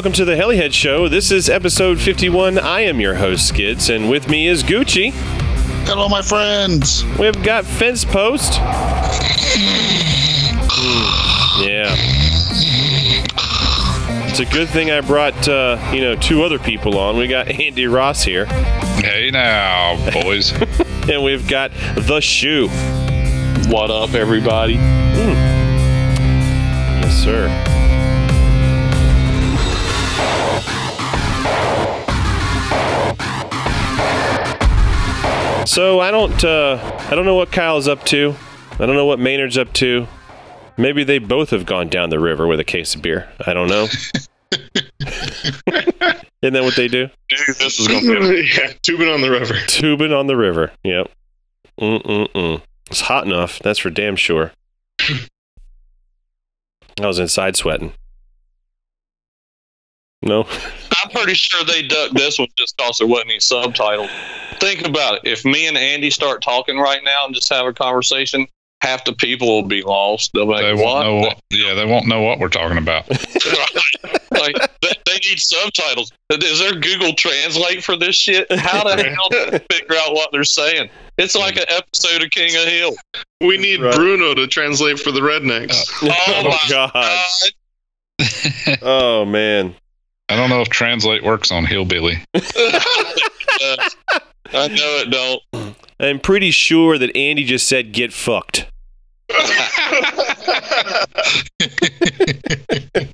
Welcome to the Helihead Show. This is episode 51. I am your host, Skids, and with me is Gucci. Hello, my friends. We've got Fence Post. yeah. It's a good thing I brought, uh, you know, two other people on. We got Andy Ross here, Hey now, boys. and we've got The Shoe. What up, everybody? Yes, sir. So I don't uh, I don't know what Kyle's up to. I don't know what Maynard's up to. Maybe they both have gone down the river with a case of beer. I don't know. Isn't that what they do? Dude, this is gonna be. yeah, tubing on the river. Tubing on the river. Yep. Mm-mm-mm. It's hot enough. That's for damn sure. I was inside sweating. No. I'm pretty sure they ducked this one just because there wasn't any subtitles. Think about it. If me and Andy start talking right now and just have a conversation, half the people will be lost. They'll be like, they won't know what. Yeah, they won't know what we're talking about. like they, they need subtitles. Is there Google Translate for this shit? How the hell do they figure out what they're saying? It's like an episode of King of Hill. We need Right. Bruno to translate for the rednecks. Oh, oh my God. God. Oh man. I don't know if translate works on hillbilly. I know it don't. I'm pretty sure that Andy just said get fucked.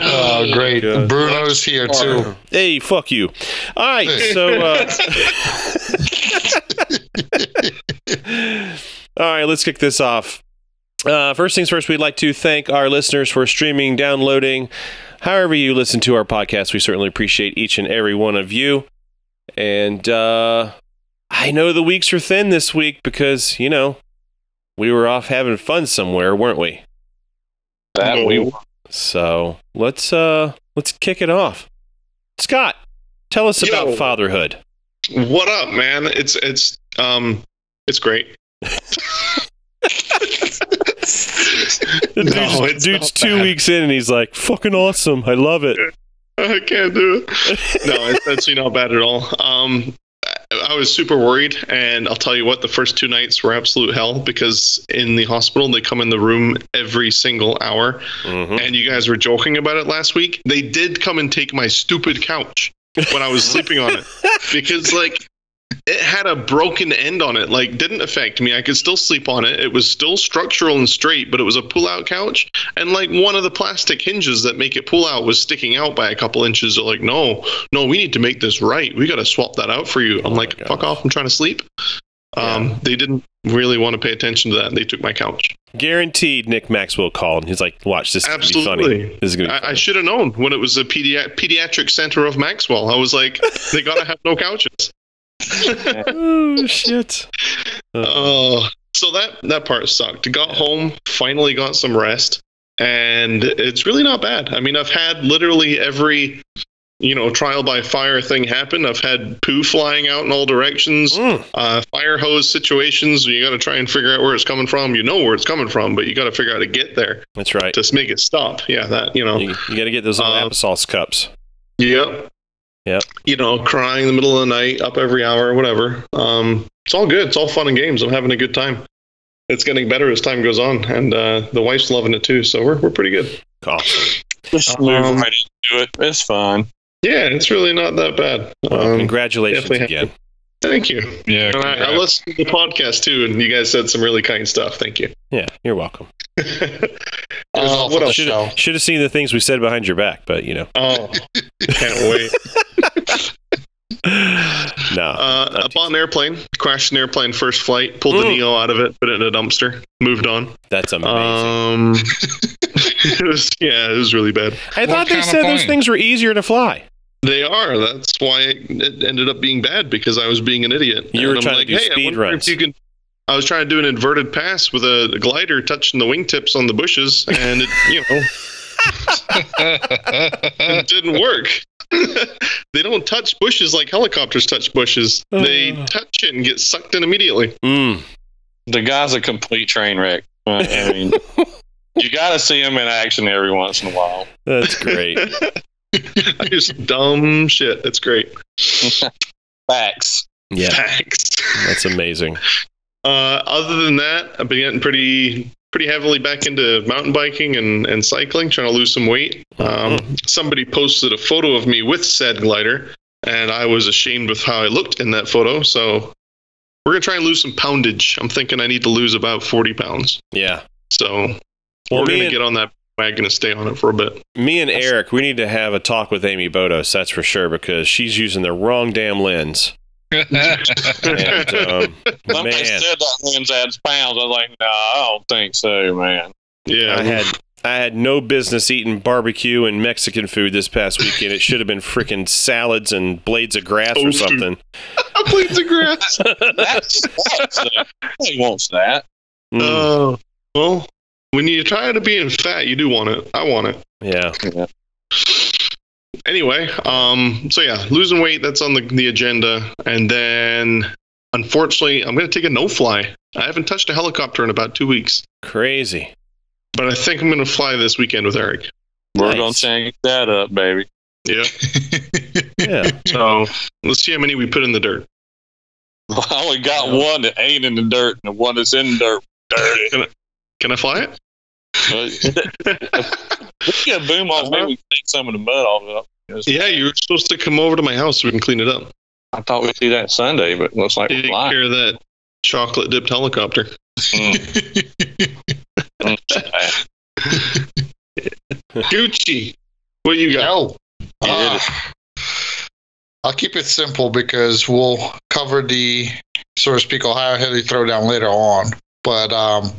Oh, great. God. Bruno's here too. Hey, fuck you. All right, so uh All right, let's kick this off. Uh, first things first, we'd like to thank our listeners for streaming, downloading, however you listen to our podcast. We certainly appreciate each and every one of you. And uh, I know the weeks are thin this week because, you know, we were off having fun somewhere, weren't we? That we So let's uh let's kick it off. Scott, tell us Yo. about fatherhood. What up, man? It's it's um it's great. The No, dude's, it's dude's not two bad. weeks in and he's like, fucking awesome. I love it. I can't do it. No, it's actually not bad at all. Um, I- I was super worried, and I'll tell you what, the first two nights were absolute hell because in the hospital they come in the room every single hour, Mhm. and you guys were joking about it last week. They did come and take my stupid couch when I was sleeping on it because like it had a broken end on it like didn't affect me. I could still sleep on it. It was still structural and straight but it was a pull out couch. And like one of the plastic hinges that make it pull out was sticking out by a couple inches. They're like no no we need to make this right. We got to swap that out for you. I'm Oh like fuck off. I'm trying to sleep. Um, they didn't really want to pay attention to that and they took my couch. Guaranteed Nick Maxwell called and he's like, watch, this is going to be funny. Absolutely. This is going to be I, I should have known when it was a pedi- pediatric center of maxwell. I was like they gotta have no couches Oh, shit. Uh, Oh, so that that part sucked. Got home, finally got some rest, and it's really not bad. I mean, I've had literally every you know trial by fire thing happen. I've had poo flying out in all directions, mm, uh, fire hose situations. You got to try and figure out where it's coming from. You know where it's coming from, but you got to figure out how to get there that's right. to make it stop. Yeah, that you know. You, you got to get those little Um, applesauce cups. Yep. Yep. You know, crying in the middle of the night, up every hour, or whatever. Um, it's all good. It's all fun and games. I'm having a good time. It's getting better as time goes on, and uh, the wife's loving it too. So we're we're pretty good. Awesome. just Um, move right into it. It's fine. Yeah, it's really not that bad. Well, Um, congratulations definitely again. Thank you. Yeah. And I, I listened to the podcast too, and you guys said some really kind stuff. Thank you. Yeah, you're welcome. uh, what else? Should have seen the things we said behind your back, but, you know. Oh, can't wait. no. Uh, not I bought an airplane, crashed an airplane first flight, pulled the Mm. Neo out of it, put it in a dumpster, moved on. That's amazing. Um, it was yeah, it was really bad. I what thought they kind of said those things were easier to fly. They are. That's why it ended up being bad because I was being an idiot. You were And I'm trying to like, do hey, speed wonder runs." If you can. I was trying to do an inverted pass with a glider touching the wingtips on the bushes, and it, you know, it didn't work. they don't touch bushes like helicopters touch bushes. They Uh. touch it and get sucked in immediately. Mm. The guy's a complete train wreck. I mean, You got to see him in action every once in a while. That's great. Just dumb shit. That's great. Facts. Yeah, Facts. that's amazing. Uh, other than that, I've been getting pretty pretty heavily back into mountain biking and, and cycling, trying to lose some weight. Um, somebody posted a photo of me with said glider, and I was ashamed with how I looked in that photo. So we're gonna try and lose some poundage. I'm thinking I need to lose about 40 pounds. Yeah. So Well, we're me gonna and- get on that wagon and stay on it for a bit. Me and Eric, we need to have a talk with Amy Bodos, that's for sure, because she's using the wrong damn lens. And, um, Somebody man, said that lens adds pounds. I was like, no, I don't think so, man. Yeah, I had I had no business eating barbecue and Mexican food this past weekend. It should have been freaking salads and blades of grass or Tofu. something. blades of grass. That's, that's uh, he wants that. Mm, Oh, well, when you try to being fat, you do want it. I want it. yeah. Anyway, um, so yeah, losing weight that's on the, the agenda, and then unfortunately, I'm going to take a no fly. I haven't touched a helicopter in about two weeks, Crazy. but I think I'm going to fly this weekend with Eric. We're Nice. gonna change that up, baby. Yeah. Yeah. So let's see how many we put in the dirt. I only got one that ain't in the dirt, and the one that's in the dirt, dirty. Can I fly it? We get boom off. Maybe we take some of the mud off it. Yeah, you were supposed to come over to my house so we can clean it up. I thought we'd see that Sunday, but looks like we're Take flying. care of that chocolate dipped helicopter. Gucci, what you got? No. Uh, I'll keep it simple because we'll cover the, so to speak, Ohio Heli Throwdown later on. But um,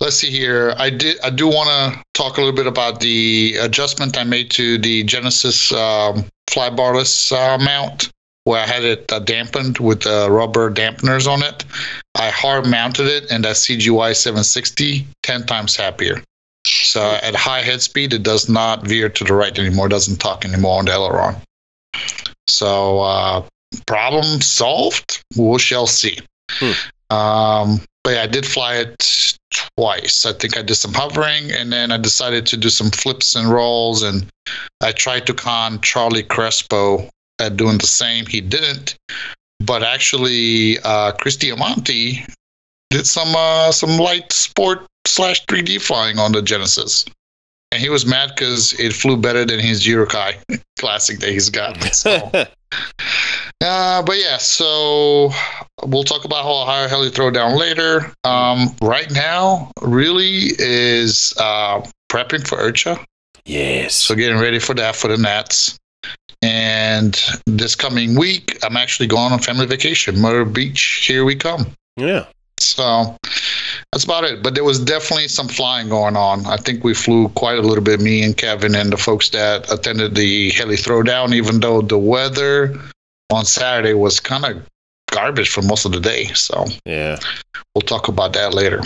let's see here. I did. I do want to talk a little bit about the adjustment I made to the Genesis um, flybarless uh, mount, where I had it uh, dampened with uh, rubber dampeners on it. I hard mounted it, and that CGY 760 10 times happier. So at high head speed, it does not veer to the right anymore. Doesn't talk anymore on the aileron. So uh, problem solved. We shall see. Hmm. Um, but yeah, I did fly it twice. I think I did some hovering, and then I decided to do some flips and rolls. And I tried to con Charlie Crespo at doing the same. He didn't. But actually, uh, Chris Diamante did some uh, some light sport slash 3D flying on the Genesis. And he was mad because it flew better than his Urukay classic that he's got. So, uh, but yeah, so we'll talk about Ohio heli throwdown later. Um, right now, really is uh, prepping for IRCHA. yes. So getting ready for that for the Nats. And this coming week, I'm actually going on family vacation. Myrtle Beach, here we come. yeah. So that's about it. But there was definitely some flying going on. I think we flew quite a little bit, me and Kevin and the folks that attended the heli throwdown, even though the weather on Saturday was kind of garbage for most of the day. So Yeah. we'll talk about that later.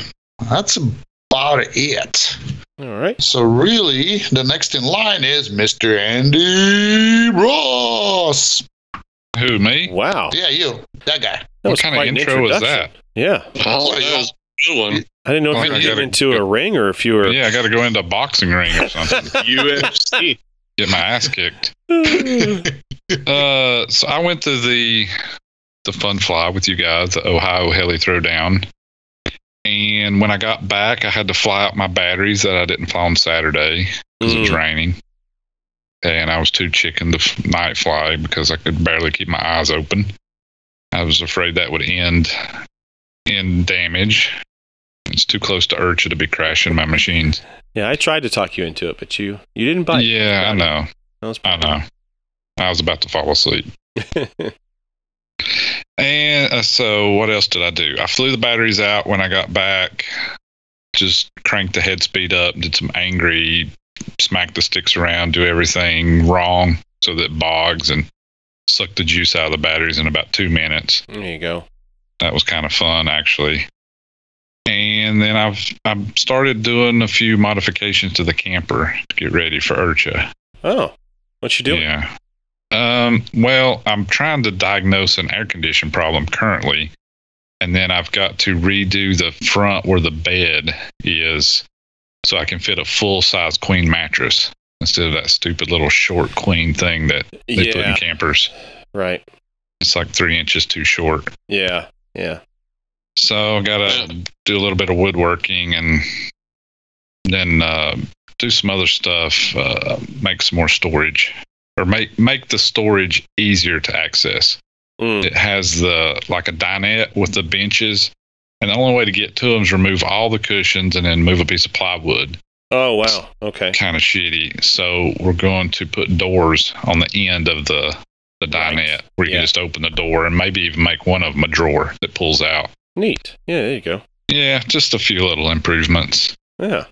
That's about it. All right. So really, the next in line is Mr. Andy Ross. Who, me? Wow. Yeah, you, that guy. That What kind of intro was that? Yeah. Oh, that was a good one. I didn't know if oh, you were I getting into a ring or if you were. Yeah, I got to go into a boxing ring or something. UFC. Get my ass kicked. Uh, so I went to the the fun fly with you guys, the Ohio Heli Throwdown. And when I got back, I had to fly out my batteries that I didn't fly on Saturday because it was Mm. raining. And I was too chicken to f- night fly because I could barely keep my eyes open. I was afraid that would end in damage. It's too close to IRCHA to be crashing my machines. Yeah, I tried to talk you into it, but you you didn't bite. yeah, I know. That was I know. I was about to fall asleep. And uh, so, what else did I do? I flew the batteries out when I got back. Just cranked the head speed up. Did some angry, smack the sticks around, do everything wrong so that bogs and sucked the juice out of the batteries in about two minutes. There you go. That was kind of fun, actually. And then I've I've started doing a few modifications to the camper to get ready for IRCHA. Oh, what you doing? Yeah. Um, well, I'm trying to diagnose an air condition problem currently, and then I've got to redo the front where the bed is so I can fit a full size queen mattress instead of that stupid little short queen thing that they put in campers. Right. It's like three inches too short. Yeah. Yeah. So I gotta do a little bit of woodworking and then uh, do some other stuff. Uh, make some more storage, or make make the storage easier to access. Mm. It has the like a dinette with the benches, and the only way to get to them is remove all the cushions and then move a piece of plywood. Oh wow. Okay. Kind of shitty. So we're going to put doors on the end of the the Right. dinette where you Yeah. can just open the door and maybe even make one of them a drawer that pulls out. Neat. Yeah. There you go. Yeah, just a few little improvements. Yeah.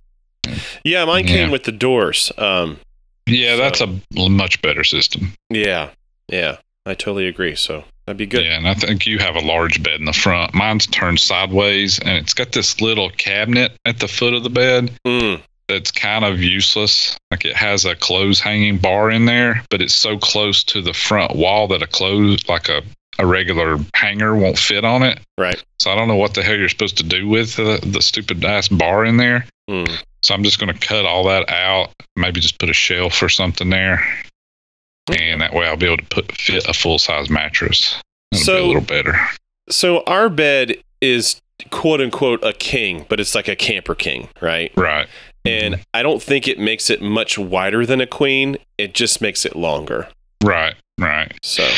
Yeah. Mine came Yeah. with the doors. Um. Yeah, that's a much better system. Yeah. Yeah. I totally agree. So that'd be good. Yeah, and I think you have a large bed in the front. Mine's turned sideways, and it's got this little cabinet at the foot of the bed Mm. that's kind of useless. Like it has a clothes hanging bar in there, but it's so close to the front wall that a clothes, like a, a regular hanger, won't fit on it. Right. So I don't know what the hell you're supposed to do with the, the stupid ass bar in there. Mm. So I'm just going to cut all that out. Maybe just put a shelf or something there, and that way I'll be able to put fit a full size mattress. It'll So- be a little better. So our bed is quote unquote a king, but it's like a camper king, right? Right. And I don't think it makes it much wider than a queen. It just makes it longer. Right. Right. So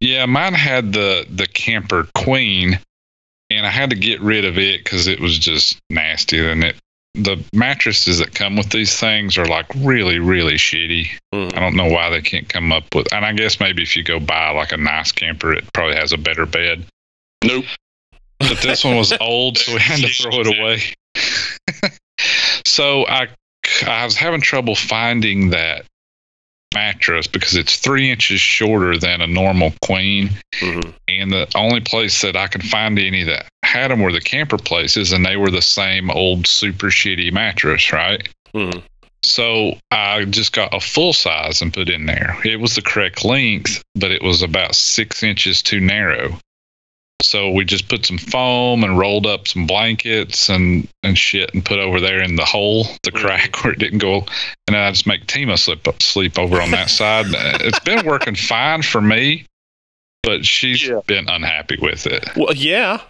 Yeah, mine had the the camper queen, and I had to get rid of it because it was just nasty. And it the mattresses that come with these things are like really really shitty. mm. I don't know why they can't come up with. And I guess maybe if you go buy like a nice camper, it probably has a better bed. Nope. But this one was old, so we had to throw it away. so I I was having trouble finding that mattress because it's three inches shorter than a normal queen. Mhm. And the only place that I could find any that had them were the camper places, and they were the same old super shitty mattress, right? Mhm. So I just got a full size and put in there. It was the correct length, but it was about six inches too narrow. So we just put some foam and rolled up some blankets and, and shit and put over there in the hole, the Mhm. crack where it didn't go. And I just make Tima slip up, sleep over on that side. It's been working fine for me, but she's Yeah. been unhappy with it. Well, yeah.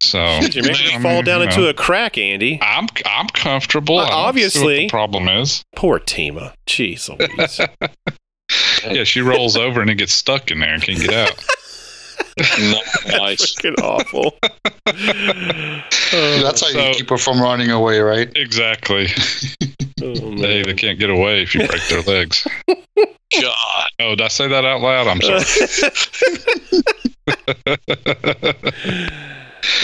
So You're making I it fall down you into a crack, Andy. I'm I'm comfortable. Uh, I what obviously. the problem is. Poor Tima. Jeez Louise. Yeah, she rolls over and it gets stuck in there and can't get out. Nice. Freaking awful. That's how So- you keep her from running away, right? Exactly. Oh, They, man. they can't get away if you break their legs. God. Oh, did I say that out loud? I'm sorry.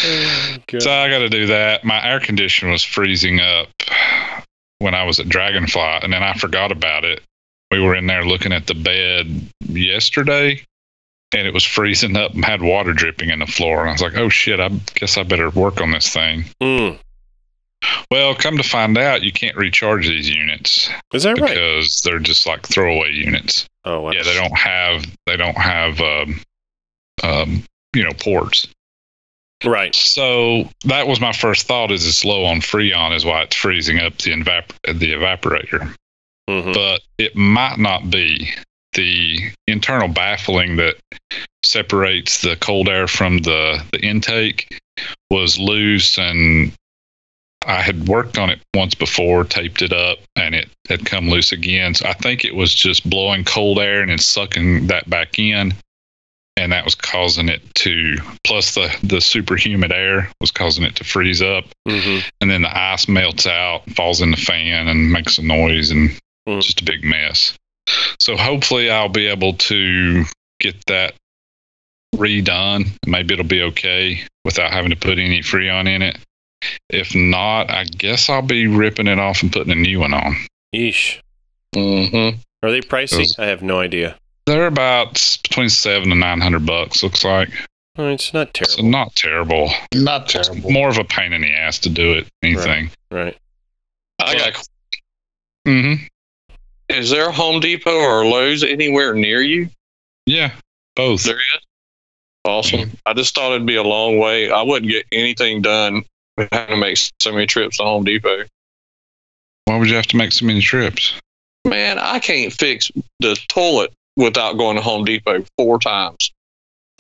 Oh, so I got to do that. My air conditioner was freezing up when I was at Dragonfly, and then I forgot about it. We were in there looking at the bed yesterday, and it was freezing up and had water dripping in the floor. And I was like, "Oh shit! I guess I better work on this thing." Mm. Well, come to find out, you can't recharge these units Is that right? because they're just like throwaway units. Oh, wow. Yeah, they don't have they don't have um, um, you know ports. Right. So that was my first thought: is it's low on freon, is why it's freezing up the evap- the evaporator. Mhm. But it might not be the internal baffling that separates the cold air from the the intake was loose and I had worked on it once before, taped it up, and it had come loose again. So I think it was just blowing cold air and then sucking that back in, and that was causing it to. Plus the the super humid air was causing it to freeze up, Mhm. and then the ice melts out, falls in the fan, and makes a noise, and Mm. just a big mess. So hopefully I'll be able to get that redone. Maybe it'll be okay without having to put any Freon in it. If not, I guess I'll be ripping it off and putting a new one on. Yeesh. Mm-hmm. Are they pricey? I have no idea. They're about between seven and nine hundred bucks. Looks like Oh, it's not so terrible. not terrible. Not terrible. More of a pain in the ass to do it. Anything. Right. I got. Mm-hmm. Is there a Home Depot or Lowe's anywhere near you? Yeah, both. There is. Awesome. Mm-hmm. I just thought it'd be a long way. I wouldn't get anything done having to make so many trips to Home Depot. Why would you have to make so many trips? Man, I can't fix the toilet without going to Home Depot four times.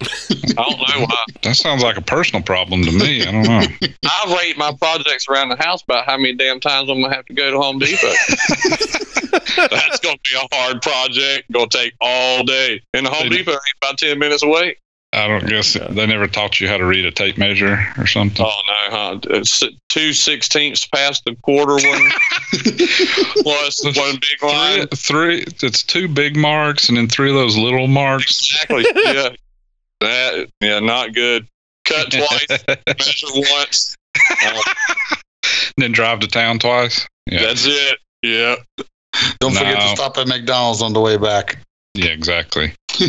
I don't know why. That sounds like a personal problem to me. I don't know. I rate my projects around the house by how many damn times I'm gonna have to go to Home Depot. That's gonna be a hard project. Gonna take all day. And the Home They- Depot ain't about ten minutes away. I don't guess they never taught you how to read a tape measure or something. Oh no, huh? It's two sixteenths past the quarter one, plus one big line. Three, three, it's two big marks and then three of those little marks. Exactly. Yeah. That yeah, not good. Cut twice, measure once. Uh, then drive to town twice. Yeah, That's it. Yeah. Don't forget to stop at McDonald's on the way back. yeah, exactly.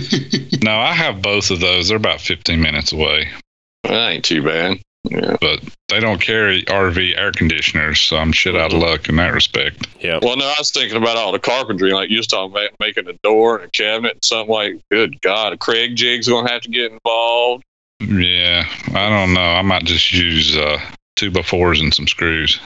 no, I have both of those. They're about 15 minutes away, That ain't too bad. Yeah. but they don't carry RV air conditioners, so I'm shit out of luck in that respect. Yeah. Well, no, I was thinking about all the carpentry, like you was talking about making a door and a cabinet and something like. Good God, a Kreg jig's gonna have to get involved. Yeah, I don't know. I might just use uh, two by fours and some screws.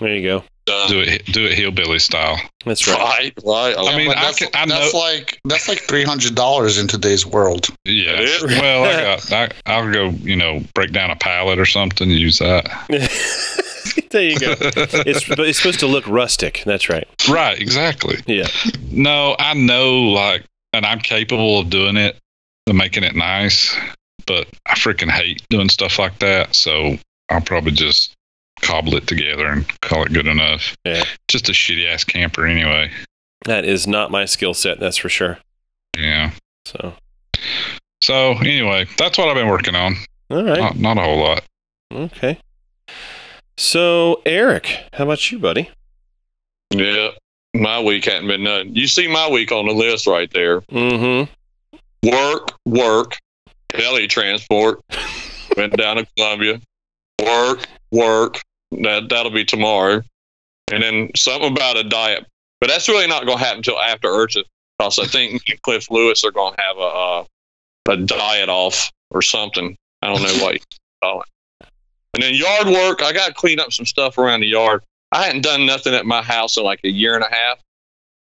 There you go. Done. Do it, do it hillbilly style. That's right. Right, right. I mean, But I that's, can- I that's know- like that's like three hundred dollars in today's world. Yeah. Well, I got. I, I'll go. You know, break down a pallet or something. and Use that. there you go. It's it's supposed to look rustic. That's right. right. Exactly. Yeah. No, I know, like, and I'm capable of doing it, and making it nice, but I freaking hate doing stuff like that. So I'll probably just cobble it together and call it good enough. Yeah. Just a shitty ass camper anyway. That is not my skill set. That's for sure. Yeah. So, So anyway, that's what I've been working on. all right. Not, not a whole lot. Okay. So, Eric, how about you, buddy? Yeah, my week hadn't been nothing. You see my week on the list right there. Mm-hmm. Work, work, heli transport. Went down to Columbia. Work, work. That that'll be tomorrow. And then something about a diet, but that's really not going to happen until after IRCHA, because I think Cliff Lewis are going to have a a diet off or something. I don't know what you call it. And then yard work. I got to clean up some stuff around the yard. I hadn't done nothing at my house in like a year and a half,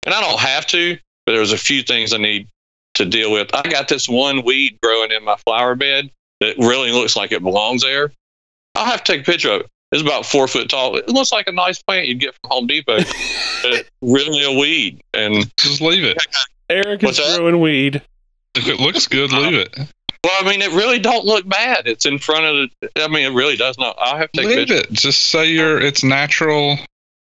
and I don't have to. But there's a few things I need to deal with. I got this one weed growing in my flower bed that really looks like it belongs there. I'll have to take a picture of it. It's about four foot tall. It looks like a nice plant you'd get from Home Depot. but really a weed. And Just leave it. Eric What's is that? growing weed. If it looks good, leave it. well, I mean, it really don't look bad. It's in front of the. I mean, it really does not. I'll have to Leave picture. it. Just say you're. It's natural.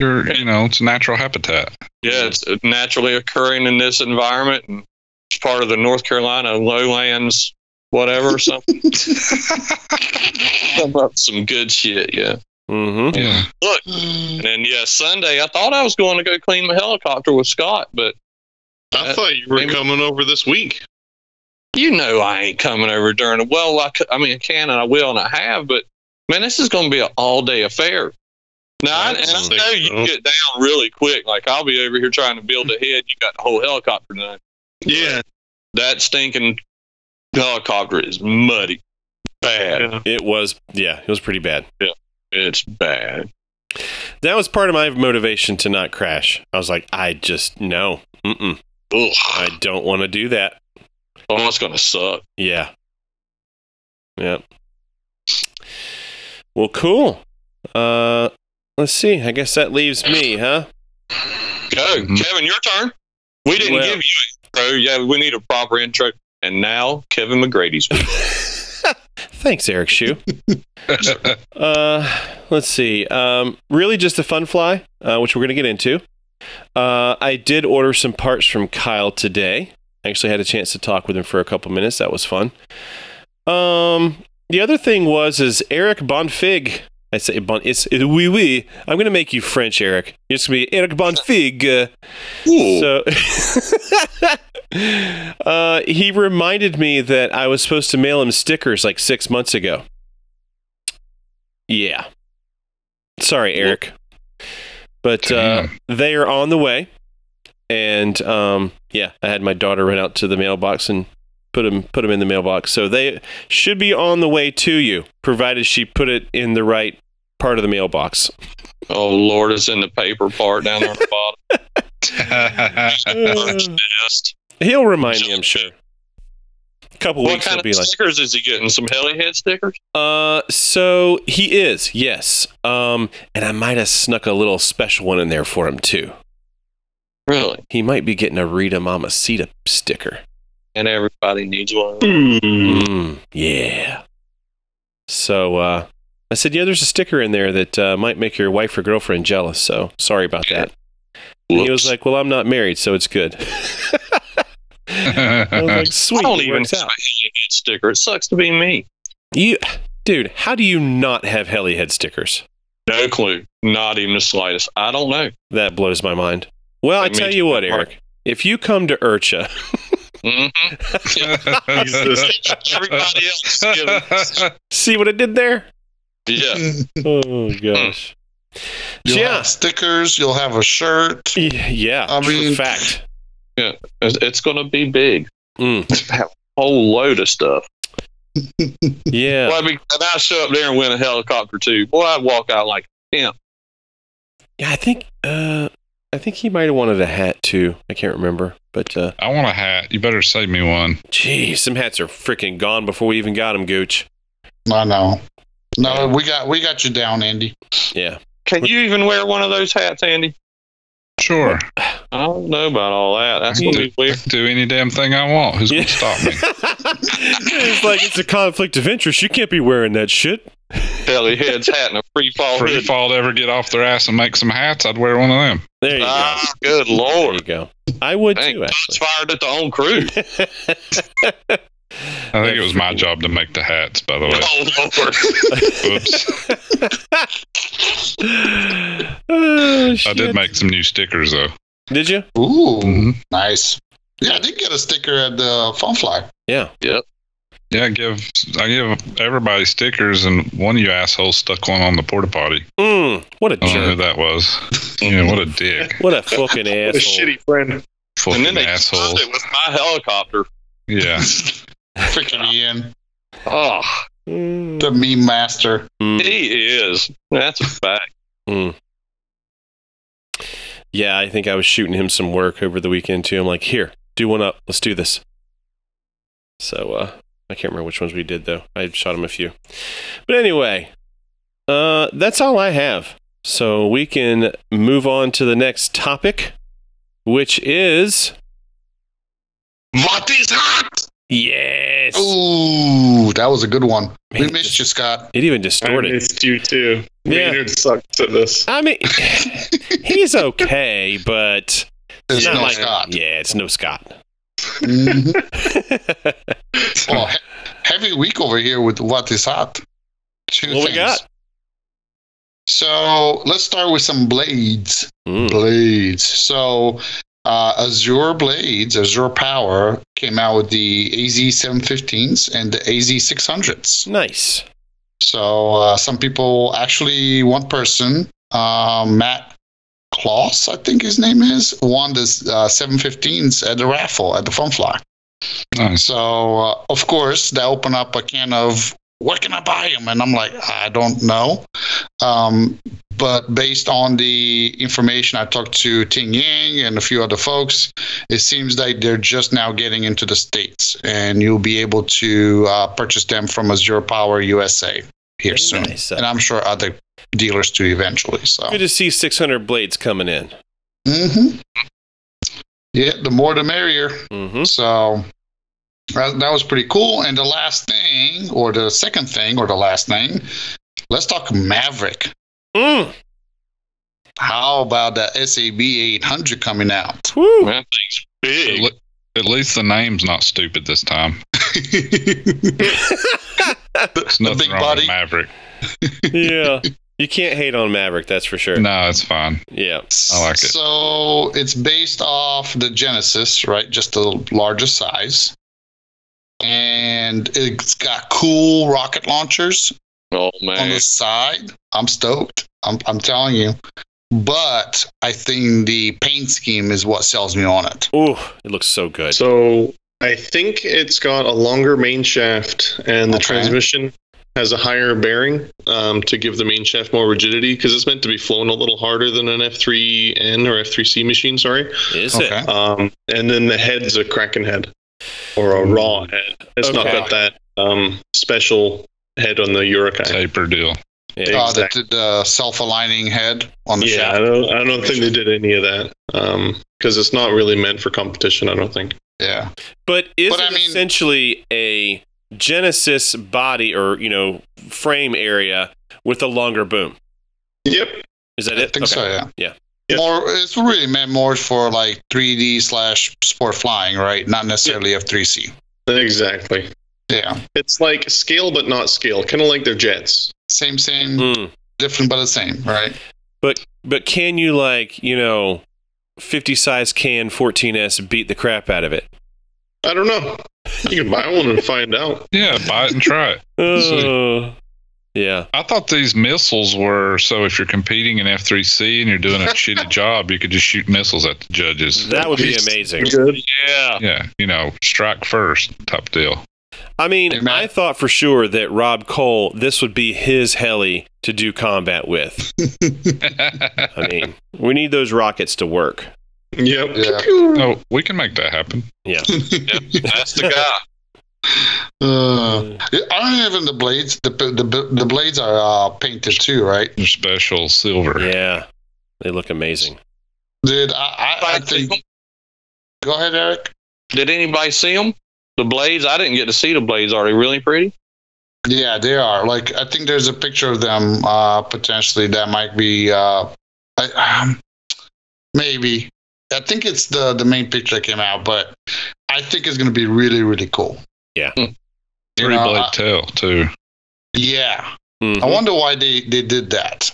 You're. You know, it's natural habitat. Yeah, it's naturally occurring in this environment, and it's part of the North Carolina lowlands, whatever. Something, some good shit. Yeah. Mm-hmm. yeah. And then yeah, Sunday I thought I was going to go clean my helicopter with Scott, but I thought you were maybe- coming over this week. you know I ain't coming over during the well. I, c- I mean I can and I will and I have, but man, this is going to be an all day affair. Now, I, and I That's know you sick, get down really quick. Like I'll be over here trying to build a head. You got the whole helicopter done. Yeah. That stinking helicopter is muddy, bad. yeah. It was, yeah, it was pretty bad. It's bad. That was part of my motivation to not crash. I was like, I just no, mm-mm, Ugh. I don't want to do that. Oh, it's going to suck. Yeah. Yep. Well, cool. Uh, let's see. I guess that leaves me, huh? Go, Mhm. Kevin. Your turn. We didn't Well- give you intro. Yeah, we need a proper intro. And now Kevin McGrady's. Thanks, Eric Shue. Uh, let's see. Um, really, just a fun fly, uh, which we're going to get into. Uh, I did order some parts from Kyle today. I Actually, had a chance to talk with him for a couple minutes. That was fun. Um, the other thing was is Eric Bonfig. I say bon. It's it, oui oui. I'm going to make you French, Eric. It's to be Eric Bonfig. So uh, he reminded me that I was supposed to mail him stickers like six months ago. Yeah. Sorry, Eric. But uh, they are on the way. And um, yeah, I had my daughter run out to the mailbox and put them put them in the mailbox. So they should be on the way to you, provided she put it in the right part of the mailbox. Oh Lord, it's in the paper part down there on the bottom. He'll remind me, I'm sure. A couple What weeks kind he'll of be like, stickers is he getting? Some Helihead stickers? uh, so he is, yes. Um, and I might have snuck a little special one in there for him too. Really? He might be getting a Rita Mamacita sticker. And everybody needs one. Mm, yeah. So uh, I said, yeah, there's a sticker in there that uh, might make your wife or girlfriend jealous. So sorry about that. And he was like, well, I'm not married, so it's good. I was like, sweet. I don't even have a sticker. It sucks to be me. You, dude, how do you not have Helihead stickers? No clue. Not even the slightest. I don't know. That blows my mind. Well, I tell you what, Eric. If you come to IRCHA, Mm-hmm. Everybody else. See what I did there? yeah. Oh gosh. You'll yeah. have stickers. You'll have a shirt. Y- Yeah. I mean- fact. It's, it's going to be big. Mm, Have a whole load of stuff. yeah. Well, I mean, and I show up there and win a helicopter too. Boy, I'd walk out like, him. Yeah, I think uh I think he might have wanted a hat too. I can't remember. But uh I want a hat. You better save me one. geez, some hats are freaking gone before we even got them, Gooch. I know. No, we got we got you down, Andy. Yeah. can you even wear one of those hats, Andy? Sure. I don't know about all that. That's going to be weird. Do any damn thing I want. Who's Yeah. going to stop me? it's like it's a conflict of interest. You can't be wearing that shit. Helihead's hat and a free fall Free hood. fall to ever get off their ass and make some hats, I'd wear one of them. There you go. Ah, good go. There you lord. go. I would Dang, too, shots fired at the own crew. I think it was my job to make the hats, by the way. Oh lord. Oops. oh, I did make some new stickers, though. Did you? Ooh, Mhm. nice. Yeah, I did get a sticker at the Fun Fly. Yeah. Yeah, I give I give everybody stickers, and one of you assholes stuck one on the porta potty. Mm, what a I don't know who that was. Yeah, what a dick. What a fucking What a shitty friend. Fucking and then they asshole. it with my helicopter. Yeah. Freaking Ian, Oh, Mm, the meme master. mm, he is. That's a fact. mm. Yeah, I think I was shooting him some work over the weekend too. I'm like, here, do one up. Let's do this. So uh I can't remember which ones we did though. I shot him a few. But anyway, uh that's all I have. So we can move on to the next topic, which is What is hot? yes. Ooh, that was a good one. Man, we missed you, Scott. It even distorted. I missed you too. Yeah. Maynard sucks at this. I mean, he's okay, but There's not no like- Scott. Yeah, it's no Scott. Mhm. Well, he- heavy week over here with what is hot. Two What we things. got? So let's start with some blades. Mm, Blades. So uh, Azure Blades, Azure Power came out with the AZ715s and the AZ600s. nice. So uh, some people, actually, one person, uh, Matt Kloss, I think his name is, won the uh, 715s at the raffle at the Fun Fly. Nice. So uh, of course they open up a can of where can I buy them? And I'm like, I don't know. Um, but based on the information I talked to Ting Yang and a few other folks, it seems like they're just now getting into the states, and you'll be able to uh, purchase them from Azure Power USA here Very soon, nice. and I'm sure other dealers too eventually. So. Good to see 600 blades coming in. hmm Yeah, the more the merrier. hmm So that, that was pretty cool. And the last thing, or the second thing, or the last thing, let's talk Maverick. Mm. How about that SAB 800 coming out? Woo. That thing's big. At le- At least the name's not stupid this time. There's The nothing big wrong body. with Maverick. yeah. You can't hate on Maverick, that's for sure. No, it's fine. Yeah. I like it. So it's based off the Genesis, right? Just the largest size. And it's got cool rocket launchers Oh on the side. I'm stoked. I'm, I'm telling you. But I think the paint scheme is what sells me on it. Ooh, it looks so good. So I think it's got a longer main shaft, and the Okay. transmission has a higher bearing um, to give the main shaft more rigidity because it's meant to be flown a little harder than an F3N or F3C machine. Sorry, Is Okay. it? um, and then the head's a Kraken head or a raw head. It's not got that um, special head on the Urukay. Taper deal. Yeah. Uh, the, Exactly. the self-aligning head on the Yeah, I shaft. don't. I don't think they did any of that because it's not really meant for competition. I don't think. Yeah. But is But it I mean- essentially a Genesis body or you know frame area with a longer boom? Yep. Is that I it? think so. Yeah. Yeah. Yeah. More, it's really meant more for like 3D slash sport flying, right? Not necessarily F3C. Exactly. Yeah. It's like scale but not scale, kind of like their jets. Same, same, Mm. different, but the same, right? But but can you like you know, fifty size can 14s beat the crap out of it? I don't know. You can buy one and find out. Yeah, buy it and try it. Uh, yeah. I thought these missiles were so if you're competing in F3C and you're doing a shitty job, you could just shoot missiles at the judges. That would be amazing. Good. Yeah. Yeah, you know, strike first type deal. I mean, Hey, I thought for sure that Rob Cole, this would be his heli to do combat with. I mean, we need those rockets to work. Yep. Yeah. oh, we can make that happen. Yeah. That's the guy. Uh, aren't even the blades? The the, the blades are uh, painted too, right? They're special silver. Yeah. They look amazing. Dude, I, I, I think. Go ahead, Eric. Did anybody see them? The blades? I didn't get to see the blades. Are they really pretty? Yeah, they are. Like, I think there's a picture of them uh, potentially that might be. Uh, I, um, maybe. I think it's the the main picture that came out, but I think it's going to be really really cool. Yeah. You Three know, blade I- tail too. yeah. Mhm. I wonder why they, they did that.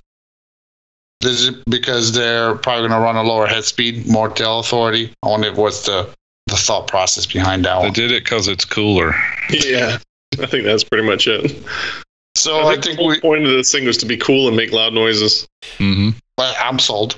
Is it because they're probably going to run a lower head speed, more tail authority? I wonder what's the, the thought process behind that They did it because it's cooler. Yeah. I think that's pretty much it. So I I think, think the whole we. point of this thing was to be cool and make loud noises. hmm but I'm sold.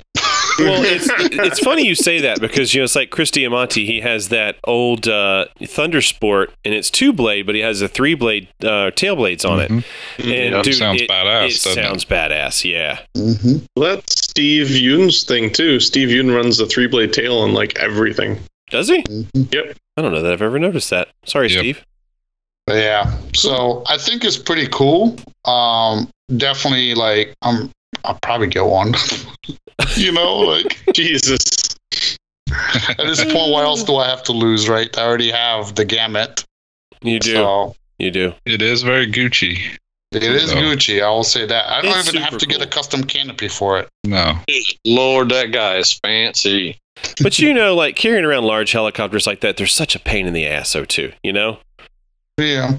well, it's it's funny you say that because you know it's like Christy Diamante. He has that old uh, Thunder Sport, and it's two blade, but he has a three blade uh, tail blades on it. Mhm. And Yeah. dude, Sounds it, badass, It doesn't it? sounds badass. Yeah. hmm Well, that's Steve Yoon's thing too. Steve Yoon runs the three blade tail on like everything. Does he? hmm I don't know that I've ever noticed that. Sorry, Yep. Steve. Yeah. So I think it's pretty cool. Um, definitely like I'm. I'll probably get one. you know, like Jesus. at this point, what else do I have to lose? Right? I already have the gamut. You do. So You do. It is very Gucci. it is So- Gucci. I will say that. I don't It's even have super to get a custom canopy for it. No, Lord, that guy is fancy. But you know, like carrying around large helicopters like that, they're such a pain in the ass, though. Too. You know. Yeah.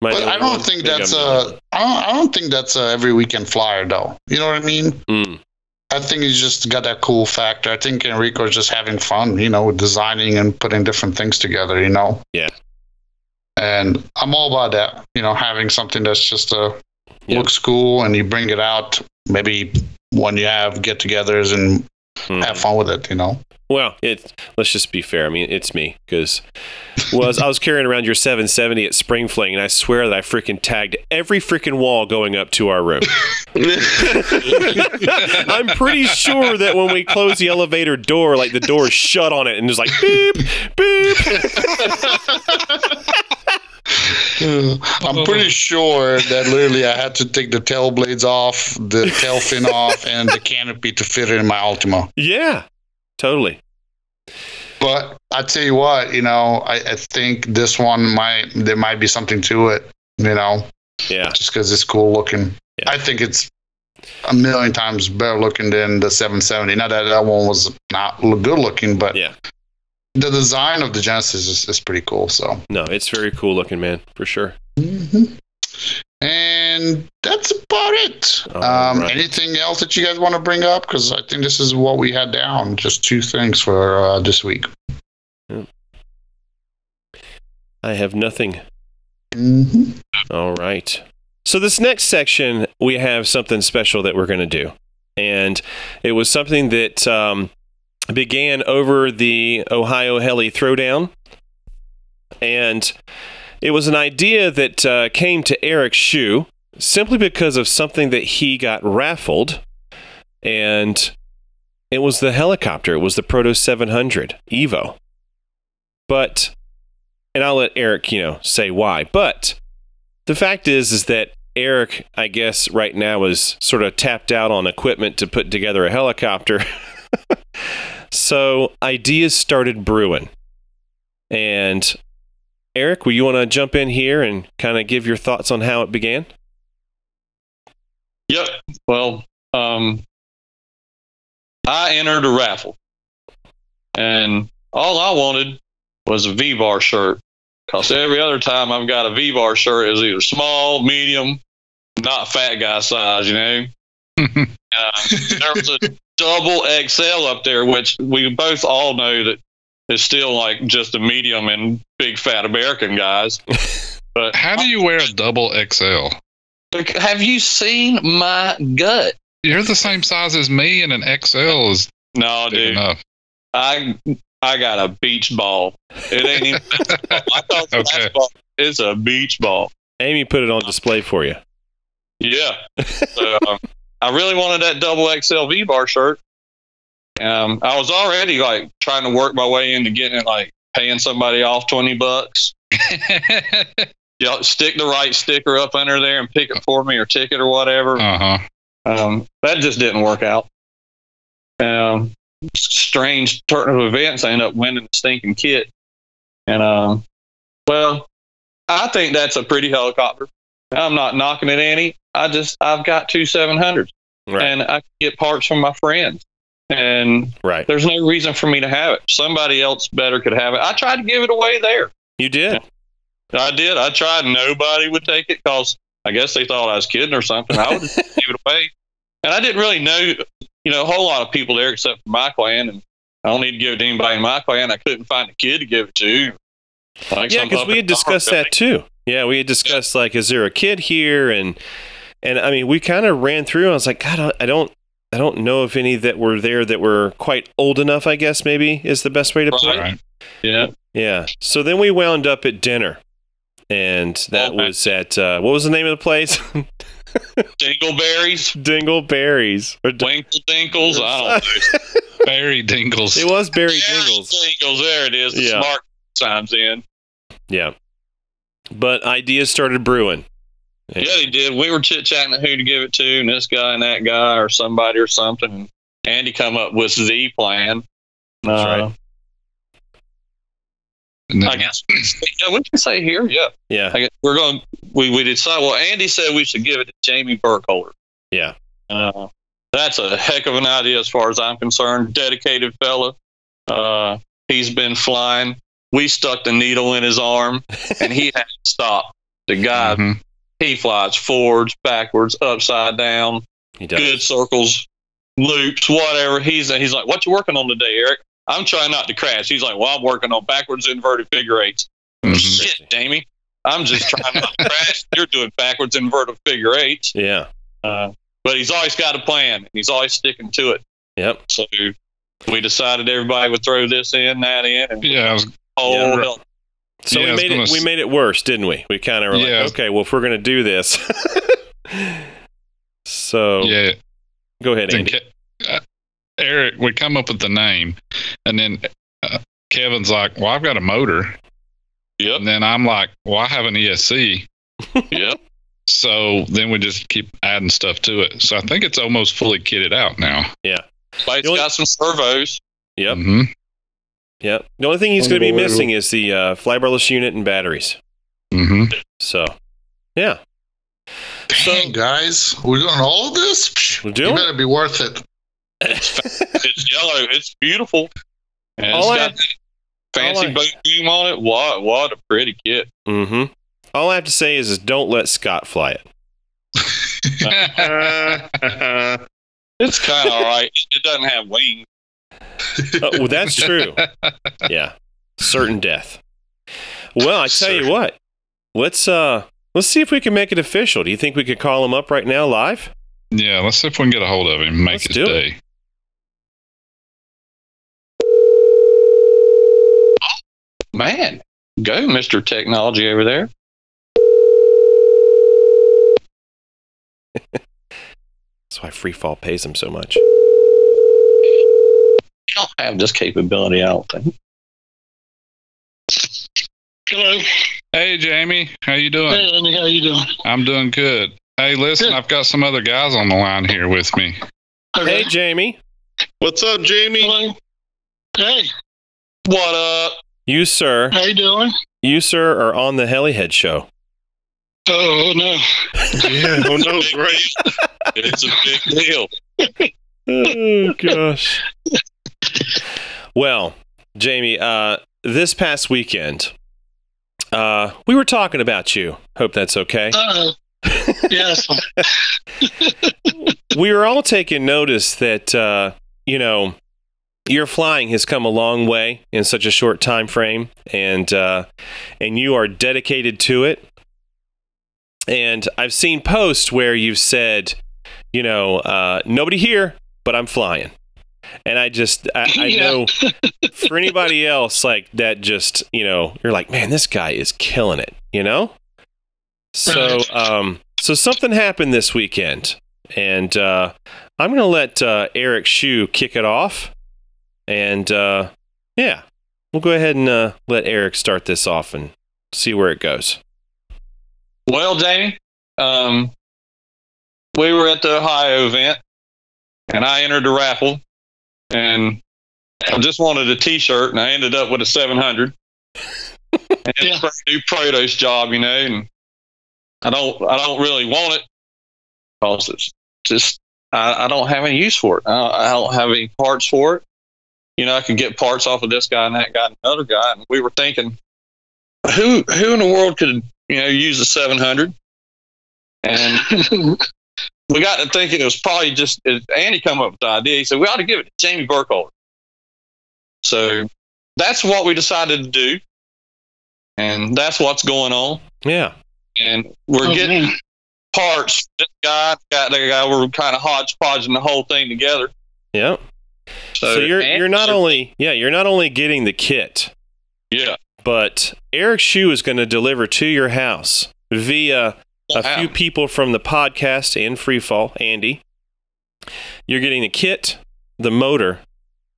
Might But I don't think that's I'm the only a. I don't, I don't think that's a every weekend flyer though. You know what I mean? Mm. I think he's just got that cool factor. I think Enrico's just having fun, you know, designing and putting different things together, you know. Yeah. And I'm all about that, you know, having something that's just a Yeah. looks cool and you bring it out maybe when you have get-togethers and Mm. have fun with it, you know. Well, it. Let's just be fair. I mean, it's me because was I was carrying around your 770 at Spring Fling, and I swear that I freaking tagged every freaking wall going up to our room. I'm pretty sure that when we closed the elevator door, like the door shut on it, and it was like beep beep. I'm pretty sure that literally I had to take the tail blades off, the tail fin off, and the canopy to fit it in my Altima. Yeah, totally. But I tell you what, you know, I, I think this one might there might be something to it, you know, Yeah, just because it's cool looking. Yeah. I think it's a million times better looking than the 770. Not that that one was not good looking, but Yeah. the design of the Genesis is, is pretty cool. So, no, it's very cool looking, man, for sure. Mm-hmm. And that's about it. Um, right. Anything else that you guys want to bring up? Because I think this is what we had down. Just two things for uh, this week. I have nothing. Mhm. All right. So, this next section, we have something special that we're going to do. And it was something that um, began over the Ohio Heli Throwdown. And it was an idea that uh, came to Eric Shu, simply because of something that he got raffled, and it was the helicopter. It was the Protos 700 Evo. But, and I'll let Eric, you know, say why. But the fact is, is that Eric, I guess, right now is sort of tapped out on equipment to put together a helicopter. so ideas started brewing. And Eric, will you want to jump in here and kind of give your thoughts on how it began? Yep. Well, um, I entered a raffle, and all I wanted was a V bar shirt. Because every other time I've got a V bar shirt is either small, medium, not fat guy size, you know. uh, there was a double XL up there, which we both all know that is still like just a medium and big fat American guys. But How do you wear a double XL? have you seen my gut? You're the same size as me, and an XL is No, dude. enough. I I got a beach ball. It ain't even. I thought Okay. It's a beach ball. Amy put it on display for you. Yeah. So, um, I really wanted that double XL V bar shirt. Um, I was already like trying to work my way into getting it, like paying somebody off twenty bucks. Yeah, stick the right sticker up under there and pick it for me or ticket or whatever. uh huh. Um, that just didn't work out. Um, strange turn of events. I ended up winning the stinking kit. And, um, well, I think that's a pretty helicopter. I'm not knocking it any. I just, I've got two 700s Right. and I can get parts from my friends. And right. there's no reason for me to have it. Somebody else better could have it. I tried to give it away there. You did. I did. I tried. Nobody would take it because I guess they thought I was kidding or something. I would give it away. And I didn't really know, you know, a whole lot of people there except for my clan. And I don't need to give it to anybody in my clan. I couldn't find a kid to give it to. Like Yeah, because we had discussed that too. Yeah, we had discussed like, is there a kid here? And and I mean, we kind of ran through. And I was like, God, I don't, I don't know if any that were there that were quite old enough. I guess maybe is the best way to put Right. it. Yeah. Yeah. So then we wound up at dinner, and that Okay. was at uh, what was the name of the place? Dingleberries, Dingleberries. Or D- Winkle Dinkles. I don't know. Barry Dingles. it was Barry Yeah, Dingles. Dingles. There it is. The Yeah. smart signs in. Yeah. But ideas started brewing. Yeah, they did. We were chit chatting who to give it to, and this guy and that guy, or somebody or something. And Andy come up with the plan. That's Uh, right. And then- I guess yeah, we can say here, yeah. Yeah. I guess we're going. We we decided. Well, Andy said we should give it to Jamie Burkholder. Yeah. Uh, that's a heck of an idea as far as I'm concerned. Dedicated fella. Uh, he's been flying. We stuck the needle in his arm, and he had to stop. The guy Mhm. He flies forwards, backwards, upside down, He does. good circles, loops, whatever. He's he's like, "What you working on today, Eric?" I'm trying not to crash. He's like, "Well, I'm working on backwards inverted figure eights." Mhm. Shit, Jamie. I'm just trying not to crash. You're doing backwards inverted figure eights. Yeah. Uh, but he's always got a plan. and He's always sticking to it. Yep. So we decided everybody would throw this in, that in, and Yeah, I was whole Yeah. Hell. So Yeah, we made it. gonna We made it worse, didn't we? We kind of were Yeah. like, okay, well, if we're gonna do this, so yeah. go ahead, Andy. Ke- uh, Eric, we come up with the name, and then uh, Kevin's like, "Well, I've got a motor," Yep, and then I'm like, "Well, I have an ESC." yep. So then we just keep adding stuff to it. So I think it's almost fully kitted out now. Bite's The only- got some servos. Yep. hmm Yep. The only thing he's going to be missing is the uh, flybarless unit and batteries. hmm So, yeah, Dang, guys, we're doing all of this? We're doing it. better be worth it. It's yellow. It's beautiful. And it's All I got have- fancy all I- boat boom on it. What what a pretty kit. mm-hmm. All I have to say is, is don't let Scott fly it. It's kind of all right. It doesn't have wings. Uh, well, that's true. Yeah, certain death. Well, I tell you what. Let's uh, let's see if we can make it official. Do you think we could call him up right now, live? yeah, let's see if we can get a hold of him and make Let's his do it. day. Man, go, Mister Technology over there. That's why Freefall pays him so much. Don't have this capability, I don't think. Hello. Hey, Jamie, how you doing? Hey, Andy, how you doing? I'm doing good. Hey, listen, Good. I've got some other guys on the line here with me. Hey, Jamie. What's up, Jamie? Hello. Hey, What up? You, sir, how you doing? you, sir, are on the Helihead show. Oh, oh no. Yeah, who knows, right? It's a big deal. oh gosh. Well, Jamie, uh, this past weekend, uh, we were talking about you. Hope that's okay. Uh, yes. we were all taking notice that uh, you know your flying has come a long way in such a short time frame, and uh, and you are dedicated to it. And I've seen posts where you've said, you know, uh, nobody here, but I'm flying. And I just, I, I Yeah. know for anybody else, like that, just, you know, you're like, man, this guy is killing it, you know? So, um, so something happened this weekend, and uh, I'm going to let uh, Eric Shu kick it off. And uh, yeah, we'll go ahead and uh, let Eric start this off and see where it goes. Well, Jamie, um, we were at the Ohio event, and I entered the raffle, and I just wanted a T-shirt, and I ended up with a 700. and it's Yeah. a new Protos job, you know, and I don't, I don't really want it because it's just I, I don't have any use for it. I don't, I don't have any parts for it. You know, I could get parts off of this guy and that guy and another guy, and we were thinking, who who in the world could you know use a 700? And we got to thinking it was probably just Andy come up with the idea. He said we ought to give it to Jamie Burkholder. So that's what we decided to do, and that's what's going on. Yeah. And we're Oh, getting man. parts. This guy, got that guy. We're kind of hodgepodging the whole thing together. Yeah. So, So, you're and- you're not only yeah you're not only getting the kit, yeah but Eric Shu is going to deliver to your house via a Wow. few people from the podcast and Freefall, Andy. You're getting the kit, the motor,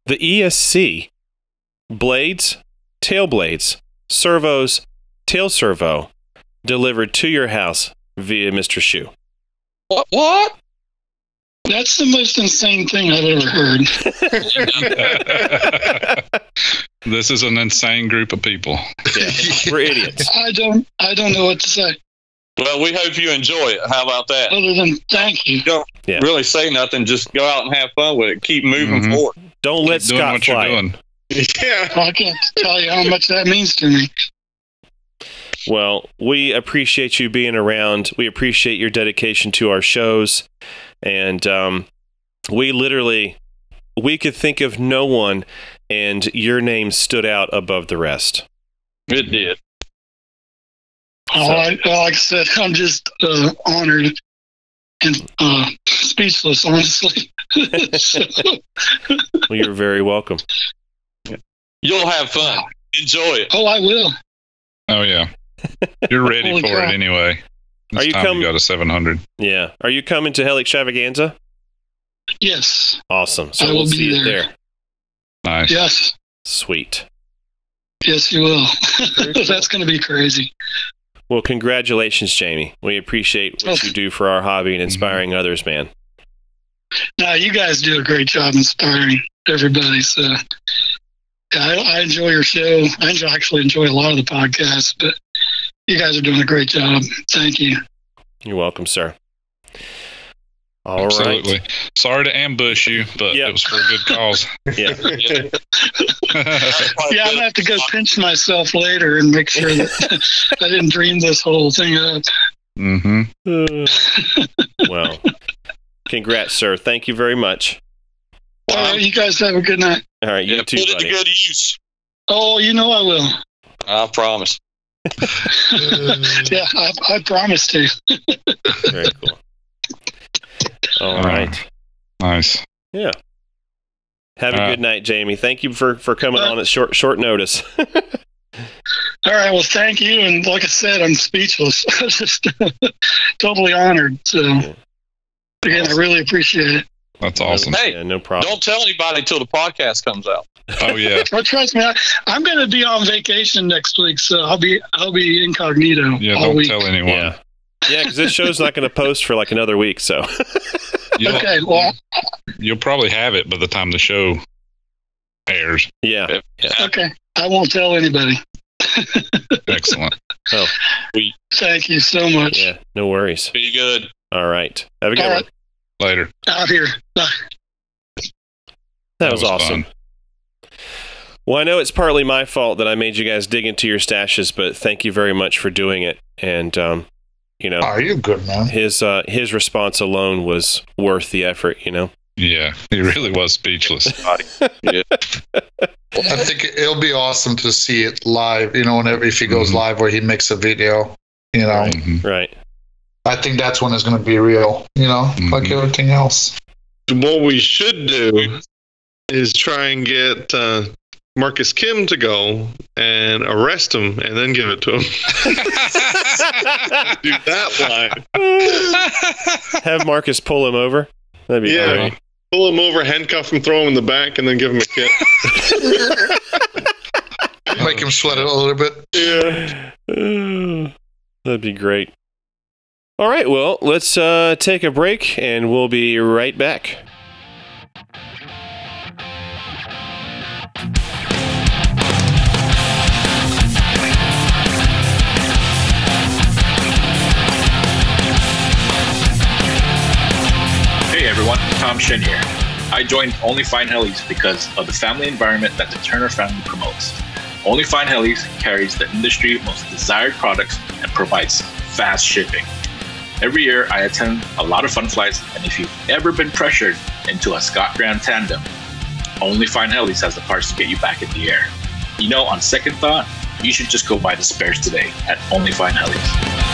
the ESC, blades, tail blades, servos, tail servo, delivered to your house via Mr. Shu. what what That's the most insane thing I've ever heard. this is an insane group of people. Yeah, we're idiots. I don't. I don't know what to say well we hope you enjoy it how about that other than thank you. Yeah. really say nothing just go out and have fun with it keep moving Mhm. forward Don't let Keep doing Scott what fly. you're doing. Yeah. I can't tell you how much that means to me. Well, we appreciate you being around. We appreciate your dedication to our shows, and um, we literally we could think of no one, and your name stood out above the rest. it did So- I, like I said, I'm just uh, honored and uh, speechless, honestly. So, Well, you're very welcome. you'll have fun enjoy it oh, I will. Oh yeah, you're ready for crap. it anyway. This Are you coming? got a 700. Yeah. Are you coming to Hell Extravaganza? Yes. Awesome. So I will we'll be see you there. there. Nice. Yes. Sweet. Yes, you will. That's going to be crazy. Well, congratulations, Jamie. We appreciate what you do for our hobby and inspiring mm-hmm. others, man. No, you guys do a great job inspiring everybody. So yeah, I, I enjoy your show. I enjoy, actually enjoy a lot of the podcasts, but you guys are doing a great job. Thank you. You're welcome, sir. All right. Absolutely. Sorry to ambush you, but Yeah. it was for a good cause. Yeah. Yeah, I'm gonna have to go pinch myself later and make sure that I didn't dream this whole thing up. Mm-hmm. Uh, well, congrats, sir. Thank you very much. All right, you guys have a good night. All right, you yeah, too, put it to good use Oh, you know I will. i promise Yeah, I, I promise to. Very cool. All Nice. Yeah. Have a uh, good night, Jamie. Thank you for for coming Uh, on at short short notice. All right, well, thank you. And like I said, I'm speechless. Just totally honored. So Again, I really appreciate it. That's awesome. Hey, Yeah, no problem. Don't tell anybody till the podcast comes out. Oh yeah. Well, trust me, I, I'm going to be on vacation next week, so I'll be I'll be incognito Yeah, all don't week. tell anyone. Yeah. Yeah, because this show's not going to post for like another week. So, You'll, Okay, well, you'll probably have it by the time the show airs. yeah. okay, I won't tell anybody. Excellent. Oh. Thank you so much. Yeah. No worries. Be good. All right. Have a good All one. Later. Out here. Bye. That, That was, was awesome. Well, I know it's partly my fault that I made you guys dig into your stashes, but thank you very much for doing it. And, um, you know, Are you good, man? his uh, his response alone was worth the effort. You know. Yeah, he really was speechless. I think it'll be awesome to see it live. You know, whenever if he goes Mhm. live where he makes a video. You know, Right. Mhm. Right. I think that's when it's going to be real. You know, like Mhm. everything else. What we should do is try and get uh, Marcus Kim to go and arrest him and then give it to him. do that live. Have Marcus pull him over. That'd be Yeah. great. Pull him over, handcuff him, throw him in the back, and then give him a kick. Make him sweat it a little bit. yeah. That'd be great. All right, well, let's uh, take a break and we'll be right back. Tom Shin here. I joined Only Fine Helis because of the family environment that the Turner family promotes. Only Fine Helis carries the industry most desired products and provides fast shipping. Every year I attend a lot of fun flights, and if you've ever been pressured into a Scott Graham tandem, Only Fine Helis has the parts to get you back in the air. You know, on second thought, you should just go buy the spares today at Only Fine Helis.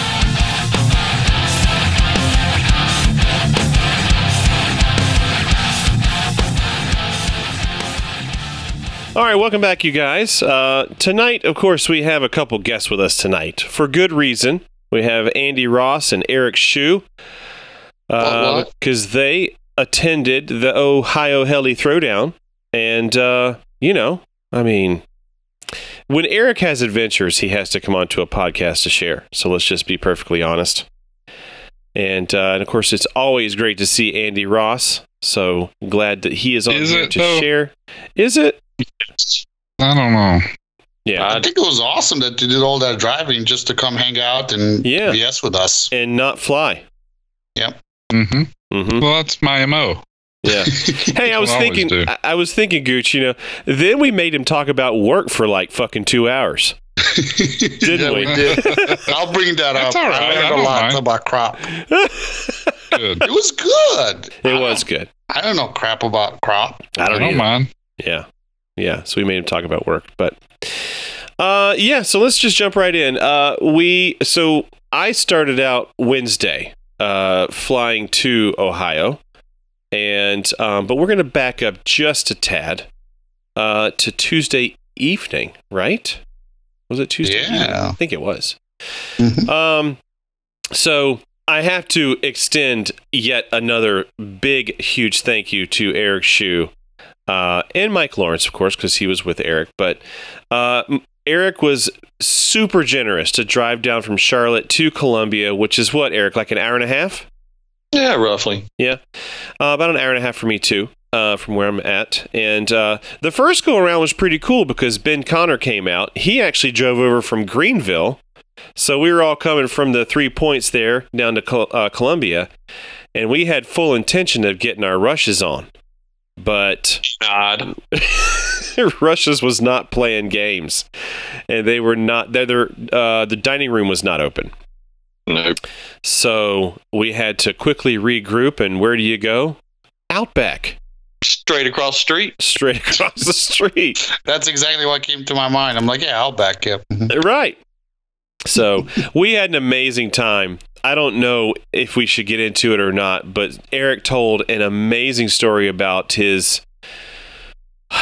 All right, welcome back, you guys. Uh, tonight, of course, we have a couple guests with us tonight for good reason. We have Andy Ross and Eric what? because they attended the Ohio Heli Throwdown, and uh, you know, I mean, when Eric has adventures, he has to come onto a podcast to share. So let's just be perfectly honest. And uh, and of course, it's always great to see Andy Ross. So glad that he is on Is here to though? share. Is it? I don't know. Yeah. I think it was awesome that you did all that driving just to come hang out and Yeah. BS with us. and not fly. hmm mm-hmm. Well, that's my mo. Yeah. Hey, I was That's what I always thinking. I, I was thinking, Gooch. You know, then we made him talk about work for like fucking two hours. Didn't Yeah, we? did. I'll bring that That's up. all right. I I learned a don't lot mind. about crop. Good. It was good. It was good. I don't know crap about crop. I I don't, don't mind. Yeah. Yeah. So we made him talk about work, but uh yeah, so let's just jump right in. Uh we so I started out Wednesday uh flying to Ohio. And um but we're going to back up just a tad uh to Tuesday evening, right? Was it Tuesday? evening? Yeah. I think it was. Mhm. Um so I have to extend yet another big, huge thank you to Eric Shue uh, and Mike Lawrence, of course, because he was with Eric. But uh, Eric was super generous to drive down from Charlotte to Columbia, which is what, Eric, like an hour and a half? Yeah, roughly. Yeah. Uh, about an hour and a half for me, too. Uh, from where I'm at. And uh, the first go around was pretty cool because Ben Connor came out. He actually drove over from Greenville. So we were all coming from the three points there down to Col- uh, Columbia. And we had full intention of getting our rushes on. But Nod. Russia's was not playing games, and they were not. Their their, uh, the dining room was not open, Nope. so we had to quickly regroup. And where do you go? Outback, Straight across the street. straight across the street. That's exactly what came to my mind. I'm like, yeah, I'll back you. Mhm. right. So we had an amazing time. I don't know if we should get into it or not, but Eric told an amazing story about his.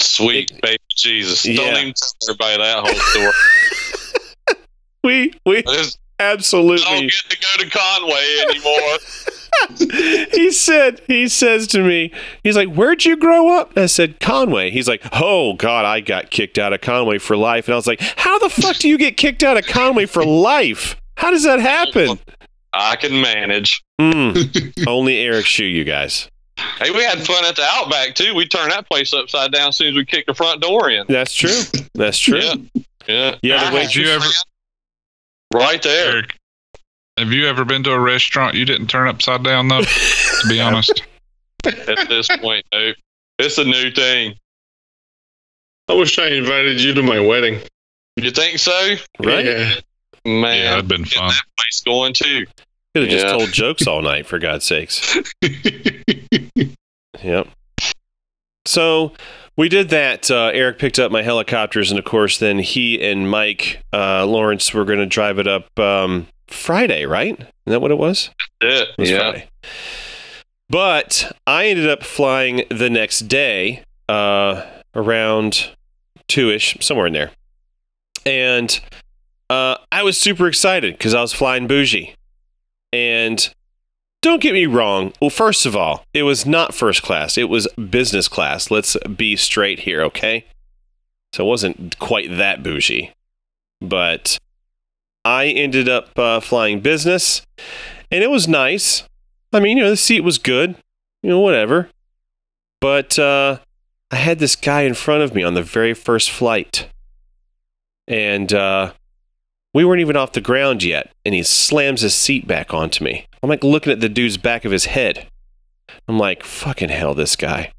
Sweet It- baby Jesus. Yeah. Don't even tell everybody that whole story. we we just- don't get to go to Conway anymore. he said, he says to me, he's like, Where'd you grow up? And I said, Conway. He's like, Oh, God, I got kicked out of Conway for life. And I was like, How the fuck do you get kicked out of Conway for life? How does that happen? I can manage. Mm, only Eric Shoe, you guys. Hey, we had fun at the Outback too. We turned that place upside down as soon as we kicked the front door in. That's true. That's true. Yeah. Yeah. Yeah, the I waitress- you ever, Right there. Eric? Have you ever been to a restaurant you didn't turn upside down though? to be honest, At this point, dude. It's a new thing. I wish I invited you to my wedding. You think so? Right? Yeah. Man, yeah, it'd been fun. that place going too. Could have just Yeah. told jokes all night, for God's sakes. Yep. So we did that. Uh, Eric picked up my helicopters, and of course, then he and Mike uh, Lawrence were going to drive it up um, Friday, right? Is that what it was? Yeah. It was yeah. Friday. But I ended up flying the next day, uh, around two ish, somewhere in there, and uh, I was super excited because I was flying bougie, and don't get me wrong. Well, first of all, it was not first class. It was business class. Let's be straight here, okay? So it wasn't quite that bougie. But I ended up uh, flying business, and it was nice. I mean, you know, the seat was good, you know, whatever. But uh, I had this guy in front of me on the very first flight. And uh, we weren't even off the ground yet, and he slams his seat back onto me. I'm like looking at the dude's back of his head. I'm like, fucking hell, this guy.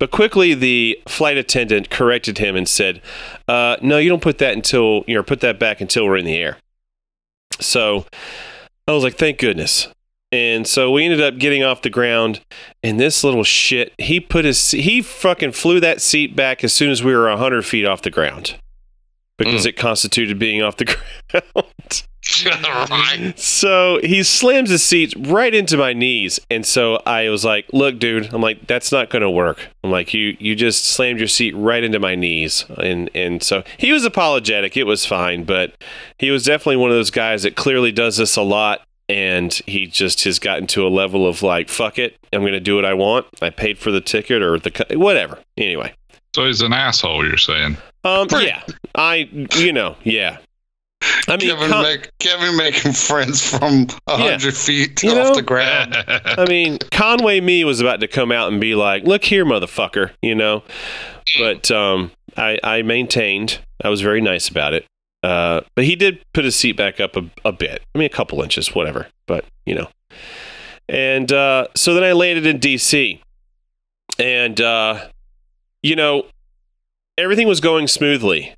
But quickly, the flight attendant corrected him and said, uh, "No, you don't put that until you know, put that back until we're in the air." So I was like, "Thank goodness." And so we ended up getting off the ground, and this little shit, he put his he fucking flew that seat back as soon as we were hundred feet off the ground because hmm. it constituted being off the ground. right. So he slams his seat right into my knees, and so I was like, "Look, dude," I'm like, "That's not going to work." I'm like, "You you just slammed your seat right into my knees," and and so he was apologetic. It was fine, but he was definitely one of those guys that clearly does this a lot, and he just has gotten to a level of like, "Fuck it, I'm going to do what I want. I paid for the ticket or the whatever." Anyway, So he's an asshole. You're saying? Um, yeah, I you know, yeah. I mean, Kevin, con- make, Kevin making friends from a Yeah. hundred feet You off know? the ground. I mean, Conway me was about to come out and be like, "Look here, motherfucker," you know. But um, I, I maintained. I was very nice about it. Uh, but he did put his seat back up a, a bit. I mean, a couple inches, whatever. But you know. And uh, so then I landed in D.C. And uh, you know, everything was going smoothly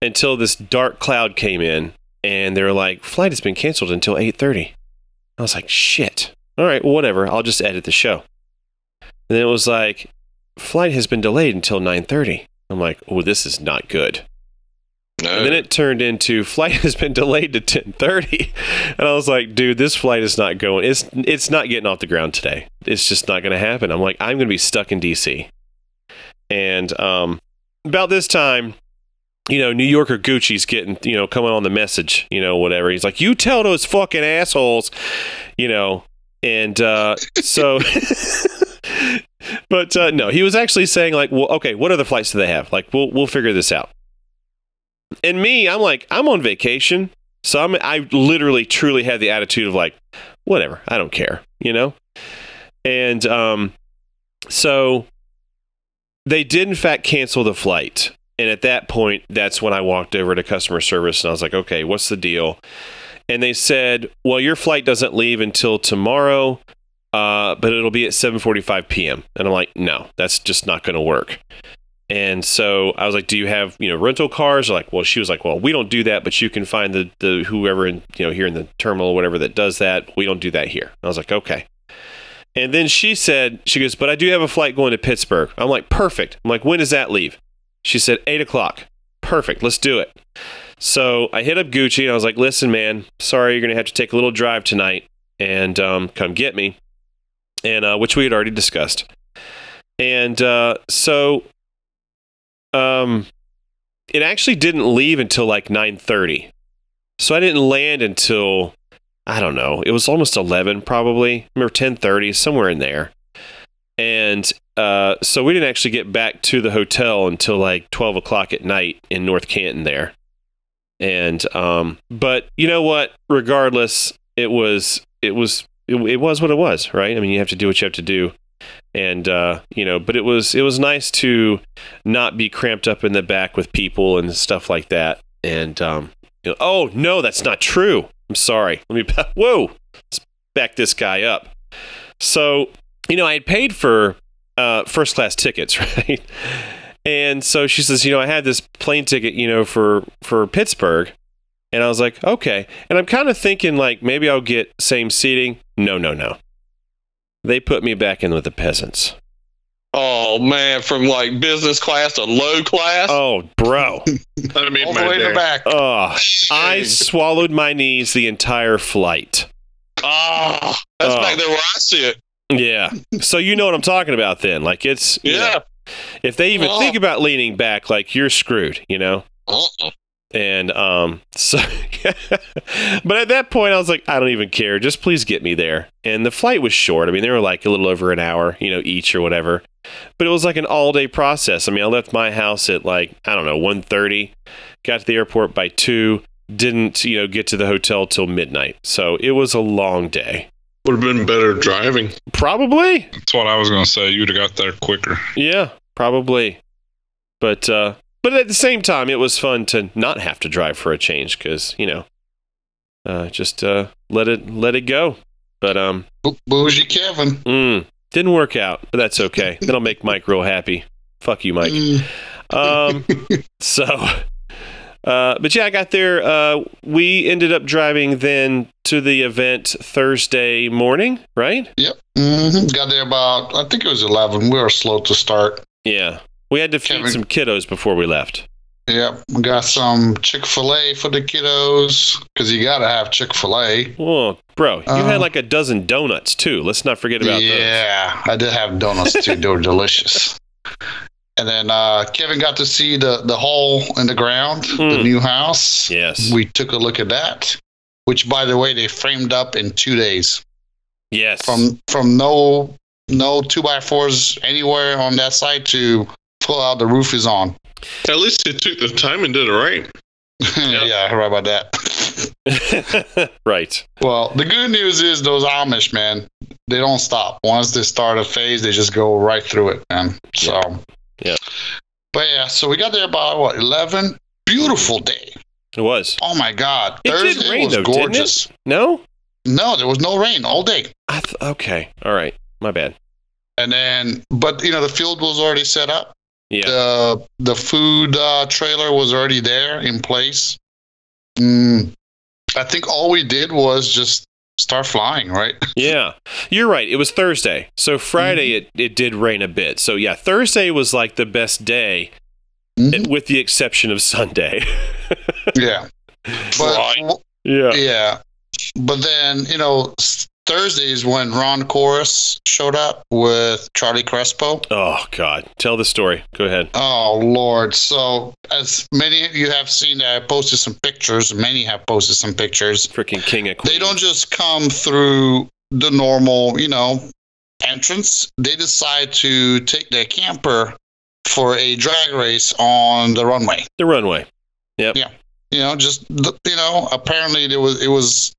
until this dark cloud came in, and they were like, "Flight has been canceled until 8:30." I was like, "Shit." all right, well, whatever. I'll just edit the show. And then it was like, flight has been delayed until 9.30. I'm like, oh, this is not good. No. And then it turned into flight has been delayed to 10:30, and I was like, dude, this flight is not going. It's it's not getting off the ground today. It's just not going to happen. I'm like, I'm going to be stuck in DC. And um, about this time, you know, New Yorker Gucci's getting, you know, coming on the message, you know, whatever. He's like, you tell those fucking assholes, you know, and uh, so. but uh, no, he was actually saying like, well, okay, what other flights do they have? Like, we'll we'll figure this out. And me, I'm like, I'm on vacation, so I'm I literally truly had the attitude of like, whatever, I don't care, you know. And um, so they did in fact cancel the flight. And at that point, that's when I walked over to customer service and I was like, okay, what's the deal? And they said, well, your flight doesn't leave until tomorrow, uh, but it'll be at 7:45 p.m. And I'm like, no, that's just not going to work. And so I was like, do you have you know rental cars? Like, well, she was like, well, we don't do that, but you can find the the whoever in you know here in the terminal or whatever that does that. We don't do that here. I was like, okay. And then she said, she goes, but I do have a flight going to Pittsburgh. I'm like, perfect. I'm like, when does that leave? She said, eight o'clock. Perfect. Let's do it. So I hit up Gucci and I was like, listen, man, sorry, you're going to have to take a little drive tonight and um, come get me. And uh, which we had already discussed. And uh, so um, it actually didn't leave until like 9.30. So I didn't land until I don't know. It was almost eleven, probably. or ten thirty, somewhere in there. And uh, so we didn't actually get back to the hotel until like twelve o'clock at night in North Canton there. And um, but you know what? Regardless, it was it was it, it was what it was, right? I mean, you have to do what you have to do and uh, you know but it was it was nice to not be cramped up in the back with people and stuff like that and um, you know, oh no that's not true i'm sorry. Let me whoa let's back this guy up. So you know i had paid for uh, first class tickets right? And so she says you know i had this plane ticket you know for for pittsburgh. And i was like okay. And i'm kind of thinking like maybe i'll get same seating. No no no. They put me back in with the peasants. Oh man, from like business class to low class. Oh, bro. I made All the way in the back. Oh, I swallowed my knees the entire flight. Ah, that's Oh. back there where I sit. Yeah. So you know what I'm talking about then. Like it's you Yeah. know, if they even Oh. think about leaning back, like you're screwed, you know? Uh-uh. And um so but at that point I was like, I don't even care. Just please get me there. And the flight was short. I mean, they were like a little over an hour, you know, each or whatever. But it was like an all day process. I mean, I left my house at like, I don't know, 1.30, got to the airport by two, didn't, you know, get to the hotel till midnight. So it was a long day. Would have been better driving. Probably. That's what I was going to say. You'd have got there quicker. Yeah, probably. But uh but at the same time it was fun to not have to drive for a change cuz, you know, uh just uh let it let it go. But um Bo- Bougie Kevin. mm, didn't work out, but that's okay. That'll make Mike real happy. Fuck you, Mike. Mm. Um so uh but yeah, I got there uh we ended up driving then to the event Thursday morning, right? Yep. hmm Got there about, I think it was 11. We were slow to start. Yeah. We had to feed Kevin- some kiddos before we left. Yep. We got some Chick fil A for the kiddos because you got to have Chick fil A. Oh, bro, you Uh, had like a dozen donuts too. Let's not forget about those. Yeah, I did have donuts too. they were delicious. And then uh, Kevin got to see the, the hole in the ground, the Mm. new house. Yes. We took a look at that, which, by the way, they framed up in two days. yes. From from no no two by fours anywhere on that side to pull out the roof is on. At least you took the time and did it right. yeah, I heard about that. right. Well, the good news is those Amish man, they don't stop. Once they start a phase, they just go right through it, man. So, Yeah. But yeah, so we got there about what eleven. Beautiful day. It was. Oh my God, It did Thursday rain, was though, didn't it? gorgeous. No. No, there was no rain all day. I th- okay. All right. My bad. And then, but you know, the field was already set up. Yeah. The the food uh, trailer was already there in place. Mm, I think all we did was just start flying, right? yeah. You're right. It was Thursday. So Friday Mm-hmm. it, it did rain a bit. So yeah, Thursday was like the best day Mhm. with the exception of Sunday. Yeah. But Right. yeah. yeah. But then, you know, Thursdays when Ron Chorus showed up with Charlie Crespo. Oh god. Tell the story. Go ahead. Oh Lord! So as many of you have seen, I posted some pictures. Many have posted some pictures. Freaking king of queens. They don't just come through the normal, you know, entrance. They decide to take their camper for a drag race on the runway. the runway. Yep. Yeah. You know, just you know, apparently there was it was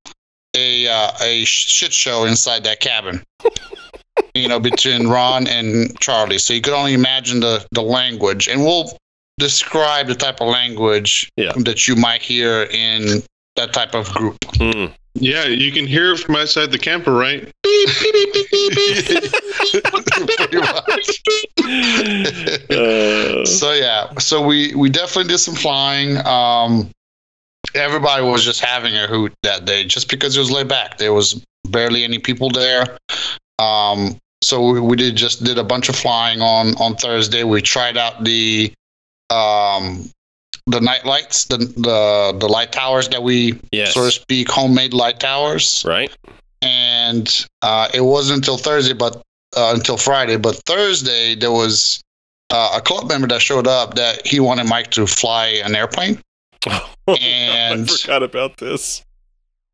a uh, a shit show inside that cabin. you know, between Ron and Charlie. So you could only imagine the the language, and we'll describe the type of language Yeah. that you might hear in that type of group. Mm. Yeah, you can hear it from outside the camper, right? Beep, beep, beep, beep, beep, beep. Pretty much. Uh, so yeah, so we we definitely did some flying. Um, everybody was just having a hoot that day, just because it was laid back. There was barely any people there. Um, so we, we did just did a bunch of flying on on Thursday. We tried out the um the night lights, the the the light towers that we yes. so to speak homemade light towers right. and uh, it wasn't until Thursday, but uh, until Friday. But Thursday there was uh, a club member that showed up that he wanted Mike to fly an airplane, I and forgot about this.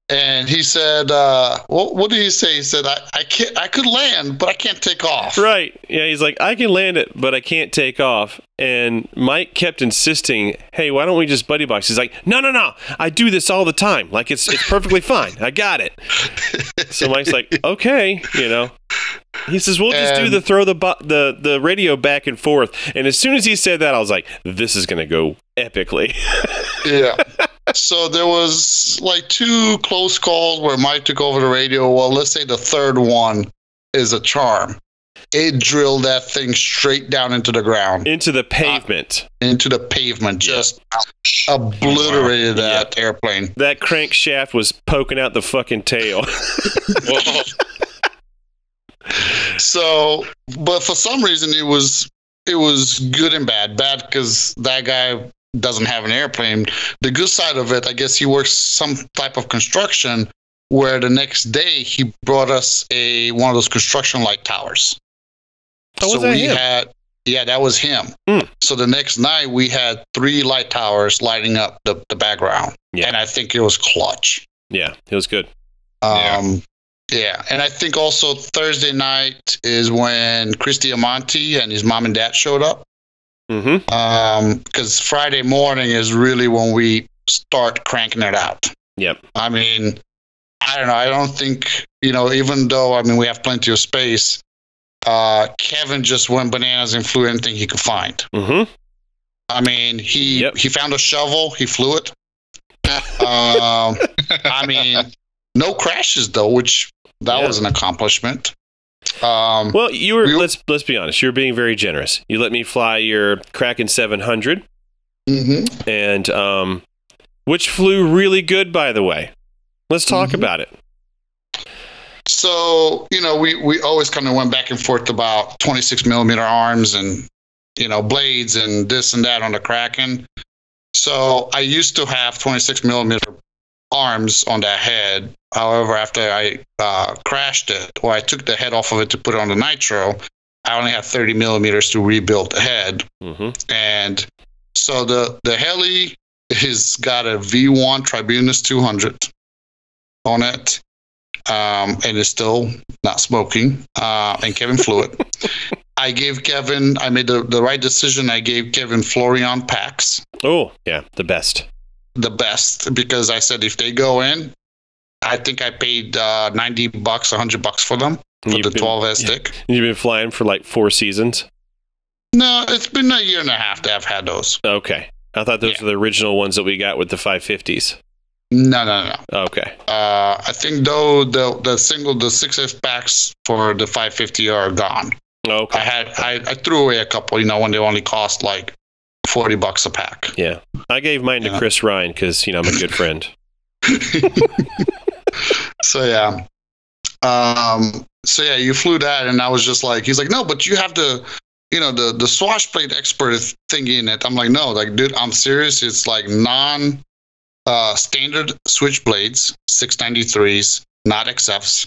and he said, uh, what, what did he say? He said, I, I can't, I could land, but I can't take off. Right. Yeah, he's like, I can land it, but I can't take off. And Mike kept insisting, hey, why don't we just buddy box? He's like, no, no, no. I do this all the time. Like, it's, it's perfectly fine. I got it. So Mike's like, okay, you know. He says, we'll just do the throw the, the, the radio back and forth. And as soon as he said that, I was like, this is going to go epically. yeah. So there was like two close calls where Mike took over the radio. Well, let's say the third one is a charm. It drilled that thing straight down into the ground, Into the pavement. Uh, into the pavement, just obliterated that airplane. That crankshaft was poking out the fucking tail. Well, So, but for some reason, it was it was good and bad. Bad because that guy doesn't have an airplane. The good side of it, I guess, he works some type of construction. Where the next day he brought us a one of those construction light towers. Oh, was so we him? had, yeah, that was him. Hmm. So the next night we had three light towers lighting up the, the background, Yeah. and I think it was clutch. yeah, it was good. Um, yeah. And I think also Thursday night is when Christy Amonte and his mom and dad showed up. Mm-hmm. Um, because Friday morning is really when we start cranking it out. Yep. I mean, I don't know. I don't think you know. Even though I mean we have plenty of space, uh, Kevin just went bananas and flew anything he could find. Mm-hmm. I mean, he Yep. he found a shovel, he flew it. um, I mean, no crashes though, which that Yeah. was an accomplishment. Um, Well, you were We- let's let's be honest. You're being very generous. You let me fly your Kraken 700, mhm. and um, which flew really good, by the way. Let's talk Mhm. about it. So you know, we we always kind of went back and forth about 26 millimeter arms and you know blades and this and that on the Kraken. So I used to have 26 millimeter arms on that head. However, after I uh, crashed it, or I took the head off of it to put it on the Nitro, I only had 30 millimeters to rebuild the head. Mm-hmm. And so the the heli has got a V1 Tribunus 200 on it, um, and it's still not smoking. Uh, and Kevin flew it. I gave Kevin. I made the, the right decision. I gave Kevin Florian packs, Oh, yeah, the best. the best, because I said if they go in, I think I paid uh, 90 bucks, 100 bucks for them for You've the been- 12 S stick. You've been flying for like four seasons. No, it's been a year and a half that I've had those. Okay, I thought those Yeah. were the original ones that we got with the 550s. No, no, no. Okay, Uh, I think though the the single the six S packs for the 550 are gone. I had I, I threw away a couple, you know, when they only cost like 40 bucks a pack. yeah. I gave mine to Yeah. Chris Ryan because you know I'm a good friend. so yeah. Um so yeah, you flew that and I was just like he's like, No, but you have the you know, the the swash plate expert thingy in it. I'm like, no, like dude, I'm serious. It's like non uh standard switchblades, 693s, not XFs,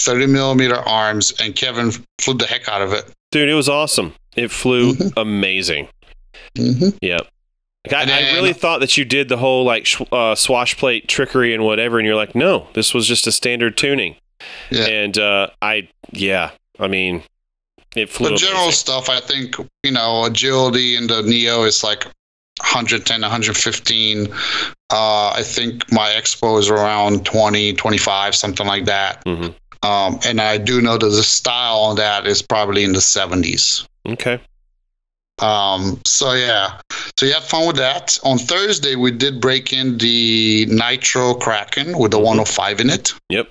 30 millimeter arms, and Kevin flew the heck out of it. Dude, it was awesome. It flew Mhm. amazing. Mm-hmm. Yep. Like, I, I really thought that you did the whole like sh- uh, swash plate trickery and whatever, and you're like, no, this was just a standard tuning. Yeah. And uh, I, yeah, I mean, it flew. The general amazing. stuff, I think, you know, agility in the Neo is like 110, 115. Uh, I think my Expo is around 20, 25, something like that. Mm-hmm. Um, and I do know that the style on that is probably in the 70s. Okay. Um, so yeah, so you had fun with that. On Thursday, we did break in the Nitro Kraken with the 105 in it. Yep.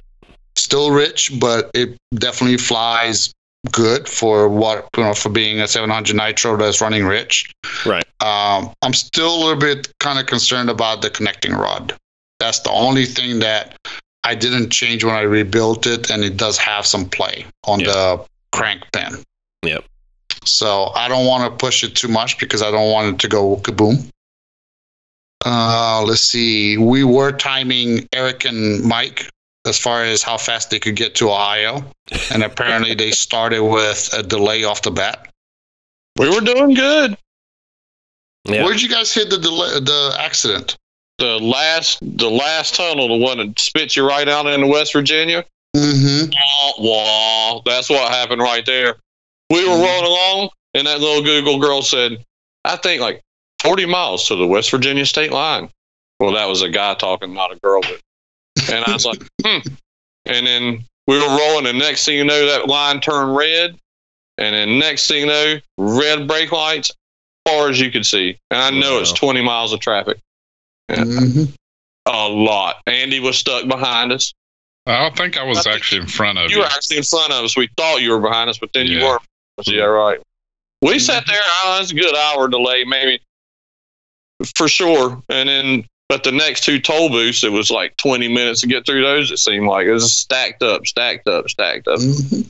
Still rich, but it definitely flies good for what you know for being a 700 Nitro that's running rich. Right. Um, I'm still a little bit kind of concerned about the connecting rod. That's the only thing that I didn't change when I rebuilt it, and it does have some play on Yeah. the crank pin. Yep. So I don't want to push it too much because I don't want it to go kaboom. Uh, let's see. We were timing Eric and Mike as far as how fast they could get to Ohio, and apparently they started with a delay off the bat. we were doing good. Yeah. Where'd you guys hit the delay, the accident? the last the last tunnel, the one that spits you right out into West Virginia. Mm-hmm. Wah, wah. That's what happened right there. We were rolling along, and that little Google girl said, "I think like 40 miles to the West Virginia state line." Well, that was a guy talking, not a girl. But and I was like, "Hmm." And then we were rolling, and next thing you know, that line turned red, and then next thing you know, red brake lights, far as you could see, and I know it's Wow. 20 miles of traffic. Mm-hmm. A lot. Andy was stuck behind us. I think I was I think actually in front of You you. were actually in front of us. We thought you were behind us, but then you Yeah. Weren't. Yeah, right. We sat there. Oh, it's a good hour delay, maybe for sure. And then, but the next two toll booths, it was like 20 minutes to get through those. It seemed like it was stacked up, stacked up, stacked up. hmm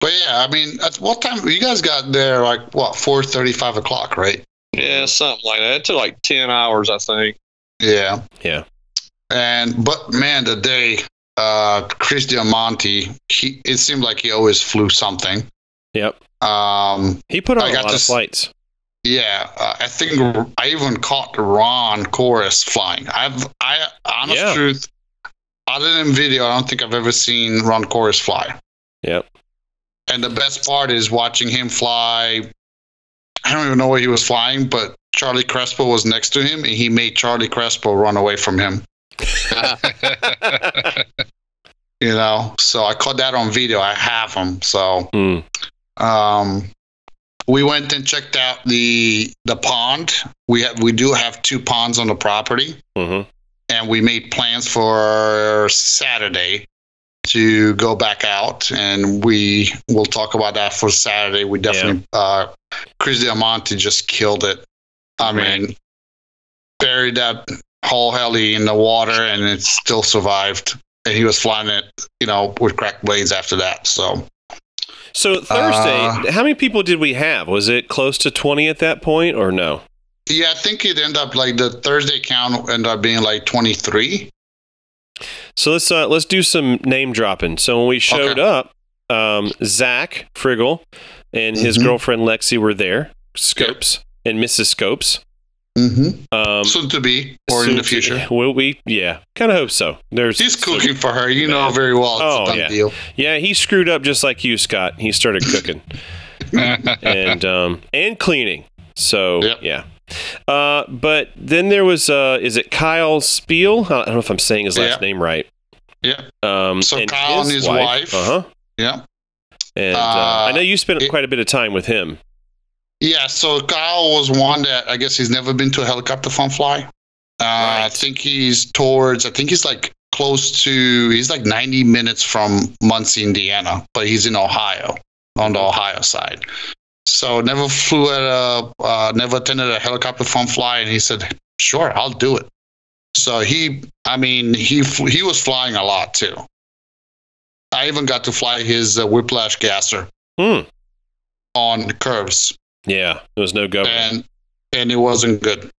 But yeah, I mean, at what time you guys got there? Like what, four thirty, five o'clock, right? Yeah, something like that. It took like 10 hours, I think. Yeah. Yeah. And but man, the day uh Chris Diamante, he it seemed like he always flew something. Yep. Um, He put on I a got lot of this- flights. yeah, uh, I think I even caught Ron Chorus flying. I've, I, honest Yeah. truth, other than video, I don't think I've ever seen Ron Chorus fly. Yep. And the best part is watching him fly. I don't even know where he was flying, but Charlie Crespo was next to him, and he made Charlie Crespo run away from him. You know, so I caught that on video. I have him. So Hmm. Um, we went and checked out the the pond. We have we do have two ponds on the property, Mhm. and we made plans for Saturday to go back out, and we will talk about that for Saturday. We definitely uh, Chris Diamante just killed it. I mean, buried that whole heli in the water, and it still survived. And he was flying it, you know, with cracked blades after that. So So Thursday, Uh, how many people did we have? Was it close to 20 at that point or no? Yeah, I think it ended up like the Thursday count ended up being like 23. So let's uh, let's do some name dropping. So when we showed Okay. up, um, Zach Friggle and his Mhm. girlfriend Lexi were there. Scopes and Mrs. Scopes. Mm-hmm. Um, Soon to be, or in soon the to- future. Will we? Yeah, kind of hope so. There's He's cooking for her. You know very well it's Oh, a done yeah. deal. Yeah, he screwed up just like you, Scott. He started cooking and um, and cleaning. So Yep. yeah. Uh, but then there was uh, is it Kyle Spiel? I don't know if I'm saying his last Yeah. name right. Yeah. Um, So Kyle and his wife. Uh huh. Yeah. And uh, Uh, I know you spent it- quite a bit of time with him. Yeah, so Kyle was one that I guess he's never been to a helicopter fun fly. Uh, I think he's towards, I think he's like close to, he's like 90 minutes from Muncie, Indiana, but he's in Ohio, on the Ohio side. So never flew at a, uh, never attended a helicopter fun fly, and he said, sure, I'll do it. So he, I mean, he he was flying a lot too. I even got to fly his uh, whiplash gasser Hmm. on curves Yeah, there was no go. and and it wasn't good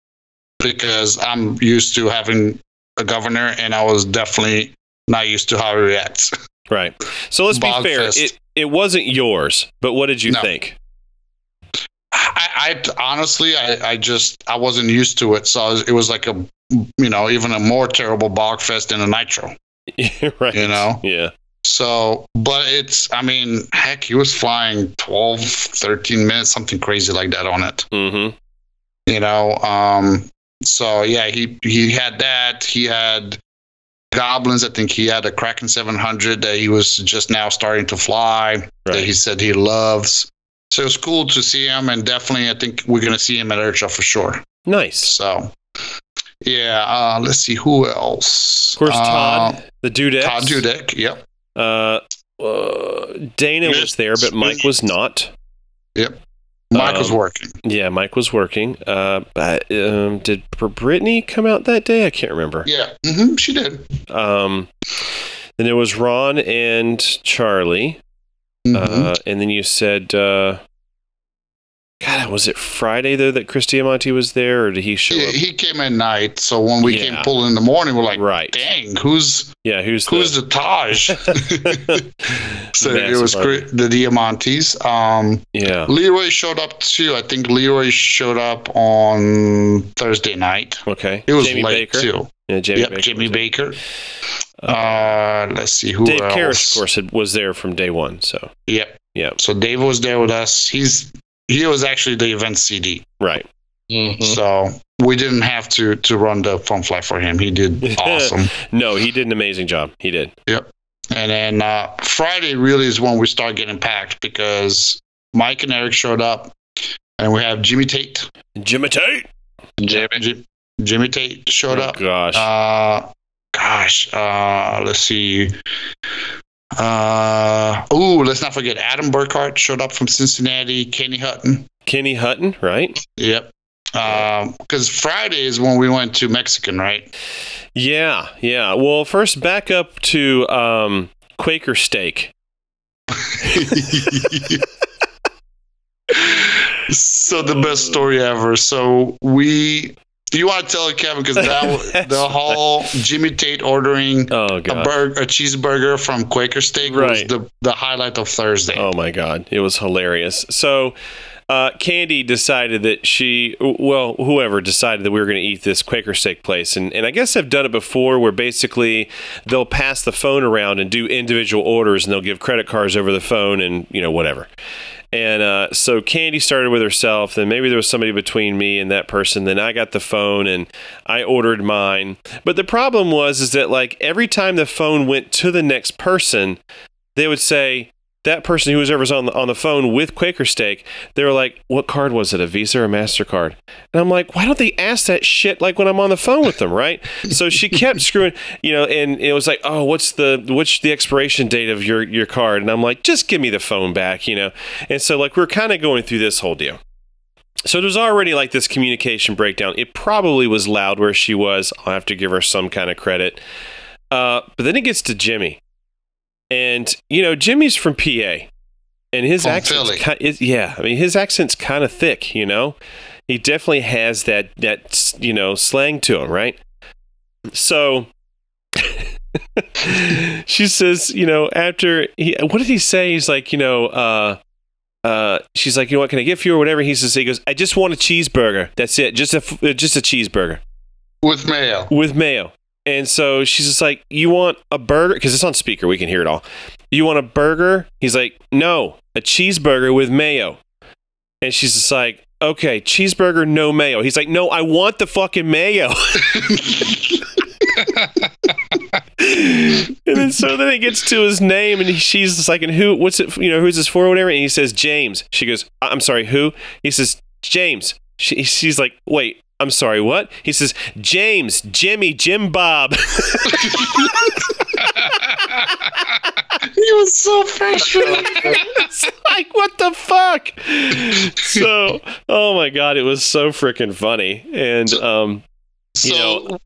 because I'm used to having a governor, and I was definitely not used to how he reacts. Right. So let's be fair. fest. It it wasn't yours, but what did you No. think? I, I honestly, I, I just I wasn't used to it, so it was like a you know even a more terrible bog fest than a nitro. right. You know? Yeah. So, but it's I mean, heck, he was flying 12, 13 minutes, something crazy like that on it. Mm-hmm. you know um so yeah he he had that he had goblins i think he had a kraken 700 that he was just now starting to fly that he said he loves so it was cool to see him and definitely i think we're going to see him at IRCHA for sure Nice. so yeah uh let's see who else Of course, Uh, Todd, the dude. todd dudek yep Uh, uh, Dana Miss- was there, but Mike was not. Yep. Mike was Um, working Yeah, Mike was working. Uh, but, um, did Br- Brittany come out that day? I can't remember. yeah hmm she did Um, then there was Ron and Charlie. Mhm. Uh, and then you said, uh, God, was it Friday though that Chris Diamante was there, or did he show He, up? he came at night, so when we Yeah. came pulling in the morning, we're like, right. "Dang, who's Yeah. Who's who's the? the Taj?" so it was cri- the Diamantes. Um, yeah. Leroy showed up too. I think Leroy showed up on Thursday night. Okay. It was Jamie late Baker. too. Yeah, Jamie yep, Baker. Jimmy. Baker. Uh, let's see who Dave else. Karras, of course, was there from day one. So Yep. Yep. So Dave was there with us. He's he was actually the event CD. right. Mhm. So we didn't have to to run the fun fly for him. He did awesome. No, he did an amazing job. He did. Yep. And then uh, Friday really is when we start getting packed because Mike and Eric showed up, and we have Jimmy Tate. Jimmy Tate. Jimmy. Jim, Jimmy Tate showed Oh, up. Gosh. Uh, gosh, uh, let's see. Uh, ooh, let's not forget Adam Burkhardt showed up from Cincinnati. Kenny Hutton. Kenny Hutton. Right. Yep. Because Friday is when we went to Mexican, right? Yeah. Yeah. Well, first back up to um, Quaker Steak. so the best story ever. So we, you want to tell it, Kevin? Because that the whole Jimmy Tate ordering Oh a burger, a cheeseburger from Quaker Steak was Right. the the highlight of Thursday. Oh my god, it was hilarious. So, uh, Candy decided that she, well, whoever decided that we were going to eat this Quaker steak place, and and I guess I've done it before, where basically they'll pass the phone around and do individual orders, and they'll give credit cards over the phone, and you know whatever. And uh, so Candy started with herself. Then maybe there was somebody between me and that person. Then I got the phone and I ordered mine. But the problem was is that like every time the phone went to the next person, they would say that person who was ever on the, on the phone with Quaker Steak, they were like, "What card was it? A Visa or a Mastercard?" And I'm like, "Why don't they ask that shit like when I'm on the phone with them, right?" so she kept screwing, you know, and it was like, "Oh, what's the what's the expiration date of your your card?" And I'm like, "Just give me the phone back," you know. And so like we're kind of going through this whole deal. So there's already like this communication breakdown. It probably was loud where she was. I'll have to give her some kind of credit. Uh, but then it gets to Jimmy. And you know, Jimmy's from PA, and his accent, accent's Philly. ki- is, yeah. I mean, his accent's kind of thick. You know, he definitely has that that you know slang to him, right? So she says, you know, after he, what did he say? He's like, you know, uh, uh, she's like, you know, what can I get for you or whatever? He says, he goes, I just want a cheeseburger. That's it, just a just a cheeseburger with mayo. with mayo. And so she's just like, You want a burger? Because it's on speaker. We can hear it all. You want a burger? He's like, No, a cheeseburger with mayo. And she's just like, Okay, cheeseburger, no mayo. He's like, No, I want the fucking mayo. and then so then it gets to his name, and she's just like, And who, what's it, you know, who's this for, or whatever? And he says, James. She goes, "I- I'm sorry, who? He says, James. She, she's like, Wait, I'm sorry, what? He says, James, Jimmy, Jim Bob. he was so frustrated. it's like, what the fuck? So, oh my God, it was so freaking funny. And, um, so You know,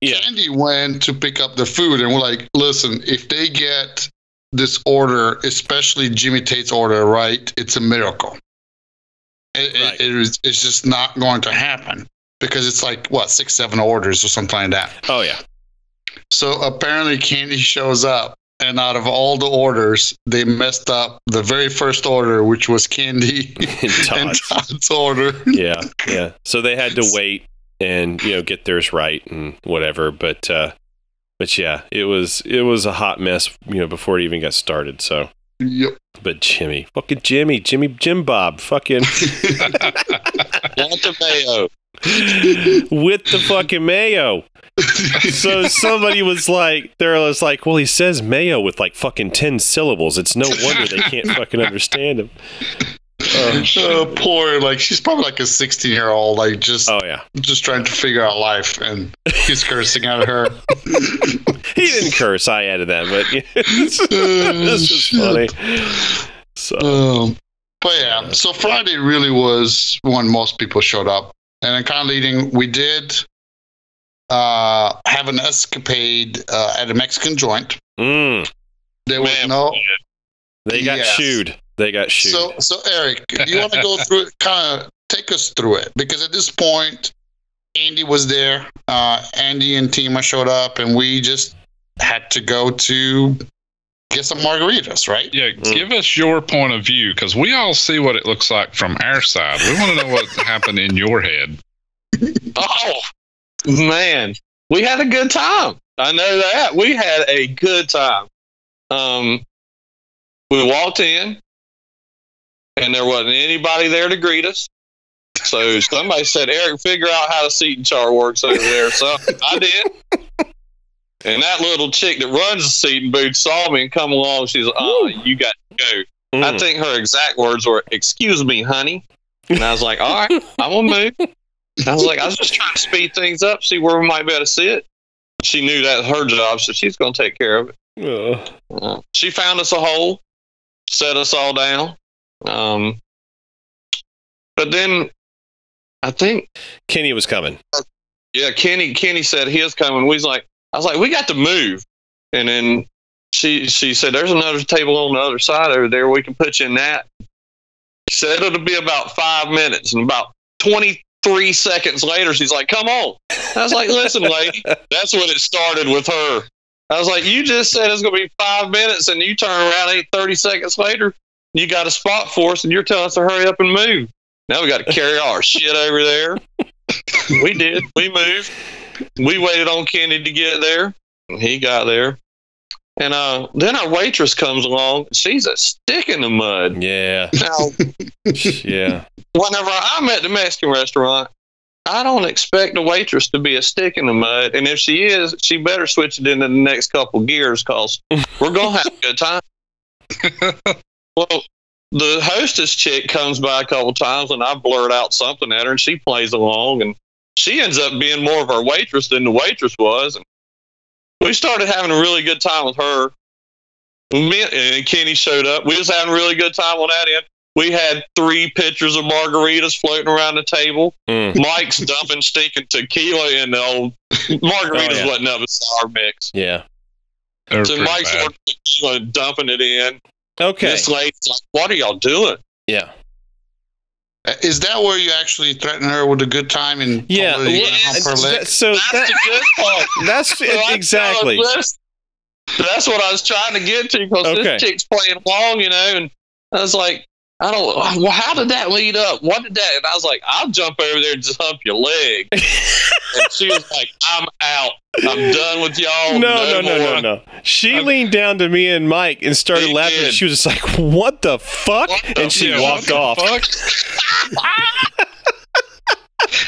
yeah. Candy went to pick up the food, and we're like, "Listen, if they get this order, especially Jimmy Tate's order, right, it's a miracle. It, it- Right. it is, it's just not going to happen because it's like what six, seven orders or something like that. oh yeah. So apparently, Candy shows up, and out of all the orders, they messed up the very first order, which was Candy And and Todd's. Todd's order. yeah, yeah. So they had to wait and you know get theirs right and whatever. But uh, but yeah, it was it was a hot mess you know before it even got started. So Yep. but Jimmy, fucking Jimmy, Jimmy, Jim Bob, fucking Want the mayo. with the fucking mayo. So somebody was like, they're was like, well, he says mayo with like fucking ten syllables. It's no wonder they can't fucking understand him. Uh, Oh, poor, like she's probably like a 16 year old, like just oh yeah, just trying to figure out life, and he's cursing at her. he didn't curse. I added that, but this is funny. So Um, but yeah, so Friday really was when most people showed up, and then kind of leading, we did uh, have an escapade uh, at a Mexican joint. mm, There was Man, no, they got Yes. chewed. They got shooed. So, so Eric, do you want to go through it? Kind of take us through it because at this point, Andy was there. Uh, Andy and Tima showed up, and we just had to go to get some margaritas, right? Yeah, give us your point of view because we all see what it looks like from our side. We want to know what happened in your head. Oh man, we had a good time. I know that we had a good time. Um, we walked in, and there wasn't anybody there to greet us. So somebody said, "Eric, figure out how the seating chart works over there." So I did. And that little chick that runs the seating booth saw me and come along. She's, like, "Oh, you got to go." I Mm. think her exact words were, "Excuse me, honey," and I was like, "All right, I'm gonna move." I was like, I was just trying to speed things up, see where we might be able to sit. She knew that was her job, so she's gonna take care of it. Ugh. Uh, she found us a hole, set us all down. Um, but then I think, Kenny was coming. yeah, Kenny Kenny said he was coming. We was like, I was like, we got to move, and then she she said, "There's another table on the other side over there. We can put you in that." She Said it'll be about five minutes, and about twenty three seconds later, she's like, "Come on." I was like, "Listen, lady, that's when it started with her." I was like, "You just said it's gonna be five minutes, and you turn around eight thirty seconds later, you got a spot for us, and you're telling us to hurry up and move." Now we got to carry all our shit over there. we did. We moved. We waited on Kenny to get there. He got there. And uh, then our waitress comes along. She's a stick in the mud. Yeah. Now, Yeah. whenever I'm at the Mexican restaurant, I don't expect a waitress to be a stick in the mud. And if she is, she better switch it into the next couple gears because we're going to have a good time. well, the hostess chick comes by a couple times and I blurt out something at her and she plays along and she ends up being more of our waitress than the waitress was. And we started having a really good time with her. Me and Kenny showed up. We was having a really good time on that end. We had three pitchers of margaritas floating around the table. Mm. Mike's dumping stinking tequila in the old margaritas Oh, yeah. wasn't up a sour mix. Yeah. They were So Mike's tequila dumping it in. Okay. This lady's like, "What are y'all doing?" Yeah. Uh, Is that where you actually threaten her with a good time and Yeah. told her you're gonna Yes. hump her leg? That- so That's that, the good part. that's So I exactly. this. That's what I was trying to get to because Okay. this chick's playing along, you know, and I was like, I don't. Well, how did that lead up? What did that? And I was like, I'll jump over there and just hump your leg. and she was like, I'm out. I'm done with y'all. No, no, no, no, more." no. She leaned down to me and Mike and started laughing. did. She was just like, "What the fuck?" What the and she Yeah, walked off.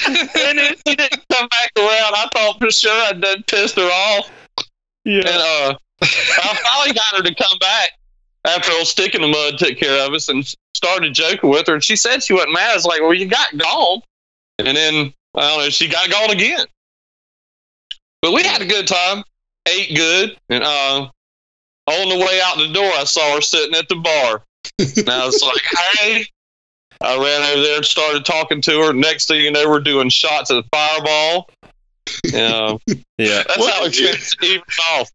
and then she didn't come back around. I thought for sure I'd done pissed her off. Yeah. And uh, I finally got her to come back after old stick in the mud took care of us and started joking with her. And she said she wasn't mad. I was like, well, you got gone. And then, I don't know, she got gone again. But we had a good time, ate good. And uh, on the way out the door, I saw her sitting at the bar. And I was like, hey. I ran over there and started talking to her. Next thing you know, we're doing shots of the Fireball. Yeah, yeah. that's What how it did even off.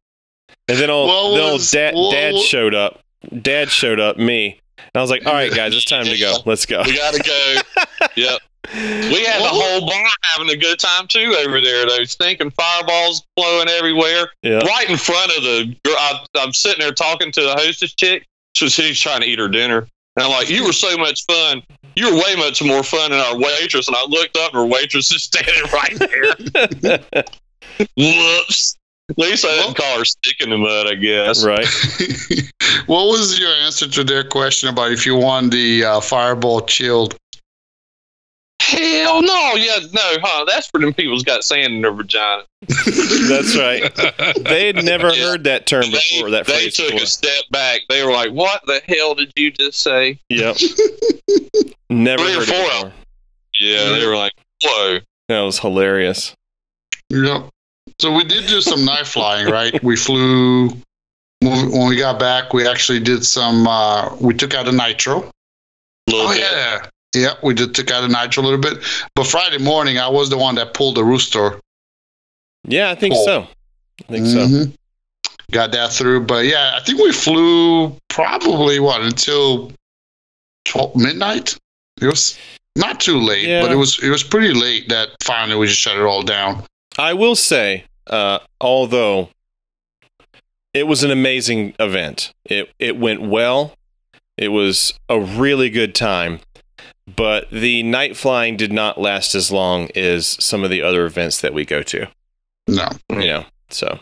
And then old, What then old was- dad, what- dad showed up. Dad showed up, me. And I was like, "All right, guys, it's time to go. Let's go." We gotta go. yep. We had the whole bar having a good time too over there. Those stinking fireballs flowing everywhere, Yeah. right in front of the. girl. I, I'm sitting there talking to the hostess chick. So she's trying to eat her dinner, and I'm like, "You were so much fun. You were way much more fun than our waitress." And I looked up, and her waitress is standing right there. Whoops. At least I didn't call her stick in the mud. I guess. right. what was your answer to their question about if you won the uh, fireball chilled? Hell no. Yeah, no, huh? That's for them people's got sand in their vagina. That's right. They had never Yeah. heard that term they, before. That phrase. they phrase took before. a step back. They were like, "What the hell did you just say?" Yep. Never Three or heard four it of before. Yeah, they were like, "Whoa!" That was hilarious. Yep. So we did do some night flying, right? We flew when when we got back. We actually did some. Uh, we took out a nitro. Oh bit. yeah, yeah. We did took out a nitro a little bit. But Friday morning, I was the one that pulled the rooster. Yeah, I think Cool. so. I think so. Mhm. Got that through. But yeah, I think we flew probably what until 12 midnight. It was not too late, Yeah. but it was it was pretty late that finally we just shut it all down. I will say, uh, although it was an amazing event, it it went well. It was a really good time, but the night flying did not last as long as some of the other events that we go to. No, You know, so.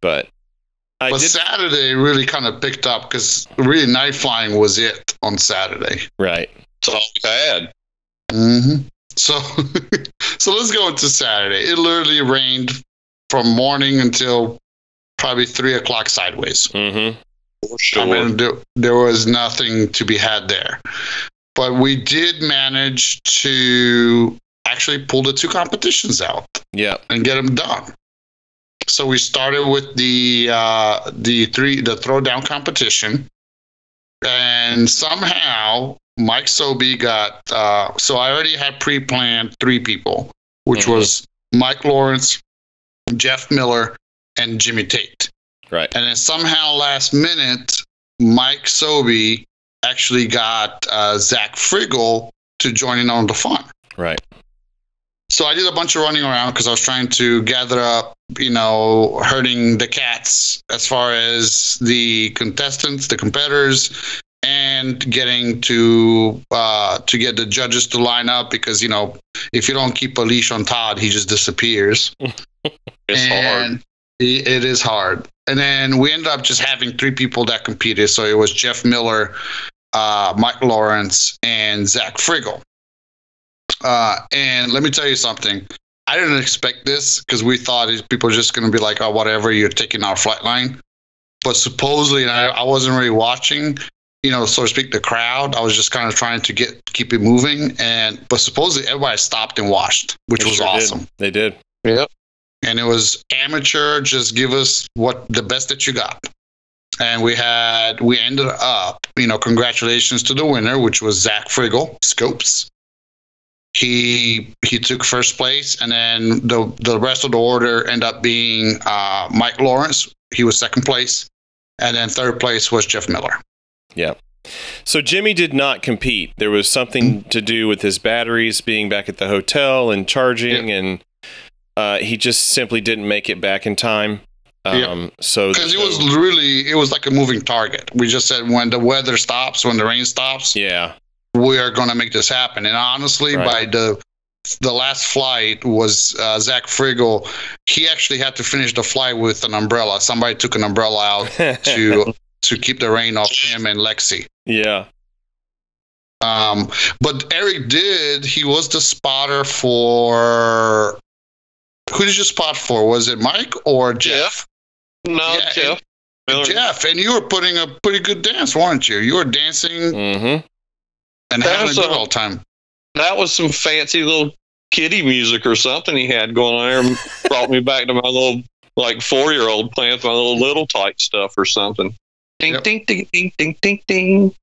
But I but did Saturday really kind of picked up because really night flying was it on Saturday. right. That's all we had. hmm So, so let's go into Saturday. It literally rained from morning until probably three o'clock sideways. Mm-hmm. For I sure. mean, there, there was nothing to be had there. But we did manage to actually pull the two competitions out Yeah. and get them done. So we started with the uh, the three the throwdown competition, and somehow Mike Sobey got. Uh, so I already had pre-planned three people, which Mhm. was Mike Lawrence, Jeff Miller, and Jimmy Tate. Right. And then somehow last minute, Mike Sobey actually got uh, Zach Friggle to join in on the fun. Right. So I did a bunch of running around because I was trying to gather up, you know, herding the cats as far as the contestants, the competitors, and getting to uh, to get the judges to line up because you know if you don't keep a leash on Todd, he just disappears. It's hard. and It it is hard. And then we ended up just having three people that competed. So it was Jeff Miller, uh, Mike Lawrence, and Zach Friggle. Uh, and let me tell you something. I didn't expect this because we thought these people were just going to be like, oh, whatever, you're taking our flight line. But supposedly, and I, I wasn't really watching, you know, so to speak, the crowd. I was just kind of trying to get keep it moving. And but supposedly everybody stopped and watched, which They was sure did. awesome They did. Yep. and it was amateur just give us what the best that you got and we had we ended up you know congratulations to the winner which was zach friggle scopes he he took first place and then the the rest of the order ended up being uh, mike lawrence he was second place and then third place was jeff miller So Jimmy did not compete. There was something to do with his batteries being back at the hotel and charging, and uh, he just simply didn't make it back in time. Yeah. Um, So because it was really it was like a moving target we just said when the weather stops when the rain stops yeah, we are going to make this happen. And honestly, Right. by the the last flight was uh, Zach Friggle. He actually had to finish the flight with an umbrella. Somebody took an umbrella out to to keep the rain off him and Lexi. yeah, Um, but Eric did. He was the spotter for. Who did you spot for? Was it Mike or Jeff? No, Yeah, Jeff. Miller. Jeff, and you were putting a pretty good dance, weren't you? You were dancing mm-hmm. and That having a good old time. That was some fancy little kiddie music or something he had going on there and brought me back to my little like four year old playing with my little little tight stuff or something. Ding Yep. ding ding ding ding ding ding.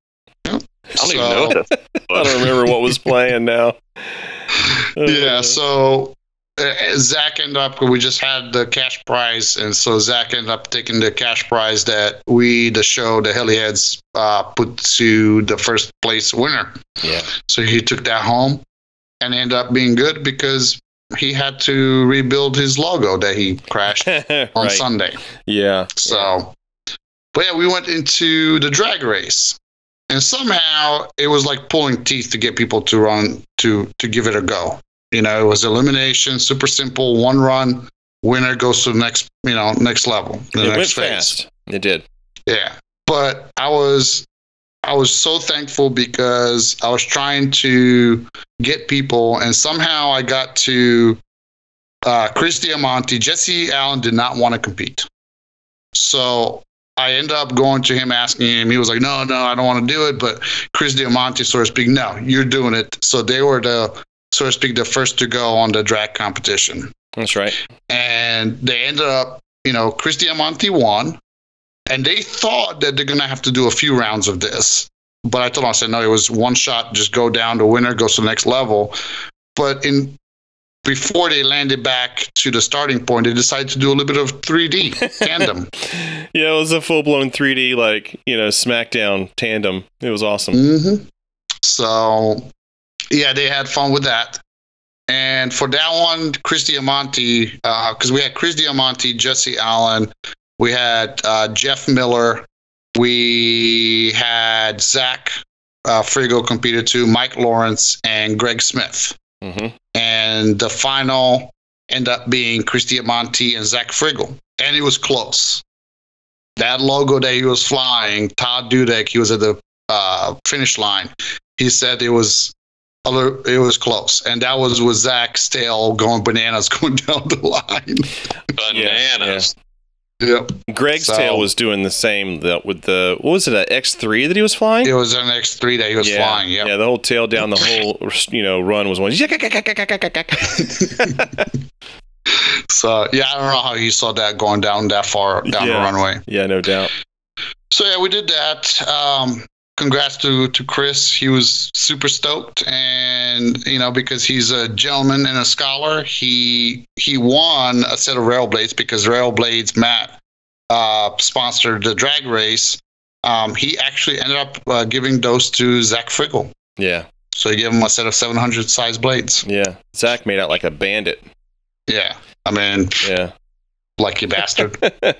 I don't even know what that I don't remember what was playing now. yeah Uh, so uh, zach ended up we just had the cash prize and so zach ended up taking the cash prize that we the show the heliheads uh, put to the first place winner yeah, so he took that home and ended up being good because he had to rebuild his logo that he crashed on right. sunday Yeah, so but yeah we went into the drag race and somehow it was like pulling teeth to get people to run to to give it a go you know it was elimination super simple one run winner goes to the next you know next level the it went next phase fast. It did. yeah but i was i was so thankful because i was trying to get people and somehow i got to uh, chris diamante jesse allen did not want to compete so i ended up going to him asking him he was like no no i don't want to do it but chris diamante so to speak no you're doing it so they were the so to speak the first to go on the drag competition That's right. and they ended up, you know, Chris Diamante won, and they thought that they're gonna have to do a few rounds of this. But I told them, I said, no, it was one shot, just go down. The winner goes to the next level. But in before they landed back to the starting point, they decided to do a little bit of 3D tandem. Yeah, it was a full blown 3D like you know SmackDown tandem. It was awesome. hmm So, yeah, they had fun with that. And for that one, Chris Diamante, because we had Chris Diamante, Jesse Allen, we had uh, Jeff Miller, we had Zach uh, Frigo competed too, Mike Lawrence, and Greg Smith. hmm And the final ended up being Chris Diamante and Zach Friggle. And it was close. That logo that he was flying, Todd Dudek, he was at the uh, finish line. He said it was a little, it was close. And that was with Zach's tail going bananas going down the line. Bananas. Yep. Greg's So- tail was doing the same that with the what was it, an X three that he was flying? It was an X3 that he was yeah, flying. Yeah. yeah, the whole tail down the whole you know run was one. So, yeah, I don't know how you saw that going down that far down the runway. yeah, no doubt. So yeah, we did that. Um, congrats to to Chris. He was super stoked, and you know because he's a gentleman and a scholar, he he won a set of rail blades because Rail Blades Matt uh, sponsored the drag race. Um, he actually ended up uh, giving those to Zach Friggle. Yeah, So he gave him a set of 700 size blades. yeah. Zach made out like a bandit. Yeah, I mean, Yeah. lucky bastard.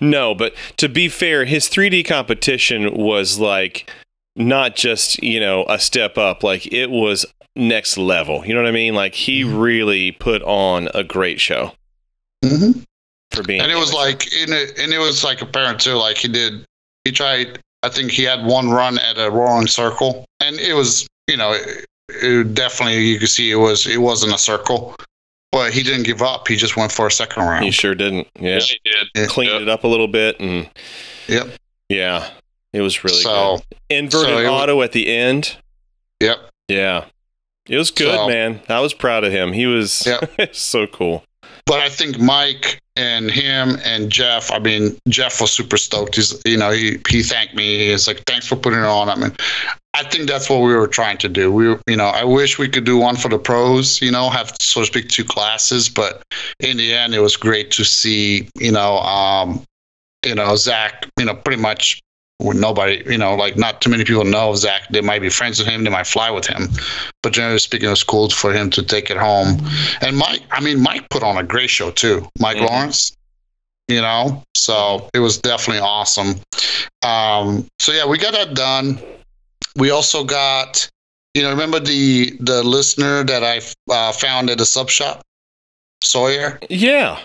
no, but to be fair, his 3D competition was like not just, you know, a step up, like it was next level. You know what I mean? Like he Mm-hmm. really put on a great show hmm for being and it was like in it, and it was like apparent too. Like he did, he tried. I think he had one run at a rolling circle, and it was you know it, it definitely you could see it was it wasn't a circle, but he didn't give up. He just went for a second round. he sure didn't. Yeah. he did. Yeah. Cleaned Yep. it up a little bit and Yep. yeah. It was really so good. Inverted so it was- auto at the end. yep. Yeah. It was good, So- man. I was proud of him. He was Yep. so cool. But I think Mike and him and Jeff. I mean, Jeff was super stoked. He's you know he he thanked me. He's like, thanks for putting it on. I mean, I think that's what we were trying to do. We, were- you know, I wish we could do one for the pros. You know, have so to speak two classes. But in the end, it was great to see. You know, um, you know Zach. You know, pretty much with nobody. You know, like not too many people know Zach. They might be friends with him. They might fly with him. But generally speaking, it was cool for him to take it home. And Mike, I mean, Mike put on a great show too. Mike Mhm. Lawrence. You know, so it was definitely awesome. Um, so yeah, we got that done. We also got, you know, remember the the listener that I uh, found at a sub shop, Sawyer. Yeah.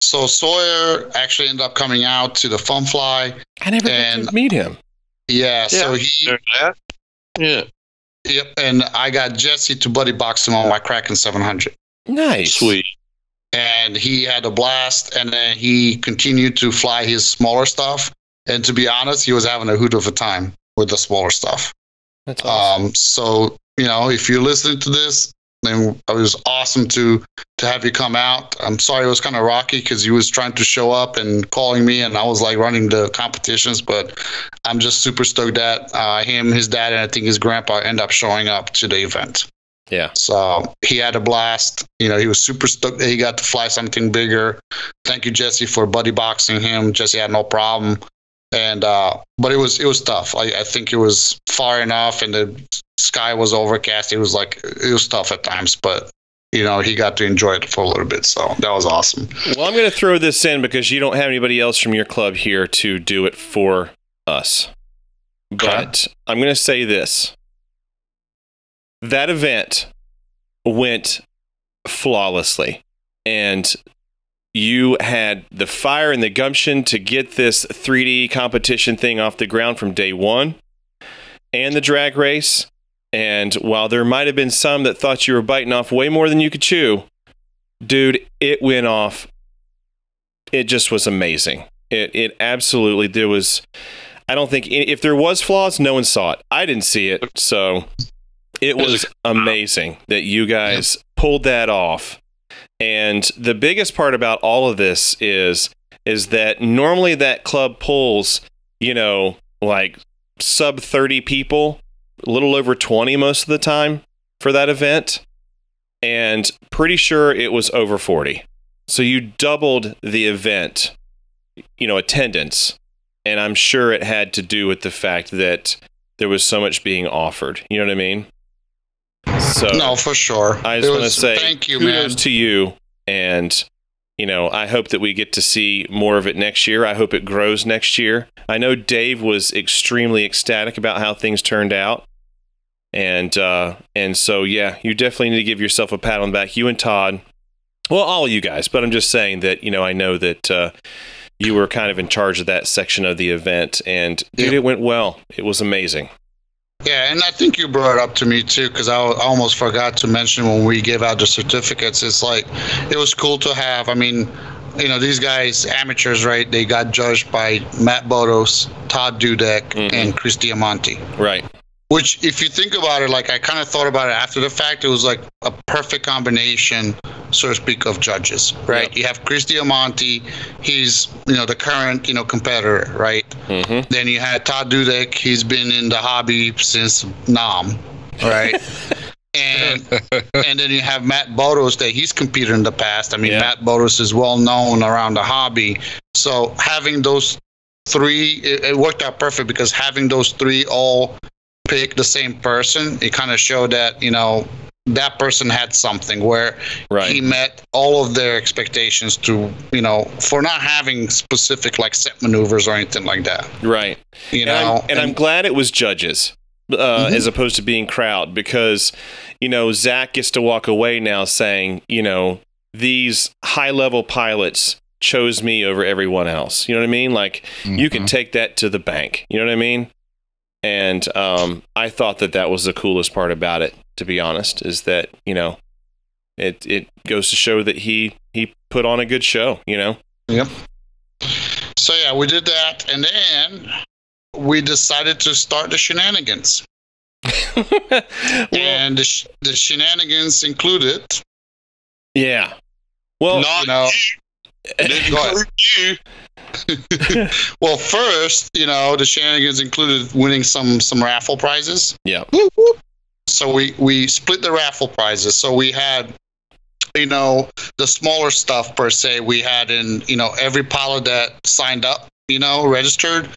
So Sawyer actually ended up coming out to the Fun Fly. I never got And- to meet him. Yeah, so Yeah. he, There's. Yeah. yep, and I got Jesse to buddy box him on my Kraken 700. Nice. Sweet. and he had a blast and then he continued to fly his smaller stuff and to be honest he was having a hoot of a time with the smaller stuff That's awesome. um, so you know if you're listening to this then it was awesome to to have you come out i'm sorry it was kind of rocky because he was trying to show up and calling me and i was like running the competitions but i'm just super stoked that uh, him his dad and i think his grandpa end up showing up to the event yeah. so he had a blast. You know, he was super stoked that he got to fly something bigger. Thank you, Jesse, for buddy boxing him. Jesse had no problem. And uh, but it was it was tough. I, I think it was far enough, and the sky was overcast. It was like it was tough at times, but you know he got to enjoy it for a little bit. So that was awesome. Well, I'm going to throw this in because you don't have anybody else from your club here to do it for us. But I'm going to say this that event went flawlessly. And you had the fire and the gumption to get this 3D competition thing off the ground from day one and the drag race. And while there might have been some that thought you were biting off way more than you could chew, dude, it went off. It just was amazing. It it absolutely there was. I don't think if there was flaws, no one saw it. I didn't see it, so it was amazing that you guys pulled that off. And the biggest part about all of this is is that normally that club pulls, you know, like sub 30 people, a little over 20 most of the time for that event. And pretty sure it was over 40. So you doubled the event, you know, attendance. And I'm sure it had to do with the fact that there was so much being offered. You know what I mean? So No, for sure. I just want to say thank you, kudos man. to you, and you know I hope that we get to see more of it next year. I hope it grows next year. I know Dave was extremely ecstatic about how things turned out, and uh, and so yeah, you definitely need to give yourself a pat on the back. You and Todd, well, all of you guys, but I'm just saying that you know I know that. Uh, you were kind of in charge of that section of the event, and dude, Yeah. it went well. It was amazing. Yeah, and I think you brought it up to me too, because I almost forgot to mention when we give out the certificates. It's like it was cool to have. I mean, you know, these guys, amateurs, right? They got judged by Matt Bodos, Todd Dudek, Mhm. and Chris Diamanti. Right. Which, if you think about it, like I kind of thought about it after the fact, it was like a perfect combination, so to speak, of judges, right? You have Chris Diamanti, he's you know the current you know competitor, right? hmm Then you had Todd Dudek. He's been in the hobby since Nam, right? and and then you have Matt Bodos that he's competed in the past. I mean, Yeah. Matt Bodos is well known around the hobby. So having those three, it, it worked out perfect because having those three all pick the same person, it kind of showed that you know that person had something where Right. he met all of their expectations to you know for not having specific like set maneuvers or anything like that right. you and, I'm, know and I'm glad it was judges uh, Mhm. as opposed to being crowd because you know Zach gets to walk away now saying you know these high level pilots chose me over everyone else. You know what I mean? Like you can Mhm. take that to the bank. You know what I mean? And um, I thought that that was the coolest part about it. To be honest, is that you know it it goes to show that he he put on a good show. You know. Yep. So yeah we did that and then we decided to start the shenanigans Well, and the, sh- the shenanigans included yeah. Well, Not you know it didn't Go ahead. include you. well first you know the shenanigans included winning some some raffle prizes yeah. So we we split the raffle prizes so we had you know the smaller stuff per se we had in you know every pilot that signed up you know registered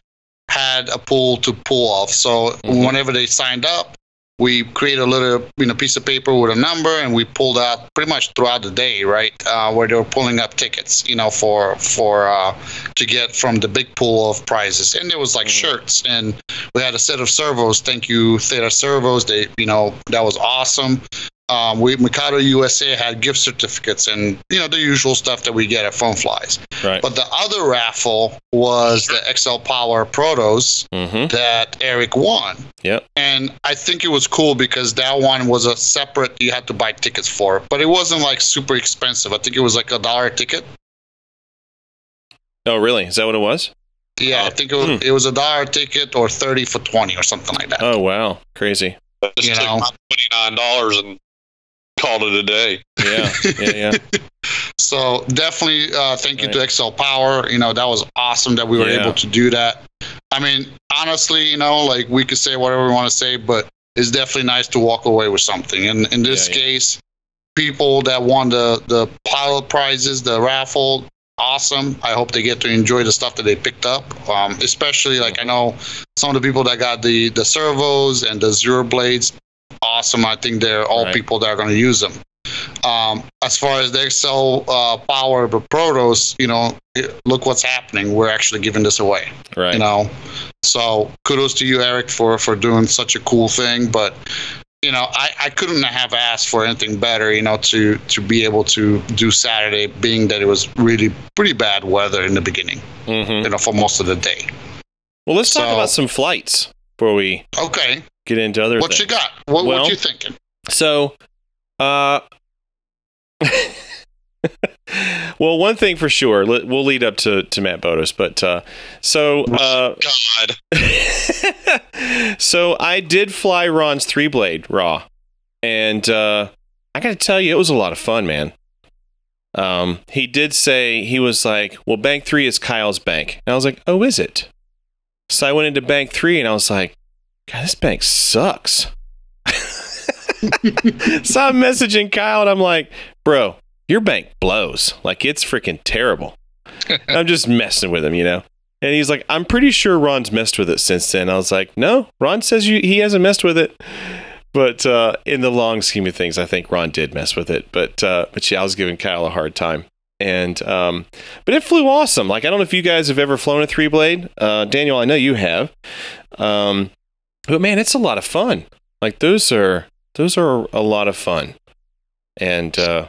had a pool to pull off so Mhm. whenever they signed up we created a little you know piece of paper with a number and we pulled out pretty much throughout the day right uh, where they were pulling up tickets you know for for uh, to get from the big pool of prizes. And there was like Mhm. shirts and we had a set of servos. Thank you theta servos. They you know that was awesome um, we mikado usa had gift certificates and you know the usual stuff that we get at fun flies Right. but the other raffle was the xl power protos Mm-hmm. that eric won Yep. and i think it was cool because that one was a separate you had to buy tickets for but it wasn't like super expensive i think it was like a dollar ticket Oh, really? Is that what it was? yeah i think it was, Hmm. it was a dollar ticket or 30 for 20 or something like that Oh, wow. Crazy. I just You took know. my twenty nine dollars and called it a day. Yeah. Yeah. Yeah. So definitely, uh, thank you to XL Power. You know that was awesome that we were Yeah. able to do that. I mean, honestly, you know, like we could say whatever we want to say, but it's definitely nice to walk away with something. And in this Yeah, yeah. case, people that won the the pilot prizes, the raffle, awesome. I hope they get to enjoy the stuff that they picked up. Um, especially like I know some of the people that got the the servos and the zero blades. Awesome. I think they're all Right. people that are going to use them. Um, as far as the XL uh, power of Protos, you know, it- look what's happening. We're actually giving this away. Right. You know, so kudos to you, Eric, for for doing such a cool thing. But you know, I, I couldn't have asked for anything better. You know, to to be able to do Saturday, being that it was really pretty bad weather in the beginning. Mm-hmm. You know, for most of the day. Well, let's talk So- about some flights before we Okay, get into other what things. you got? What Well- what you thinking? So, uh, well, one thing for sure, we'll lead up to, to Matt Bodos, but uh, so uh, God, so I did fly Ron's three blade raw, and uh, I got to tell you, it was a lot of fun, man. Um, he did say he was like, "Well, bank three is Kyle's bank," and I was like, "Oh, is it?" So I went into bank three, and I was like, "God, this bank sucks." so I'm messaging Kyle, and I'm like, "Bro, your bank blows. Like it's freaking terrible." I'm just messing with him, you know. And he's like, I'm pretty sure Ron's messed with it since then. I was like, no, Ron says you, he hasn't messed with it. But uh, in the long scheme of things, I think Ron did mess with it. But uh, but yeah, I was giving Kyle a hard time. And um, but it flew awesome. Like I don't know if you guys have ever flown a three blade. Uh, Daniel, I know you have. Um, but man, it's a lot of fun. Like those are those are a lot of fun. And uh,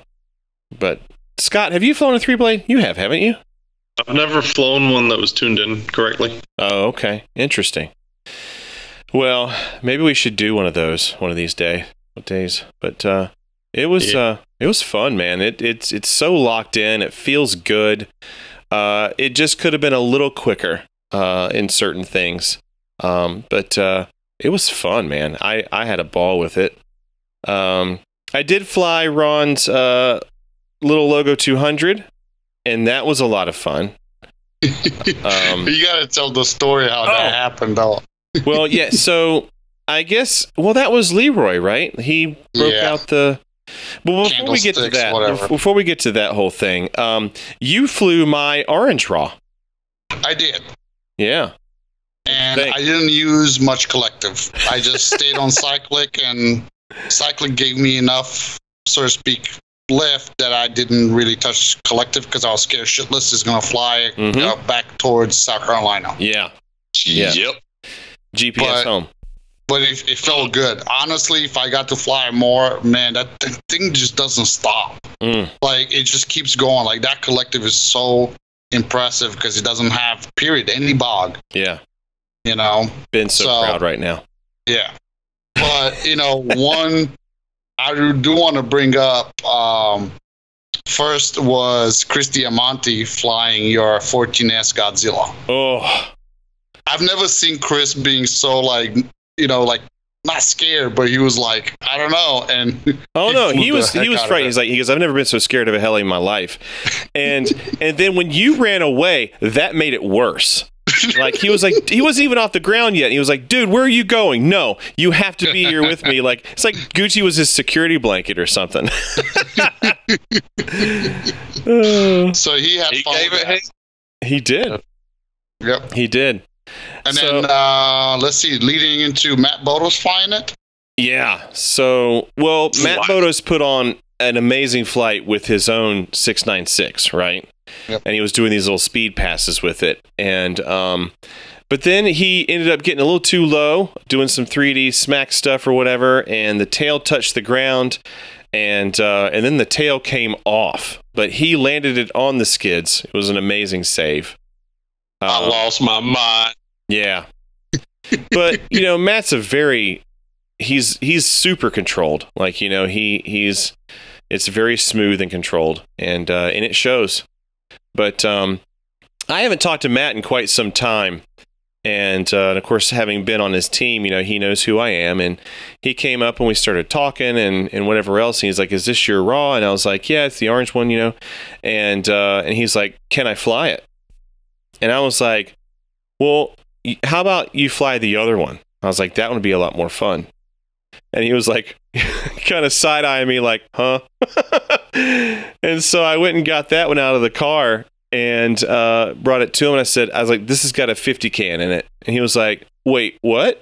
but Scott, have you flown a three blade? You have, haven't you? I've never flown one that was tuned in correctly. Oh, okay. Interesting. Well, maybe we should do one of those one of these day days. But uh, it was Yeah. uh, it was fun, man. It it's it's so locked in. It feels good. Uh, it just could have been a little quicker uh, in certain things. Um, but uh, it was fun, man. I I had a ball with it. Um, I did fly Ron's uh, little logo 200, and that was a lot of fun. Um, you got to tell the story how Oh. that happened, though. well, yeah. So I guess well that was Leroy, right? He broke Yeah. out the. Well, before we get to that, whatever. before we get to that whole thing, um, you flew my orange raw. I did. Yeah. And Thanks. I didn't use much collective. I just stayed on cyclic, and cyclic gave me enough, so to speak, lift that I didn't really touch collective because I was scared shitless is gonna fly Mhm. uh, back towards South Carolina. Yeah. Yeah. Yep. GPS But- home. But it, it felt good. Honestly, if I got to fly more, man, that th- thing just doesn't stop. Mm. Like it just keeps going. Like that collective is so impressive because it doesn't have period any bog. Yeah. You know. been so, So- proud right now. Yeah. But, you know, one I do want to bring up um, first was Chris Diamante flying your 14S Godzilla. Oh. I've never seen Chris being so, like, you know, like, not scared, but he was like, I don't know. And Oh no, he was he was frightened. He's like he goes, I've never been so scared of a heli in my life. And and then when you ran away, that made it worse. Like he was like he wasn't even off the ground yet. He was like, dude, where are you going? No, you have to be here with me. Like it's like Gucci was his security blanket or something. So he had He gave it. his- he did. Yep. He did. And So- then, uh, let's see, leading into Matt Bodos flying it. Yeah. So, well, Matt Wow. Bodos put on an amazing flight with his own 696, right? Yep. And he was doing these little speed passes with it. And, um, but then he ended up getting a little too low, doing some 3D smack stuff or whatever, and the tail touched the ground. And uh, and then the tail came off, but he landed it on the skids. It was an amazing save. I Um, lost my mind. yeah. but, you know, Matt's a very he's he's super controlled. Like, you know, he he's it's very smooth and controlled and uh and it shows. But um I haven't talked to Matt in quite some time. And, uh, and of course, having been on his team, you know, he knows who I am. And he came up and we started talking and, and whatever else. And he's like, Is this your raw? And I was like, Yeah, it's the orange one, you know. And uh, and he's like, Can I fly it? And I was like, Well, how about you fly the other one? I was like, that would be a lot more fun. And he was like, kind of side eyeing me, like, huh? and so I went and got that one out of the car and uh, brought it to him. And I said, I was like, this has got a 50 can in it. And he was like, wait, what?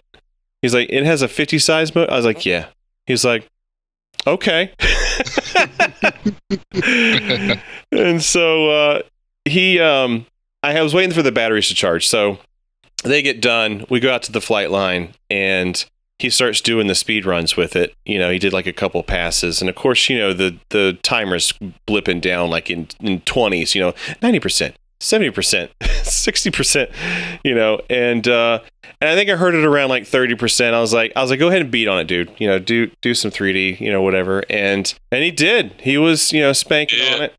He's like, it has a 50 size motor? I was like, yeah. He's like, okay. and so uh, he, um, I was waiting for the batteries to charge. So they get done. We go out to the flight line and he starts doing the speed runs with it. You know, he did like a couple passes. And of course, you know, the, the timer's blipping down like in, in 20s, you know, 90%, 70%, 60%, you know, and, uh, and I think I heard it around like 30%. I was like, I was like, go ahead and beat on it, dude. You know, do, do some 3D, you know, whatever. And, and he did, he was, you know, spanking Yeah. on it.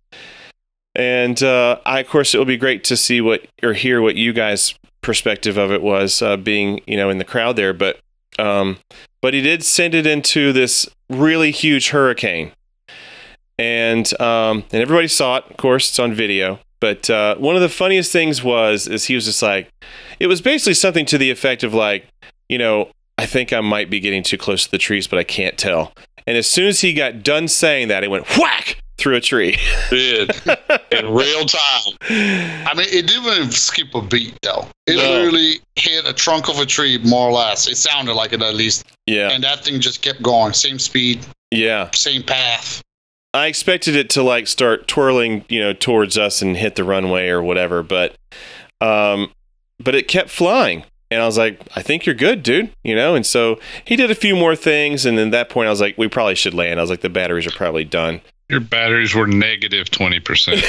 And, uh, I, of course, it would be great to see what, or hear what you guys perspective of it was, uh, being, you know, in the crowd there. But, um, but he did send it into this really huge hurricane. And, um, and everybody saw it. Of course, it's on video. But uh, one of the funniest things was is he was just like, it was basically something to the effect of like, you know, I think I might be getting too close to the trees, but I can't tell. And as soon as he got done saying that, it went whack through a tree. Did in real time. I mean, it didn't even skip a beat though. It No. literally hit a trunk of a tree, more or less. It sounded like it at least, Yeah, and that thing just kept going, same speed, yeah. same path. I expected it to like start twirling, you know, towards us and hit the runway or whatever, but um but it kept flying. And I was like, I think you're good, dude. You know, and so he did a few more things, and then at that point I was like, we probably should land. I was like, the batteries are probably done. Your batteries were negative 20%.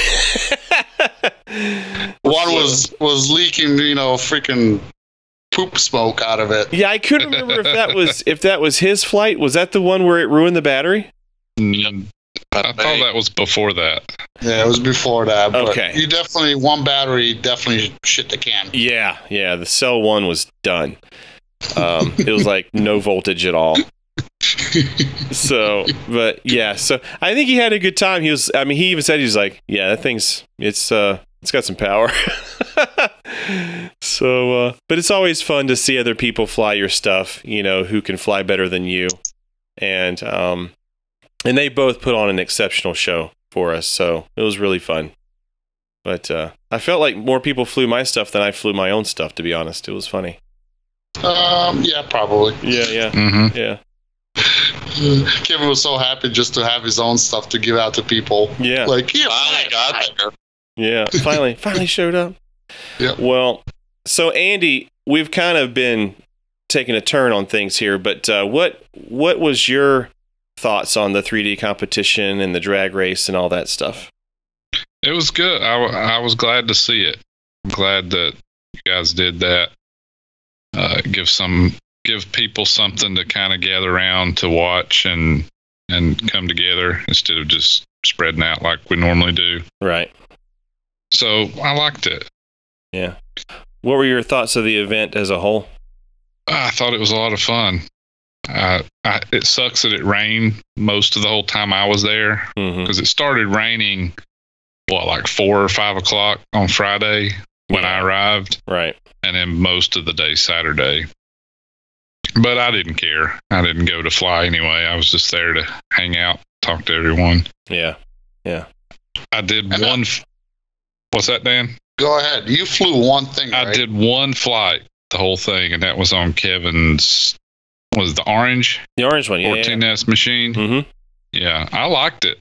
One was was leaking, you know, freaking poop smoke out of it. yeah, I couldn't remember if that was if that was his flight. Was that the one where it ruined the battery? Mm, I thought that was before that. Yeah, it was before that. But Okay. You definitely one battery definitely shit the can. Yeah, yeah. The cell one was done. Um, it was like no voltage at all. So, but yeah. So I think he had a good time. He was. I mean, he even said he's like, yeah, that thing's it's uh it's got some power. so, uh, but it's always fun to see other people fly your stuff. You know, who can fly better than you, and um, and they both put on an exceptional show for us. So it was really fun. But uh, I felt like more people flew my stuff than I flew my own stuff. To be honest, it was funny. Um, yeah, probably. Yeah, yeah, hmm yeah, Kevin was so happy just to have his own stuff to give out to people. yeah, Like, here, Finally got there. yeah. Finally, finally showed up. Yeah. Well, so Andy, we've kind of been taking a turn on things here, but uh, what what was your thoughts on the 3D competition and the drag race and all that stuff? It was good. I, I was glad to see it. I'm glad that you guys did that. Uh, give some give people something to kind of gather around to watch and and come together instead of just spreading out like we normally do. Right. So I liked it. Yeah. What were your thoughts of the event as a whole? I thought it was a lot of fun. Uh, I, it sucks that it rained most of the whole time I was there because it started raining, what, like four or five o'clock on Friday when I arrived, Right. and then most of the day Saturday. But I didn't care. I didn't go to fly anyway. I was just there to hang out, talk to everyone. Yeah. Yeah. I did And one. f- What's that, Dan? Go ahead. You flew one thing, I right? did one flight, the whole thing, and that was on Kevin's. Was the orange The orange one. Yeah. 14S machine? Mm-hmm. Yeah, I liked it.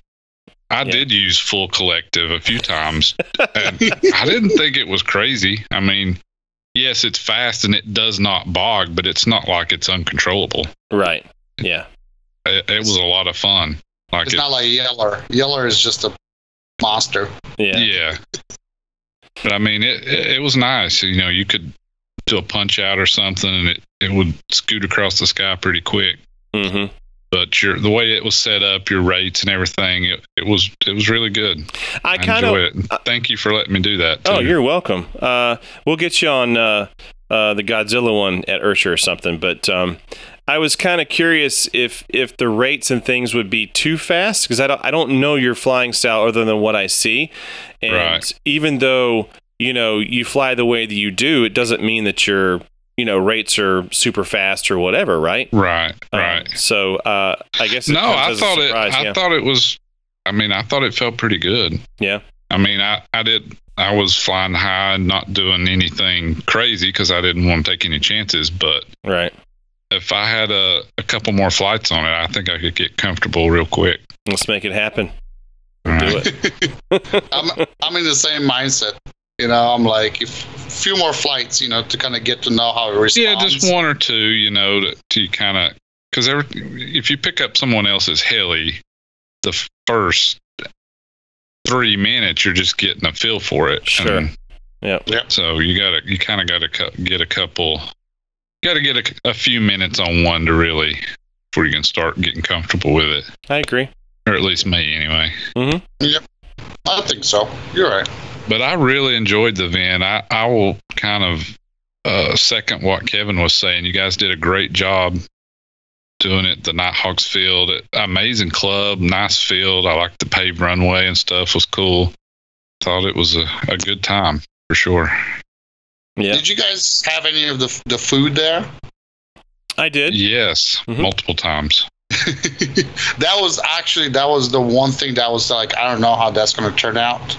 I Yeah. did use full collective a few times, and I didn't think it was crazy. I mean, yes, it's fast and it does not bog, but it's not like it's uncontrollable. Right. Yeah. It, it was a lot of fun. Like It's it, not like Yeller. Yeller is just a monster. Yeah. yeah. But I mean, it, it it was nice. You know, you could do a punch out or something, and it, it would scoot across the sky pretty quick. Mm-hmm. But your the way it was set up, your rates and everything, it, it was it was really good. I kind of. Thank you for letting me do that. Oh, you're welcome. Uh, we'll get you on uh, uh, the Godzilla one at IRCHA or something. But um, I was kind of curious if if the rates and things would be too fast because I don't I don't know your flying style other than what I see, and Right. even though you know you fly the way that you do, it doesn't mean that your you know rates are super fast or whatever, right? right, Um, right. so uh, I guess it no, I thought it. I yeah. thought it was. I mean, I thought it felt pretty good. Yeah. I mean, I I did. I was flying high, and not doing anything crazy because I didn't want to take any chances. But right. if I had a, a couple more flights on it, I think I could get comfortable real quick. Let's make it happen. All Do it. I'm I'm in the same mindset. You know, I'm like, if few more flights, you know, to kind of get to know how it responds. Yeah, just one or two, you know, to, to kind of because if you pick up someone else's heli, the first three minutes you're just getting a feel for it. Sure. And Yep. So you gotta you kind of gotta cu- get a couple, got to get a, a few minutes on one to really before you can start getting comfortable with it, I agree. or at least me anyway. Mm-hmm. Yep. I think so. You're right. But I really enjoyed the event. I, I will kind of uh, second what Kevin was saying. You guys did a great job doing it. The Nighthawks field, amazing club, nice field. I liked the paved runway and stuff. Was cool. Thought it was a, a good time for sure. Yeah, Did you guys have any of the the food there? I did. Yes, Mhm. multiple times. that was actually that was the one thing that was like I don't know how that's going to turn out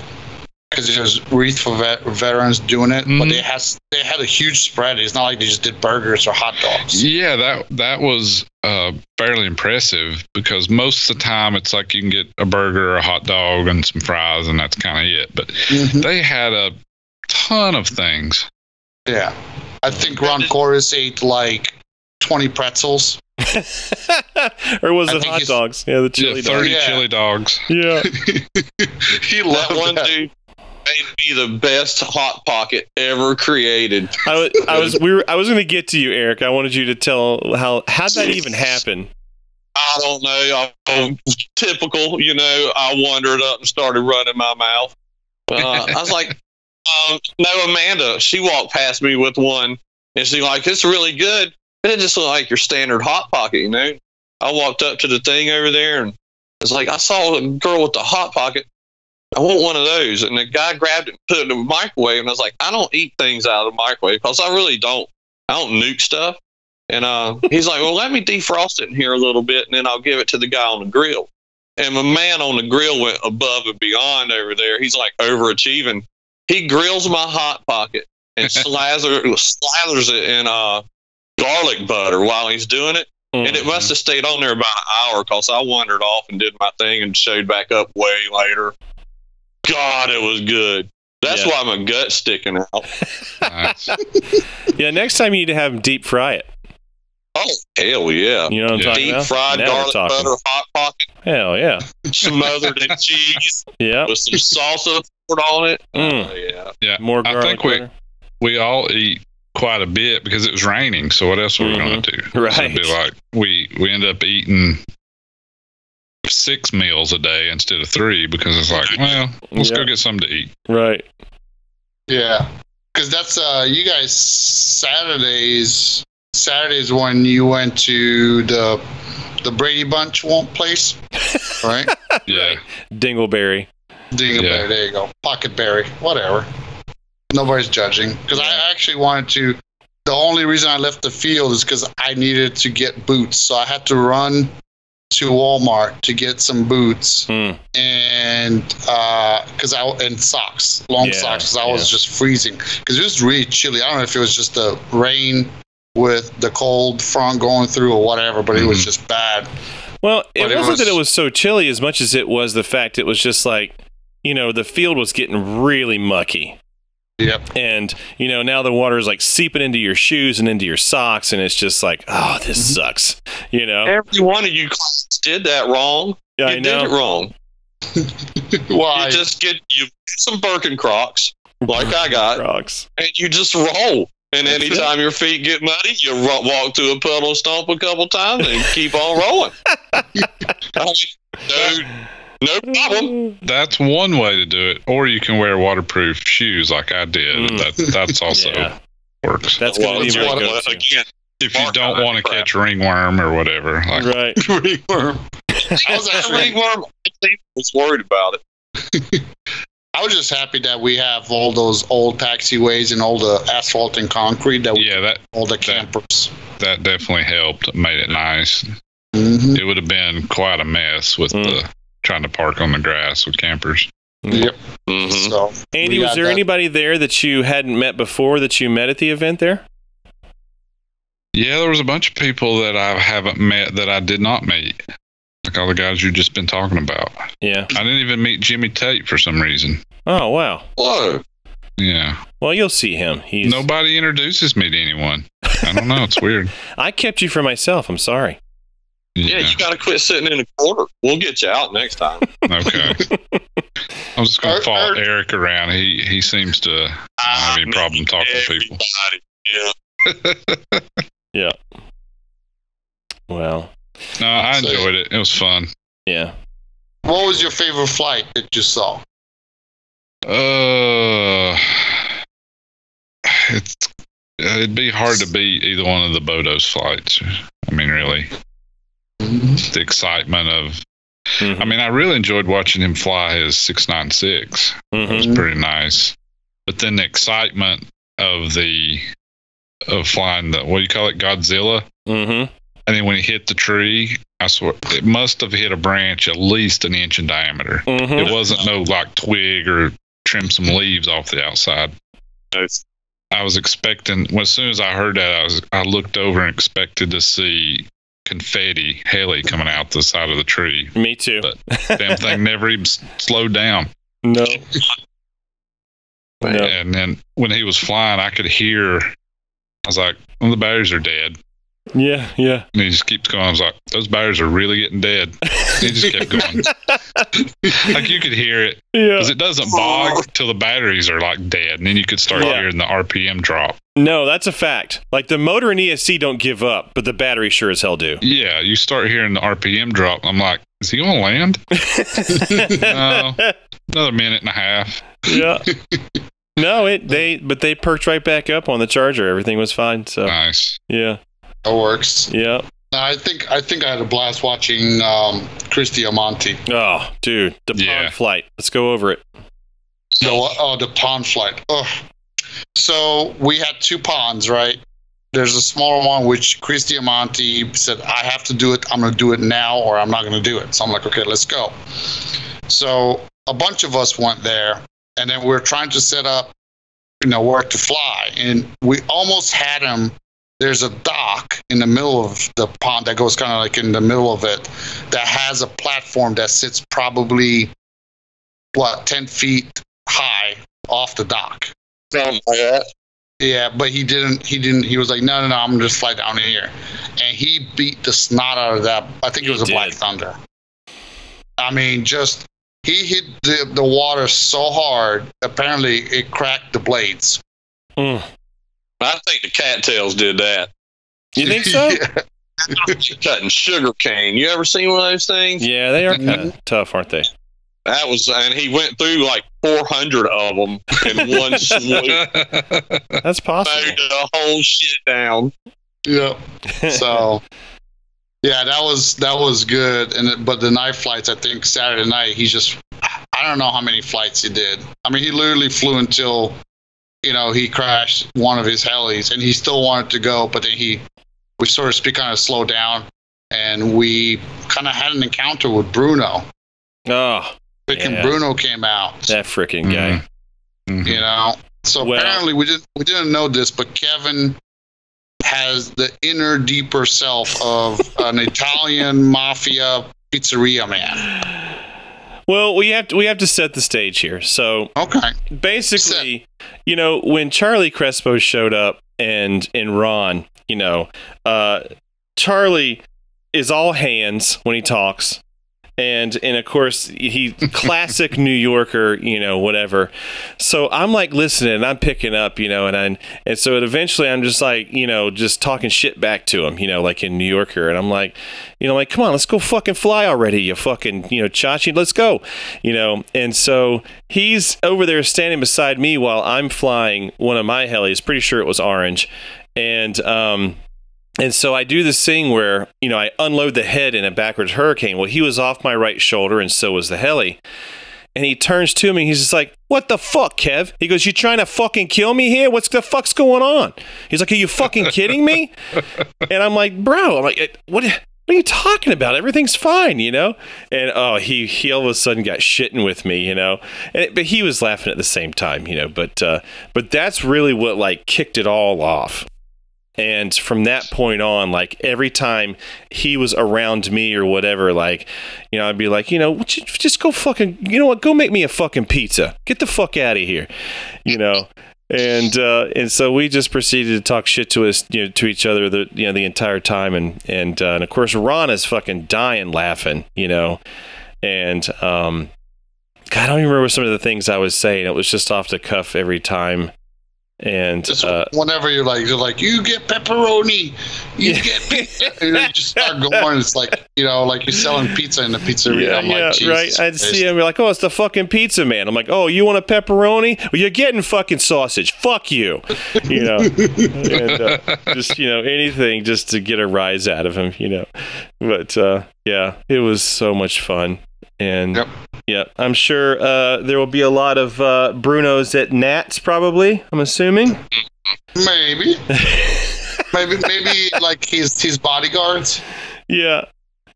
because there's Wreath for vet- veterans doing it, but Mhm. they has they had a huge spread. It's not like they just did burgers or hot dogs. Yeah, that that was uh, fairly impressive because most of the time it's like you can get a burger, a hot dog, and some fries, and that's kind of it. But Mhm. they had a ton of things. Yeah, I think Ron Chorus ate like twenty pretzels. or was it hot dogs? Yeah, the chili yeah, Thirty Yeah. chili dogs. dogs. Yeah. he That loved one that. dude made me the best hot pocket ever created. I was, I was, we were, I was going to get to you, Eric. I wanted you to tell how, how'd that even happen? I don't know. I, typical, you know. I wandered up and started running my mouth. Uh, I was like, um, "No, Amanda." She walked past me with one, and she's like, "It's really good." But it just looked like your standard hot pocket, you know. I walked up to the thing over there, and it's like I saw a girl with the hot pocket. I want one of those, and the guy grabbed it and put it in the microwave, and I was like, "I don't eat things out of the microwave because I really don't. I don't nuke stuff." And uh, he's like, "Well, let me defrost it in here a little bit, and then I'll give it to the guy on the grill." And my man on the grill went above and beyond over there. He's like overachieving. He grills my hot pocket and slather, slathers it in uh, garlic butter while he's doing it. And it must have stayed on there about an hour because I wandered off and did my thing and showed back up way later. God, it was good. That's Yeah. why my gut's sticking out. Nice. Yeah, next time you need to have them deep fry it. Oh, hell yeah. You know what I'm Yeah. talking Deep about? fried Now garlic butter hot pocket Hell yeah. smothered in cheese Yeah. with some salsa poured on it. Mm. Oh, yeah. Yeah, More garlic I think we butter. we all eat quite a bit because it was raining. So what else were we going to do? So Right. it'd be like we we end up eating six meals a day instead of three because it's like, well, let's Yeah. go get something to eat. Right. Yeah, because that's uh, you guys Saturdays. Saturdays when you went to the the Brady Bunch one place, right? Yeah, Dingleberry. Dingleberry, Yeah. there you go. Pocketberry, whatever. Nobody's judging because I actually wanted to. The only reason I left the field is because I needed to get boots, so I had to run to Walmart to get some boots Hmm. and because I and socks, long Yeah, socks, because I was yeah. just freezing because it was really chilly. I don't know if it was just the rain with the cold front going through or whatever, but it was Mhm. just bad. Well, it it wasn't that it was- was so chilly as much as it was the fact it was just like, you know, the field was getting really mucky. Yep. And, you know, now the water is like seeping into your shoes and into your socks. And it's just like, oh, this Mm-hmm. sucks. You know? Every one of you clowns did that wrong. Yeah, you I did it know. wrong. Why? You just get you some Birkenstocks like I got, Rocks. and you just roll. And That's anytime your feet get muddy, you ro- walk to a puddle, stomp a couple times, and keep on rolling. no, no problem. that's one way to do it. Or you can wear waterproof shoes like I did. Mm. That that's also Yeah. works. That's Well, going to be it's my go-to. again. if you don't want to catch ringworm or whatever. Like, Right. ringworm. I was That ringworm, I was worried about it. I was just happy that we have all those old taxiways and all the asphalt and concrete that we yeah, that all the campers. that definitely helped. Made it nice. Mm-hmm. It would have been quite a mess with Mm. the trying to park on the grass with campers. Yep. Mhm. So Andy, was there that. anybody there that you hadn't met before that you met at the event there? Yeah, there was a bunch of people that I haven't met that I did not meet. Like all the guys you've just been talking about. Yeah. I didn't even meet Jimmy Tate for some reason. Oh, wow. Whoa. Yeah. Well, you'll see him. He's. Nobody introduces me to anyone. I don't know. It's weird. I kept you for myself. I'm sorry. Yeah, you got to quit sitting in a corner. We'll get you out next time. Okay. I'm just going to follow or- Eric around. He he seems to not have any problem talking to people. Everybody. Yeah. Well, No, I So- enjoyed it. It was fun. yeah. what was your favorite flight that you saw? Uh, it's it'd be hard to beat either one of the Bodos flights. I mean, really, the excitement of. Mhm. I mean, I really enjoyed watching him fly his six nine six. It Mhm. was pretty nice. But then the excitement of the of flying the what do you call it Godzilla? Mhm. And then when it hit the tree, I swear it must have hit a branch at least an inch in diameter. Mhm. It wasn't no like twig or trim some leaves off the outside. Nice. I was expecting. Well, as soon as I heard that, I was I looked over and expected to see confetti, heli coming out the side of the tree. Me too. Damn thing never even slowed down. no. No. And then when he was flying, I could hear. I was like, "Well, the batteries are dead." Yeah, yeah. And he just keeps going. I was like, "Those batteries are really getting dead." He just kept going. like you could hear it Yeah. because it doesn't bog till the batteries are like dead, and then you could start Yeah. hearing the RPM drop. No, that's a fact. Like the motor and ESC don't give up, but the battery sure as hell do. Yeah, you start hearing the RPM drop. I'm like, "Is he gonna land?" No. Another minute and a half. yeah. No, it they but they perked right back up on the charger. Everything was fine. So Nice. yeah, That works. yeah. I think I think I had a blast watching um, Chris Diamante. Oh, dude, the pond Yeah. flight. Let's go over it. The oh the pond flight. Ugh. So we had two ponds, right? There's a smaller one which Chris Diamante said I have to do it. I'm going to do it now, or I'm not going to do it. So I'm like, okay, let's go. So a bunch of us went there, and then we are trying to set up, you know, where to fly, and we almost had him. There's a dock in the middle of the pond that goes kind of like in the middle of it, that has a platform that sits probably what 10 feet high off the dock. Something like that. Yeah, but he didn't. He didn't. He was like, no, no, no. I'm gonna just fly down in here, and he beat the snot out of that. I think it He was a Black. Thunder. I mean, just he hit the the water so hard. Apparently, it cracked the blades. Mm. I think the cattails did that. You think so? Cutting sugar cane. You ever seen one of those things? yeah, they are mm-hmm. kind of tough, aren't they? That was, and he went through like 400 of them in one swoop. That's possible. Mowed the whole shit down. Yep. So, yeah, that was that was good. And but the night flights, I think Saturday night, he just I don't know how many flights he did. I mean, he literally flew until you know he crashed one of his helis, and he still wanted to go, but then he we sort of speak kind of slowed down, and we kind of had an encounter with Bruno. oh, Freaking Yeah. Bruno came out. that freaking guy. Mhm. you know so Well- apparently we didn't we didn't know this but kevin has the inner deeper self of an italian mafia pizzeria man Well, we have to we have to set the stage here. So okay basically, you know, when Charlie Crespo showed up and and Ron, you know, uh, Charlie is all hands when he talks. And and of course he classic New Yorker, you know, whatever. So I'm like listening and I'm picking up, you know, and I, and so eventually I'm just like, you know, just talking shit back to him, you know, like in New Yorker, and I'm like, you know, like come on, let's go fucking fly already, you fucking, you know, Chachi, let's go, you know. And so he's over there standing beside me while I'm flying one of my helis, pretty sure it was orange, and um. And so I do this thing where, you know, I unload the head in a backwards hurricane. Well, he was off my right shoulder, and so was the heli. And he turns to me, he's just like, What the fuck, Kev? He goes, You trying to fucking kill me here? What's the fuck's going on? He's like, Are you fucking kidding me? and I'm like, Bro, I'm like, "Eh, What? What are you talking about? Everything's fine, you know? And oh, he, he all of a sudden got shitting with me, you know? And, but he was laughing at the same time, you know? But, uh, but that's really what like kicked it all off. And from that point on, like every time he was around me or whatever, like, you know, I'd be like, you know, you just go fucking, you know what, go make me a fucking pizza. Get the fuck out of here, you know. And uh, and so we just proceeded to talk shit to us, you know, to each other the you know the entire time, and and uh, and of course Ron is fucking dying laughing, you know, and um, God, I don't even remember some of the things I was saying. It was just off the cuff every time, and just uh, whenever you're like you're like you get pepperoni you Yeah. get pizza and you just start going it's like you know like you're selling pizza in the pizzeria Yeah, I'm yeah, like, right. I'd Christ. see him be like, "Oh, it's the fucking pizza man." I'm like, "Oh, you want a pepperoni? Well, you're getting fucking sausage. Fuck you." You know, and uh, just you know anything just to get a rise out of him. You know, but uh, yeah, it was so much fun, and Yep. Yeah, I'm sure uh, there will be a lot of uh, Brunos at Nats probably. I'm assuming. maybe maybe maybe like his his bodyguards. Yeah.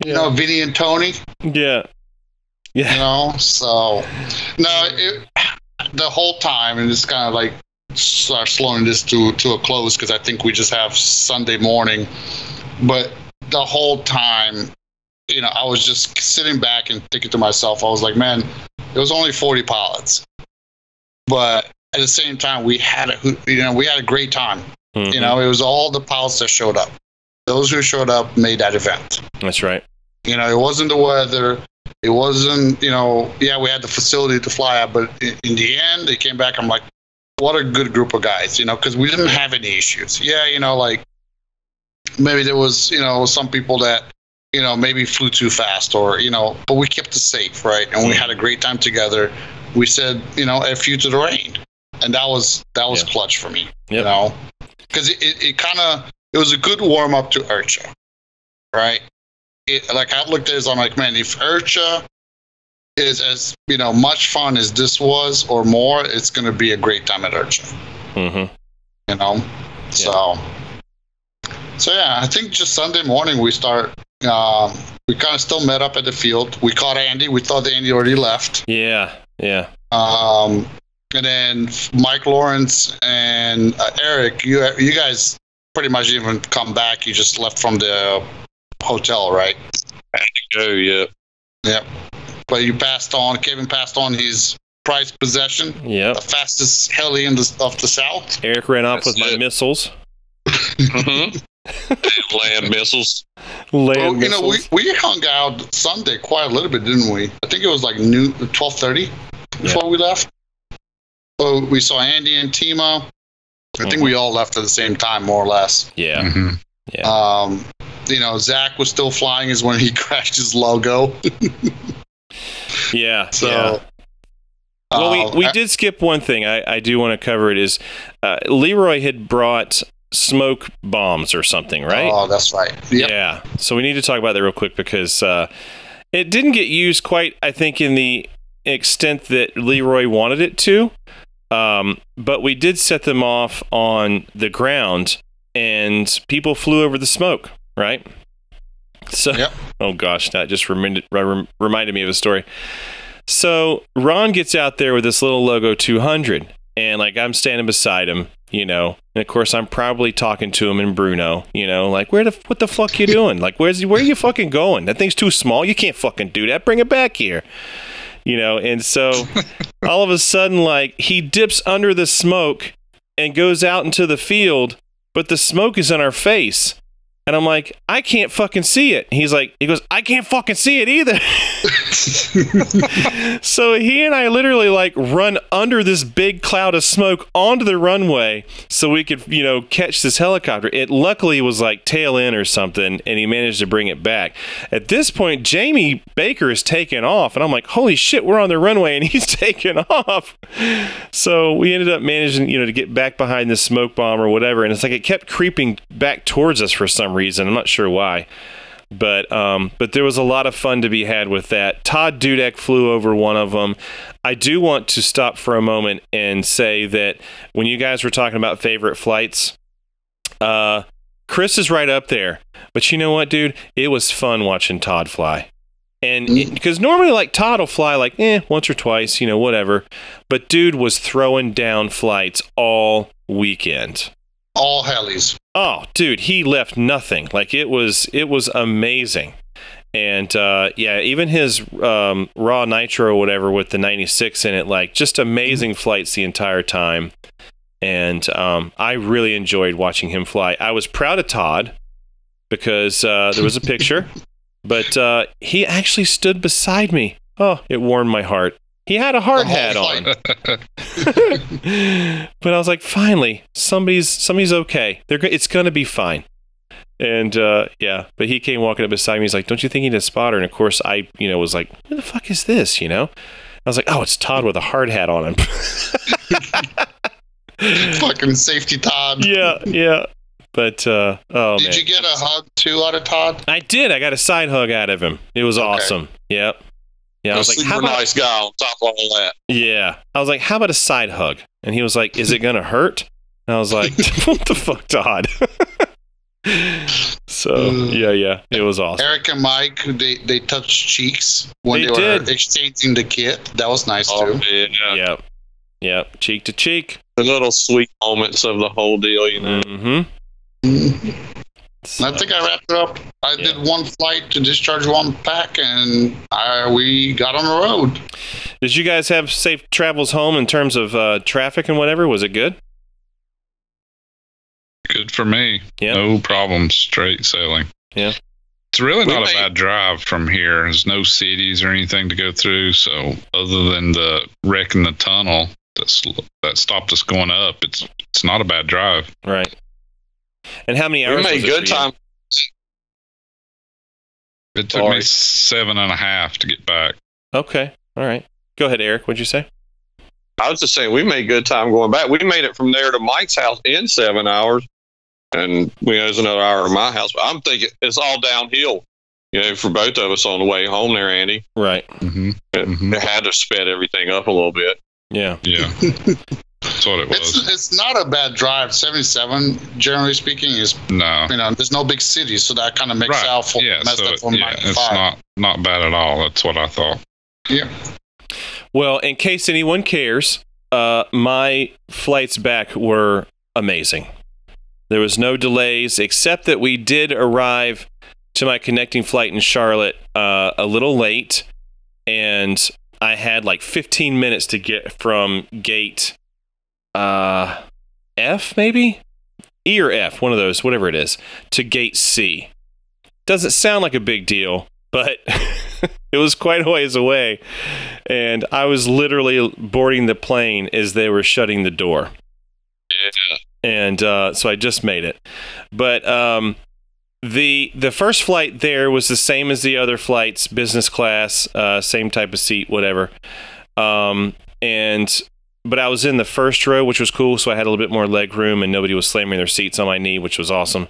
You know, Vinny and Tony. Yeah. Yeah. You know, so no, it, the whole time, and it's kind of like start slowing this to to a close because I think we just have Sunday morning, but the whole time, you know, I was just sitting back and thinking to myself, I was like, man, it was only forty pilots, but at the same time, we had a you know we had a great time. Mhm. You know, it was all the pilots that showed up. Those who showed up made that event. That's right. You know, it wasn't the weather. It wasn't, you know, yeah, we had the facility to fly at, but in, in the end, they came back. I'm like, what a good group of guys, you know, because we didn't have any issues. Yeah, you know, like maybe there was, you know, some people that, you know, maybe flew too fast or, you know, but we kept it safe, right? And we had a great time together. We said, you know, a few to the rain. And that was, that was Yeah. clutch for me, you know, because it, it, it kind of, it was a good warm up to IRCHA, right? It, like I looked at it, as I'm like, man, if IRCHA is as you know much fun as this was or more, it's going to be a great time at IRCHA. Mm-hmm. You know, so so yeah, I think just Sunday morning we start. Um, we kind of still met up at the field. We caught Andy. We thought Andy already left. Yeah. Yeah. Um, and then Mike Lawrence and uh, Eric, you you guys pretty much even come back. You just left from the hotel, right? Go, yeah. Yep. But you passed on. Kevin passed on his prized possession, Yeah, the fastest heli in the of the south. Eric ran off That's with my it. missiles. Mhm. Land missiles. Land Well, you know, we, we hung out Sunday quite a little bit, didn't we? I think it was like noon, twelve thirty before we left. Oh, we saw Andy and Timo. I think Mhm. we all left at the same time, more or less. yeah. hmm Yeah. Um, you know, Zach was still flying is when he crashed his logo. Yeah. So, yeah. Well, uh, we, we did skip one thing. I, I do want to cover it. Is uh, Leroy had brought smoke bombs or something, right? Oh, that's right. Yep. Yeah. So we need to talk about that real quick because uh, it didn't get used quite, I think, in the extent that Leroy wanted it to. Um, but we did set them off on the ground and people flew over the smoke, right? So, Yep. oh gosh, that just reminded, reminded me of a story. So Ron gets out there with this little logo 200, and like I'm standing beside him, you know, and of course I'm probably talking to him in Bruno, you know, like where the what the fuck you doing? Like where's where are you fucking going? That thing's too small. You can't fucking do that. Bring it back here. You know, and so all of a sudden, like he dips under the smoke and goes out into the field, but the smoke is in our face. And I'm like, I can't fucking see it. He's like, he goes, I can't fucking see it either. so he and I literally like run under this big cloud of smoke onto the runway so we could, you know, catch this helicopter. It luckily was like tail end or something, and he managed to bring it back. At this point, Jamie Baker is taking off, and I'm like, holy shit, we're on the runway, and he's taking off. So we ended up managing, you know, to get back behind the smoke bomb or whatever, and it's like it kept creeping back towards us for some reason. I'm not sure why. But um, but there was a lot of fun to be had with that. Todd Dudek flew over one of them. I do want to stop for a moment and say that when you guys were talking about favorite flights, uh, Chris is right up there. But you know what, dude? It was fun watching Todd fly. And because normally, like Todd will fly like eh once or twice, you know, whatever. But dude was throwing down flights all weekend. All helis. Oh, dude, he left nothing. Like it was, it was amazing. And uh, yeah, even his um, raw nitro or whatever with the 96 in it, like just amazing flights the entire time. And um, I really enjoyed watching him fly. I was proud of Todd because uh, there was a picture, but uh, he actually stood beside me. Oh, it warmed my heart. He had a hard hat on. but I was like, finally, somebody's somebody's okay. They're it's gonna be fine. And uh, yeah, but he came walking up beside me. He's like, "Don't you think he need a spotter?" And of course, I you know was like, "Who the fuck is this?" You know. I was like, "Oh, it's Todd with a hard hat on him." Fucking safety Todd. yeah, yeah. But uh, oh Did man, you get a hug too out of Todd? I did. I got a side hug out of him. It was Okay. awesome. Yep. Yeah, I A was like, super "How about?" nice guy on top of all that. Yeah, I was like, "How about a side hug?" And he was like, "Is it gonna hurt?" And I was like, "What the fuck, Todd?" so yeah, yeah, it was awesome. Eric and Mike, they they touched cheeks when They they, were did. exchanging the kit. That was nice Oh, too. yeah. Yep, yep, cheek to cheek. The little sweet moments of the whole deal, you know. Mm-hmm. Mhm. I think I wrapped it up. I Yeah. did one flight to discharge one pack, and I, we got on the road. Did you guys have safe travels home in terms of uh, traffic and whatever? Was it good? Good for me. Yeah. No problem. Straight sailing. Yeah. It's really We not made- a bad drive from here. There's no cities or anything to go through. So other than the wreck in the tunnel that's, that stopped us going up, it's it's not a bad drive. Right. And how many hours? We hours? made it good time. It took Sorry. me seven and a half to get back. Okay. All right. Go ahead, Eric. What'd you say? I was just saying we made good time going back. We made it from there to Mike's house in seven hours, and we there's another hour at my house. But I'm thinking it's all downhill, you know, for both of us on the way home there, Andy. Right. hmm It, Mhm. it had to sped everything up a little bit. Yeah. Yeah. That's what it It's was. it's not a bad drive. Seventy seven, generally speaking, is No. you know there's no big cities, so that kind of makes Right. out for Yeah. messed So up for yeah, ninety it's not not bad at all. That's what I thought. Yeah. Well, in case anyone cares, uh, my flights back were amazing. There was no delays, except that we did arrive to my connecting flight in Charlotte uh, a little late, and I had like 15 minutes to get from gate uh, F, maybe E or F, one of those, whatever it is, to gate C. Doesn't sound like a big deal, but it was quite a ways away and I was literally boarding the plane as they were shutting the door. Yeah. And uh, so I just made it. But um, the the first flight there was the same as the other flights, business class, uh, same type of seat, whatever. Um, and but I was in the first row, which was cool, so I had a little bit more leg room, and nobody was slamming their seats on my knee, which was awesome.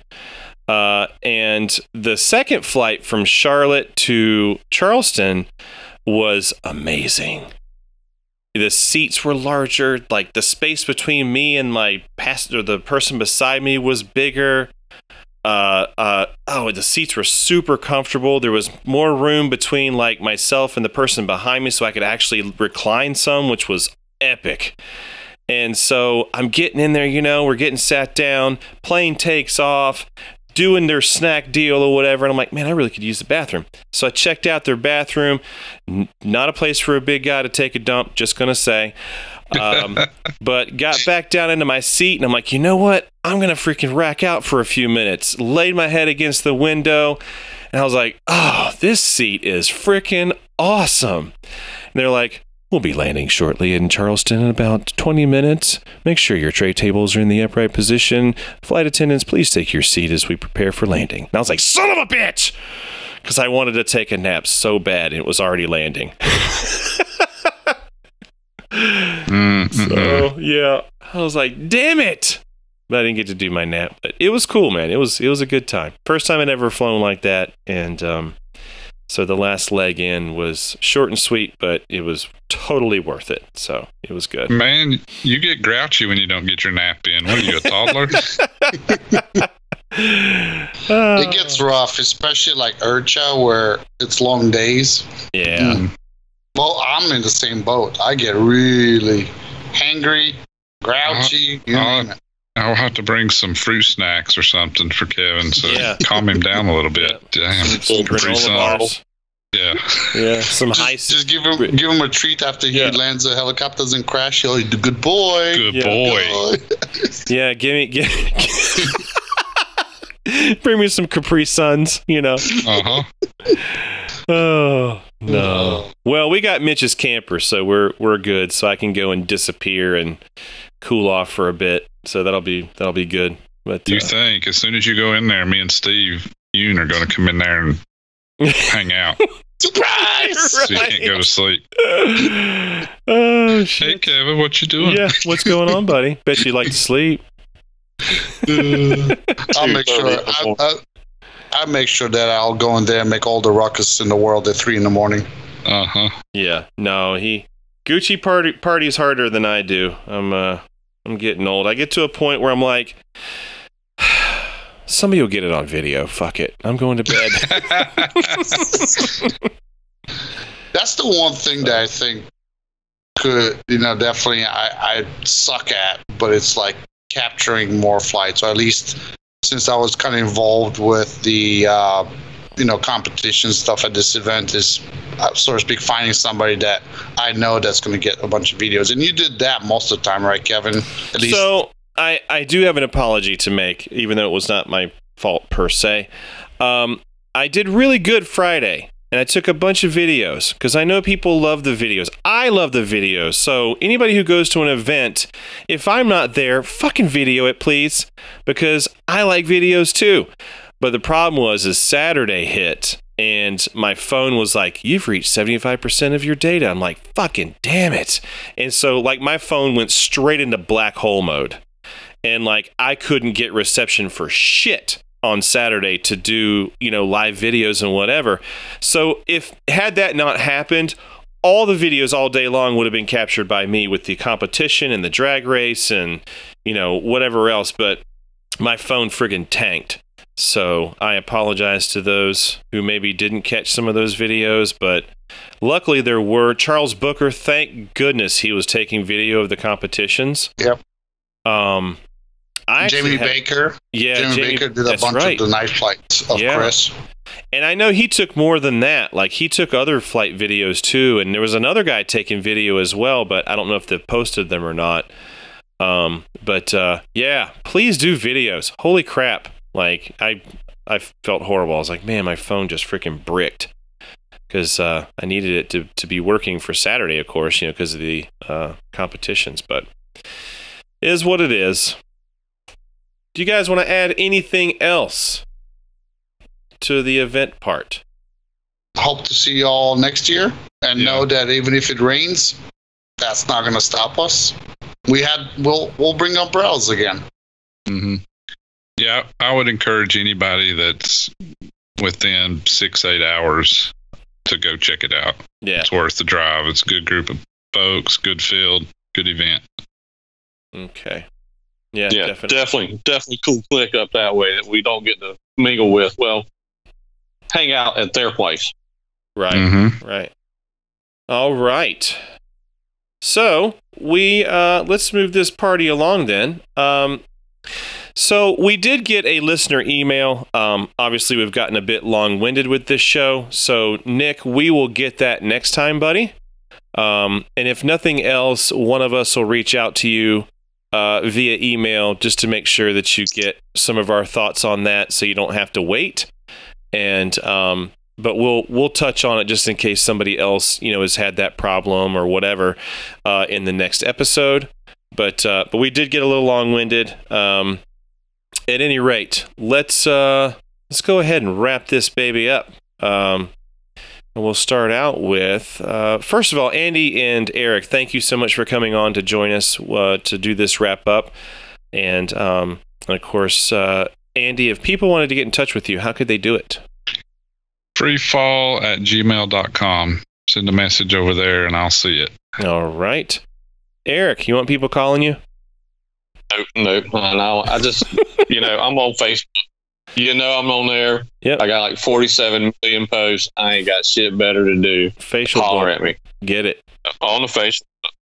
Uh, and the second flight from Charlotte to Charleston was amazing. The seats were larger, like the space between me and my passenger, the person beside me was bigger. Uh, uh, oh, the seats were super comfortable. There was more room between like myself and the person behind me, so I could actually recline some, which was epic. And so I'm getting in there, you know, we're getting sat down, plane takes off, doing their snack deal or whatever. And I'm like, man, I really could use the bathroom. So I checked out their bathroom. N- not a place for a big guy to take a dump, just going to say. Um, but got back down into my seat and I'm like, you know what? I'm going to freaking rack out for a few minutes. Laid my head against the window and I was like, oh, this seat is freaking awesome. And they're like, We'll be landing shortly in Charleston in about 20 minutes. Make sure your tray tables are in the upright position. Flight attendants, please take your seat as we prepare for landing. And I was like, son of a bitch! Because I wanted to take a nap so bad and it was already landing. So, yeah, I was like, damn it! But I didn't get to do my nap. But it was cool, man. It was it was a good time. First time I'd ever flown like that. And um, so the last leg in was short and sweet, but it was totally worth it. So it was good. Man, you get grouchy when you don't get your nap in. What are you, a toddler? Uh, It gets rough, especially like IRCHA, where it's long days. yeah. Mm. Well, I'm in the same boat. I get really hangry, grouchy. Uh-huh. name it. I'll have to bring some fruit snacks or something for Kevin so Yeah. calm him down a little bit. Damn. Some Capri granola Sun. bars. Yeah. Yeah. Some high. Just, just give him give him a treat after he Yeah. lands the helicopter doesn't crash. He'll be good boy. Good Yeah. boy. Yeah. Give me. Give, bring me some Capri Suns. You know. Uh huh. Oh no. Well, we got Mitch's camper, so we're we're good. So I can go and disappear and cool off for a bit. So that'll be that'll be good. But Do you uh, think as soon as you go in there, me and Steve Yoon are going to come in there and hang out Surprise! so you can't go to sleep? oh shit! Hey, shit. Kevin, what you doing? Yeah, what's going on, buddy? Bet you like to sleep. I'll make sure. I, I, I make sure that I'll go in there and make all the ruckus in the world at three in the morning. Uh huh. Yeah, no, he Gucci party parties harder than I do. I'm uh I'm getting old. I get to a point where I'm like Somebody will get it on video. Fuck it. I'm going to bed. That's the one thing that I think could, you know, definitely I, I suck at, but it's like capturing more flights, or at least since I was kind of involved with the, uh, you know, competition stuff at this event, is uh, so to speak, finding somebody that I know that's going to get a bunch of videos. And you did that most of the time, right, Kevin? At least. So I, I do have an apology to make, even though it was not my fault per se. Um, I did really good Friday, and I took a bunch of videos because I know people love the videos. I love the videos. So anybody who goes to an event, if I'm not there, fucking video it, please, because I like videos too. But the problem was, is Saturday hit, and my phone was like, "You've reached 75% of your data." I'm like, "Fucking damn it!" And so, like, my phone went straight into black hole mode and like I couldn't get reception for shit on Saturday to do, you know, live videos and whatever. So if had that not happened, all the videos all day long would have been captured by me with the competition and the drag race and, you know, whatever else, but my phone friggin' tanked. So I apologize to those who maybe didn't catch some of those videos, but luckily there were. Charles Booker, thank goodness he was taking video of the competitions. Yep. Um, I Jamie had- Baker. yeah, Jamie, Jamie- Baker did a bunch right. of the night flights of Yeah. Chris. And I know he took more than that. Like he took other flight videos too, and there was another guy taking video as well, but I don't know if they posted them or not. Um, but uh, yeah, please do videos. Holy crap! Like I, I felt horrible. I was like, man, my phone just freaking bricked because uh, I needed it to to be working for Saturday, of course, you know, because of the uh, competitions. But it is what it is. Do you guys want to add anything else to the event part? Hope to see y'all next year, and Yeah. know that even if it rains, that's not going to stop us. We had we'll we'll bring umbrellas again. hmm Yeah, I would encourage anybody that's within six, eight hours to go check it out. Yeah. It's worth the drive. It's a good group of folks, good field, good event. Okay. Yeah, yeah, definitely. definitely, definitely cool click up that way that we don't get to mingle with. Well, hang out at their place. Right. Mm-hmm. Right. All right. So we uh, let's move this party along then. Um, so we did get a listener email. Um, obviously, we've gotten a bit long-winded with this show. So Nick, we will get that next time, buddy. Um, and if nothing else, one of us will reach out to you uh, via email just to make sure that you get some of our thoughts on that, so you don't have to wait. And um, but we'll we'll touch on it just in case somebody else you know has had that problem or whatever uh, in the next episode. But uh, but we did get a little long winded. Um, at any rate, let's uh, let's go ahead and wrap this baby up. Um, and we'll start out with uh, first of all, Andy and Eric. Thank you so much for coming on to join us uh, to do this wrap up. And um, and of course, uh, Andy, if people wanted to get in touch with you, how could they do it? Freefall at gmail.com. Send a message over there and I'll see it. All right. Eric, you want people calling you? Nope, no. I. I just, you know, I'm on Facebook. You know, I'm on there. Yep. I got like 47 million posts. I ain't got shit better to do. Facial Holler blur. at me Get it. on the face.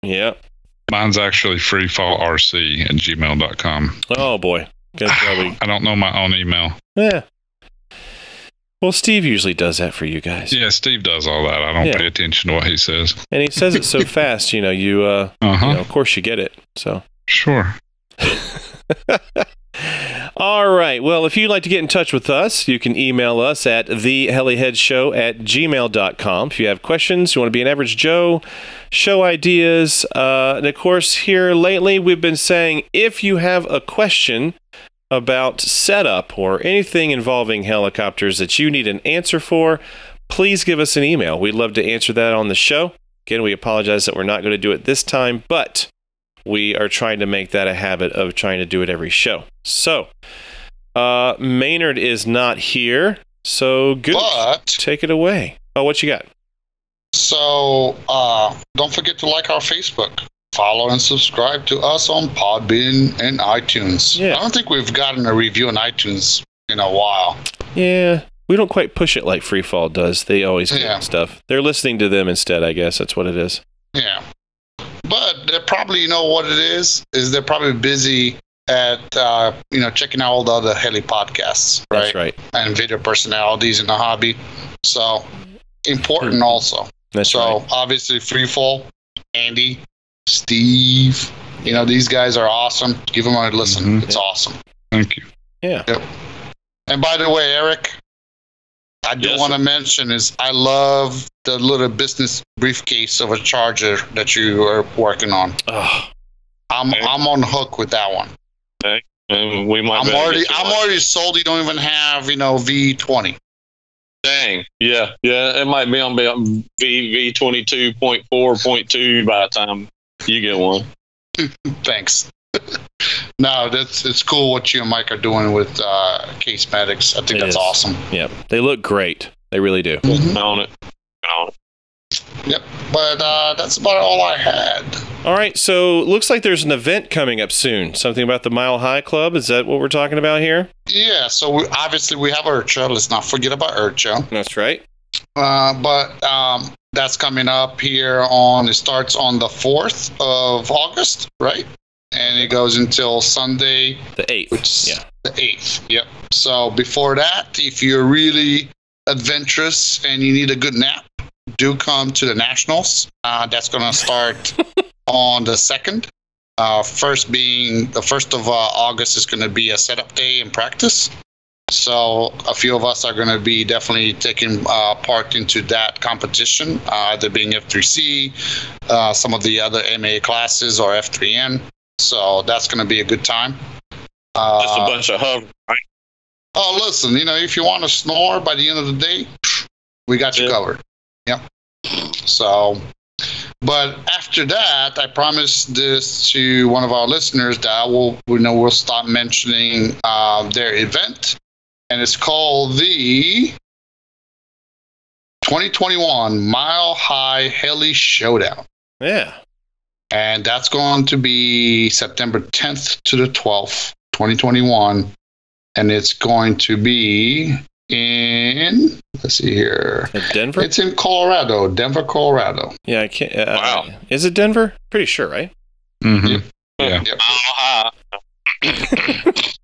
Yep. Mine's actually freefallrc at gmail.com. Oh boy. I don't know my own email. yeah. Well, Steve usually does that for you guys, Yeah, Steve does all that. I don't Yeah. pay attention to what he says. and he says it so fast. You know, you uh, Uh huh. you know, of course you get it. So. Sure. All right. Well, if you'd like to get in touch with us, you can email us at theheliheadshow at gmail.com. If you have questions, you want to be an average Joe, show ideas. Uh, and of course, here lately, we've been saying if you have a question about setup or anything involving helicopters that you need an answer for, please give us an email. We'd love to answer that on the show. Again, we apologize that we're not going to do it this time, but we are trying to make that a habit of trying to do it every show. So, uh, Maynard is not here, so good. But Take it away. Oh, what you got? so uh, don't forget to like our Facebook. follow and subscribe to us on Podbean and iTunes. Yeah. I don't think we've gotten a review on iTunes in a while. Yeah, we don't quite push it like Freefall does. They always get Yeah. stuff. They're listening to them instead, I guess. That's what it is. Yeah. But they're probably, you know what it is? Is they're probably busy at, uh, you know, checking out all the other heli podcasts, right? That's right. And video personalities in the hobby. So important also. That's so right. obviously Freefall, Andy, Steve, you know, these guys are awesome. Give them a listen. Mhm. It's awesome. Thank you. Yeah. And by the way, Eric, I do Yes, want to mention is I love the little business briefcase of a charger that you are working on. Oh, I'm Okay. I'm on hook with that one. And we might. I'm already I'm one. already sold. You don't even have you know V20. Dang. Yeah. Yeah. It might be on um, V V twenty two point four point two by the time you get one. Thanks. No, that's it's cool what you and Mike are doing with uh, Case Medics. I think It that's is. awesome. yeah. They look great. They really do. Mhm. On it. On it. Yep. But uh, that's about all I had. All right. So looks like there's an event coming up soon. Something about the Mile High Club. Is that what we're talking about here? Yeah. So we, obviously we have IRCHA. Let's not forget about IRCHA. That's right. Uh, but um, that's coming up here on. It starts on the fourth of August, right? And it goes until Sunday, The eighth. which Yeah. the eighth. Yep. So before that, if you're really adventurous and you need a good nap, do come to the nationals. Uh, that's going to start on the second. Uh, first being the first of uh, August is going to be a setup day and practice. So a few of us are going to be definitely taking uh, part into that competition, uh, either being F3C, uh, some of the other MA classes, or F3N. So that's going to be a good time. Uh, Just a bunch of hover. Right? Oh, listen, you know, if you want to snore by the end of the day, we got you Yeah. covered. Yep. So, but after that, I promised this to one of our listeners that I will, you know, we'll stop mentioning uh, their event, and it's called the 2021 Mile High Heli Showdown. Yeah. And that's going to be September 10th to the 12th, 2021. And it's going to be in, let's see here. At Denver. It's in Colorado, Denver, Colorado. yeah. I can't. Uh, Wow. Is it Denver? Pretty sure, right? hmm Yeah. Yep.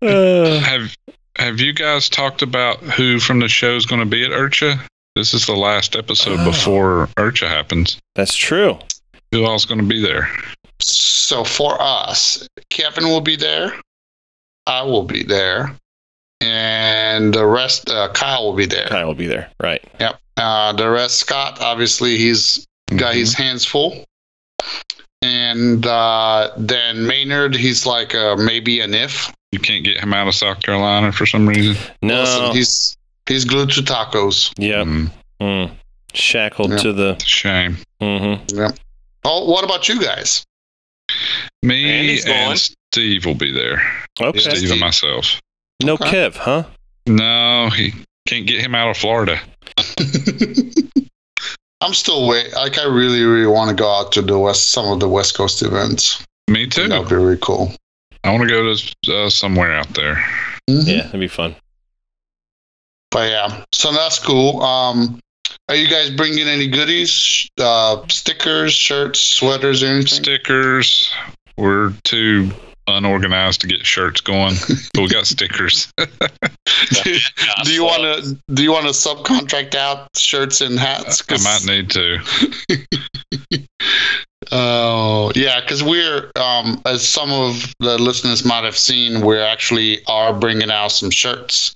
Uh, Have Have you guys talked about who from the show is going to be at IRCHA? This is the last episode Oh. before IRCHA happens. that's true. Who all's going to be there? So for us, Kevin will be there. I will be there. And the rest, uh, Kyle will be there. Kyle will be there. Right. Yep. Uh, the rest, Scott, obviously, he's got his hands full. And uh, then Maynard, he's like uh, maybe an if. You can't get him out of South Carolina for some reason. No. Listen, he's he's glued to tacos. Yep. Mm, Mm. Shackled Yeah. to the. shame. Mm-hmm. Oh, what about you guys? Me and Steve will be there. Okay. Yeah. Steve and myself. No Okay. Kev, huh? No, he can't get him out of Florida. I'm still wait. Like I really, really want to go out to the west, some of the West Coast events. Me too. That'd be really cool. I want to go to uh, somewhere out there. Mhm. Yeah, that'd be fun. But yeah, so that's cool. Um, are you guys bringing any goodies? Uh, stickers, shirts, sweaters, or anything? Stickers. We're too unorganized to get shirts going, but we got stickers. do, do you want to? Do you want to subcontract out shirts and hats? I might need to. Oh yeah, because we're um, as some of the listeners might have seen, we actually are bringing out some shirts.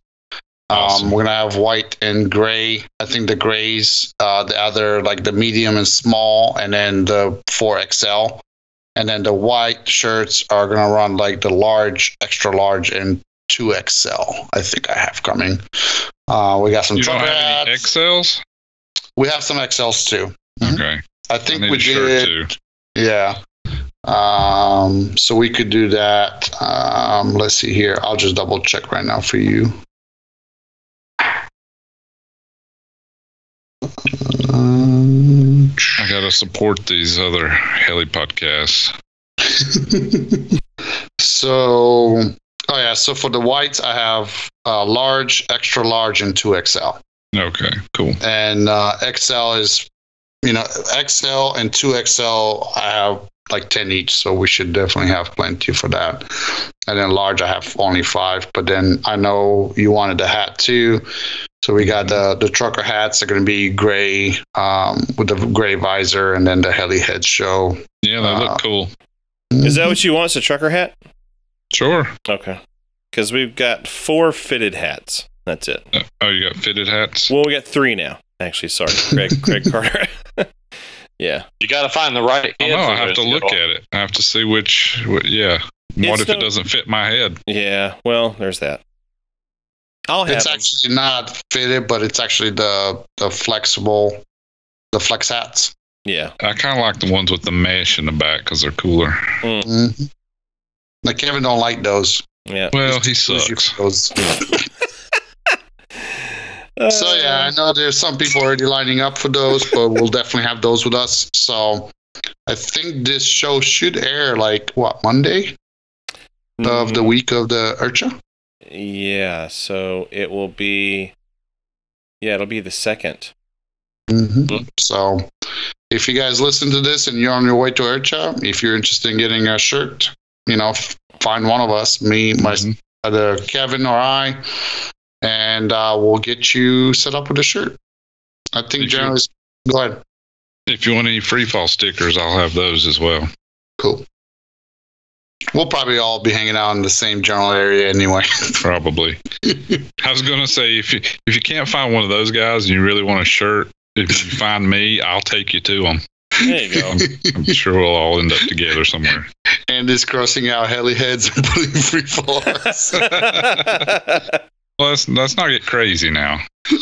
Um, We're gonna have white and gray. I think the grays, uh, the other like the medium and small, and then the four XL, and then the white shirts are gonna run like the large, extra large, and two XL. I think I have coming. Uh, we got some You don't have any. XLs? We have some XLs too. Mhm. Okay. I I think need we did. too. Yeah. Um, so we could do that. Um, let's see here. I'll just double check right now for you. I gotta support these other heli podcasts? so, oh yeah. So for the whites, I have uh, large, extra large, and two XL. Okay, cool. And uh, XL is, you know, XL and two XL. I have like ten each, so we should definitely have plenty for that. And then large, I have only five. But then I know you wanted the hat too. So we got the the trucker hats are going to be gray um, with the gray visor, and then the heli head show. Yeah, they Uh, look cool. Is that what you want? Is a trucker hat? Sure. Okay. Because we've got four fitted hats. That's it. Uh, Oh, you got fitted hats? Well, we got three now. Actually, sorry, Craig. Craig Carter. yeah. You got to find the right I head. know. for I have to look at it. I have to see which. What, yeah. What It's if it doesn't fit my head? Yeah. Well, there's that. I'll have. It's them. actually not fitted, but it's actually the the flexible, the flex hats. Yeah. I kind of like the ones with the mesh in the back because they're cooler. Mm-hmm. Like Kevin don't like those. Yeah. Well, he sucks. those. So yeah, I know there's some people already lining up for those, but we'll definitely have those with us. So I think this show should air like what Monday of the week of the IRCHA. Yeah. So it will be. Yeah, it'll be the second. Mm-hmm. So if you guys listen to this and you're on your way to IRCHA, if you're interested in getting a shirt, you know, f- find one of us, me, my Mhm. either Kevin or I, and uh, we'll get you set up with a shirt. I think Did you- generally, go ahead. If you want any free fall stickers, I'll have those as well. Cool. We'll probably all be hanging out in the same general area anyway. Probably. I was gonna say if you if you can't find one of those guys and you really want a shirt, if you find me, I'll take you to them. There you go. I'm sure we'll all end up together somewhere. and is crossing out heli heads and putting free falls. Well, let's let's not get crazy now.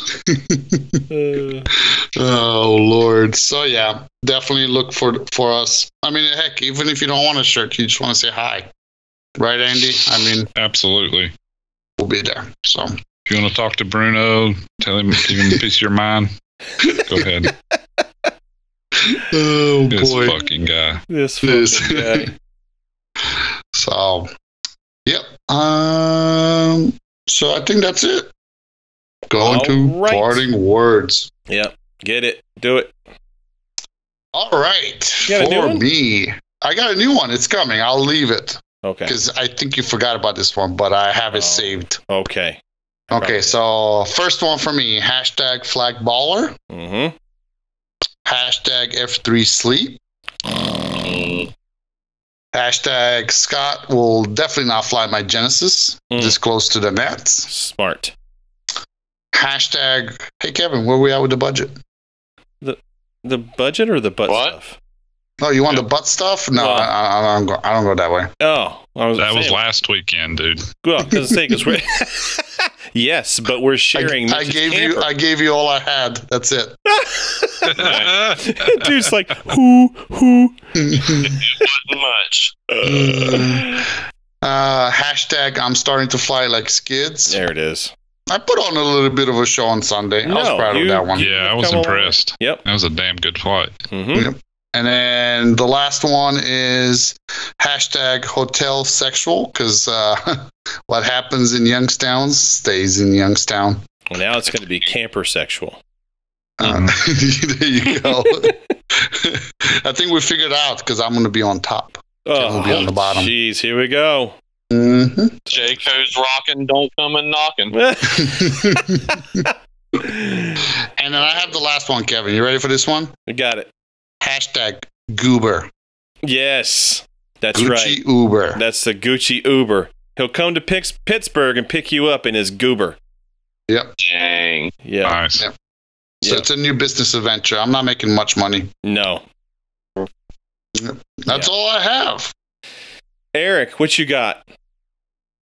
oh Lord. So yeah, definitely look for for us. I mean, heck, even if you don't want a shirt, you just want to say hi, right, Andy? I mean, Absolutely. we'll be there. So If you want to talk to Bruno, tell him give him a piece of your mind. Go ahead. oh This fucking guy. this This- fucking guy. So, yep. Um. So I think that's it. Going to All right. parting words. Yep. Get it. Do it. All right. You got a new For me, I got a new one. It's coming. I'll leave it Okay. because I think you forgot about this one, but I have it Oh. saved. Okay. Okay. So first one for me: hashtag flag baller, Mm-hmm. hashtag F3 sleep, hashtag Scott will definitely not fly my Genesis Mm. this close to the nets. Smart. Hashtag, hey Kevin, where we at with the budget? The budget or the butt What? stuff? Oh, you want the butt stuff? No, Well- I, I, I don't go. I don't go that way. Oh, I was That was saying, last weekend, dude. well, because say because we're yes, but we're sharing. I Mitch's gave you. I gave you all I had. That's it. Dude's like who who. Much. uh, hashtag I'm starting to fly like skids. There it is. I put on a little bit of a show on Sunday. I was proud you- of that one. yeah, I was Come on. impressed. Yep. That was a damn good flight. Mm-hmm. And then the last one is hashtag hotel sexual because uh, what happens in Youngstown stays in Youngstown. Well, now it's going to be camper sexual. Uh, there you go. I think we figured out because I'm going to be on top. Oh, will be on the bottom. Jeez, here we go. hmm Jayco's rocking, don't come and knocking. And then I have the last one, Kevin. You ready for this one? we got it. Hashtag goober. Yes, that's right. Gucci right. Uber. That's the Gucci Uber. He'll come to Pix- Pittsburgh and pick you up in his goober. Yep. Dang. Yeah. Nice. Yep. So Yeah. it's a new business adventure. I'm not making much money. No. That's all I have. Eric, what you got?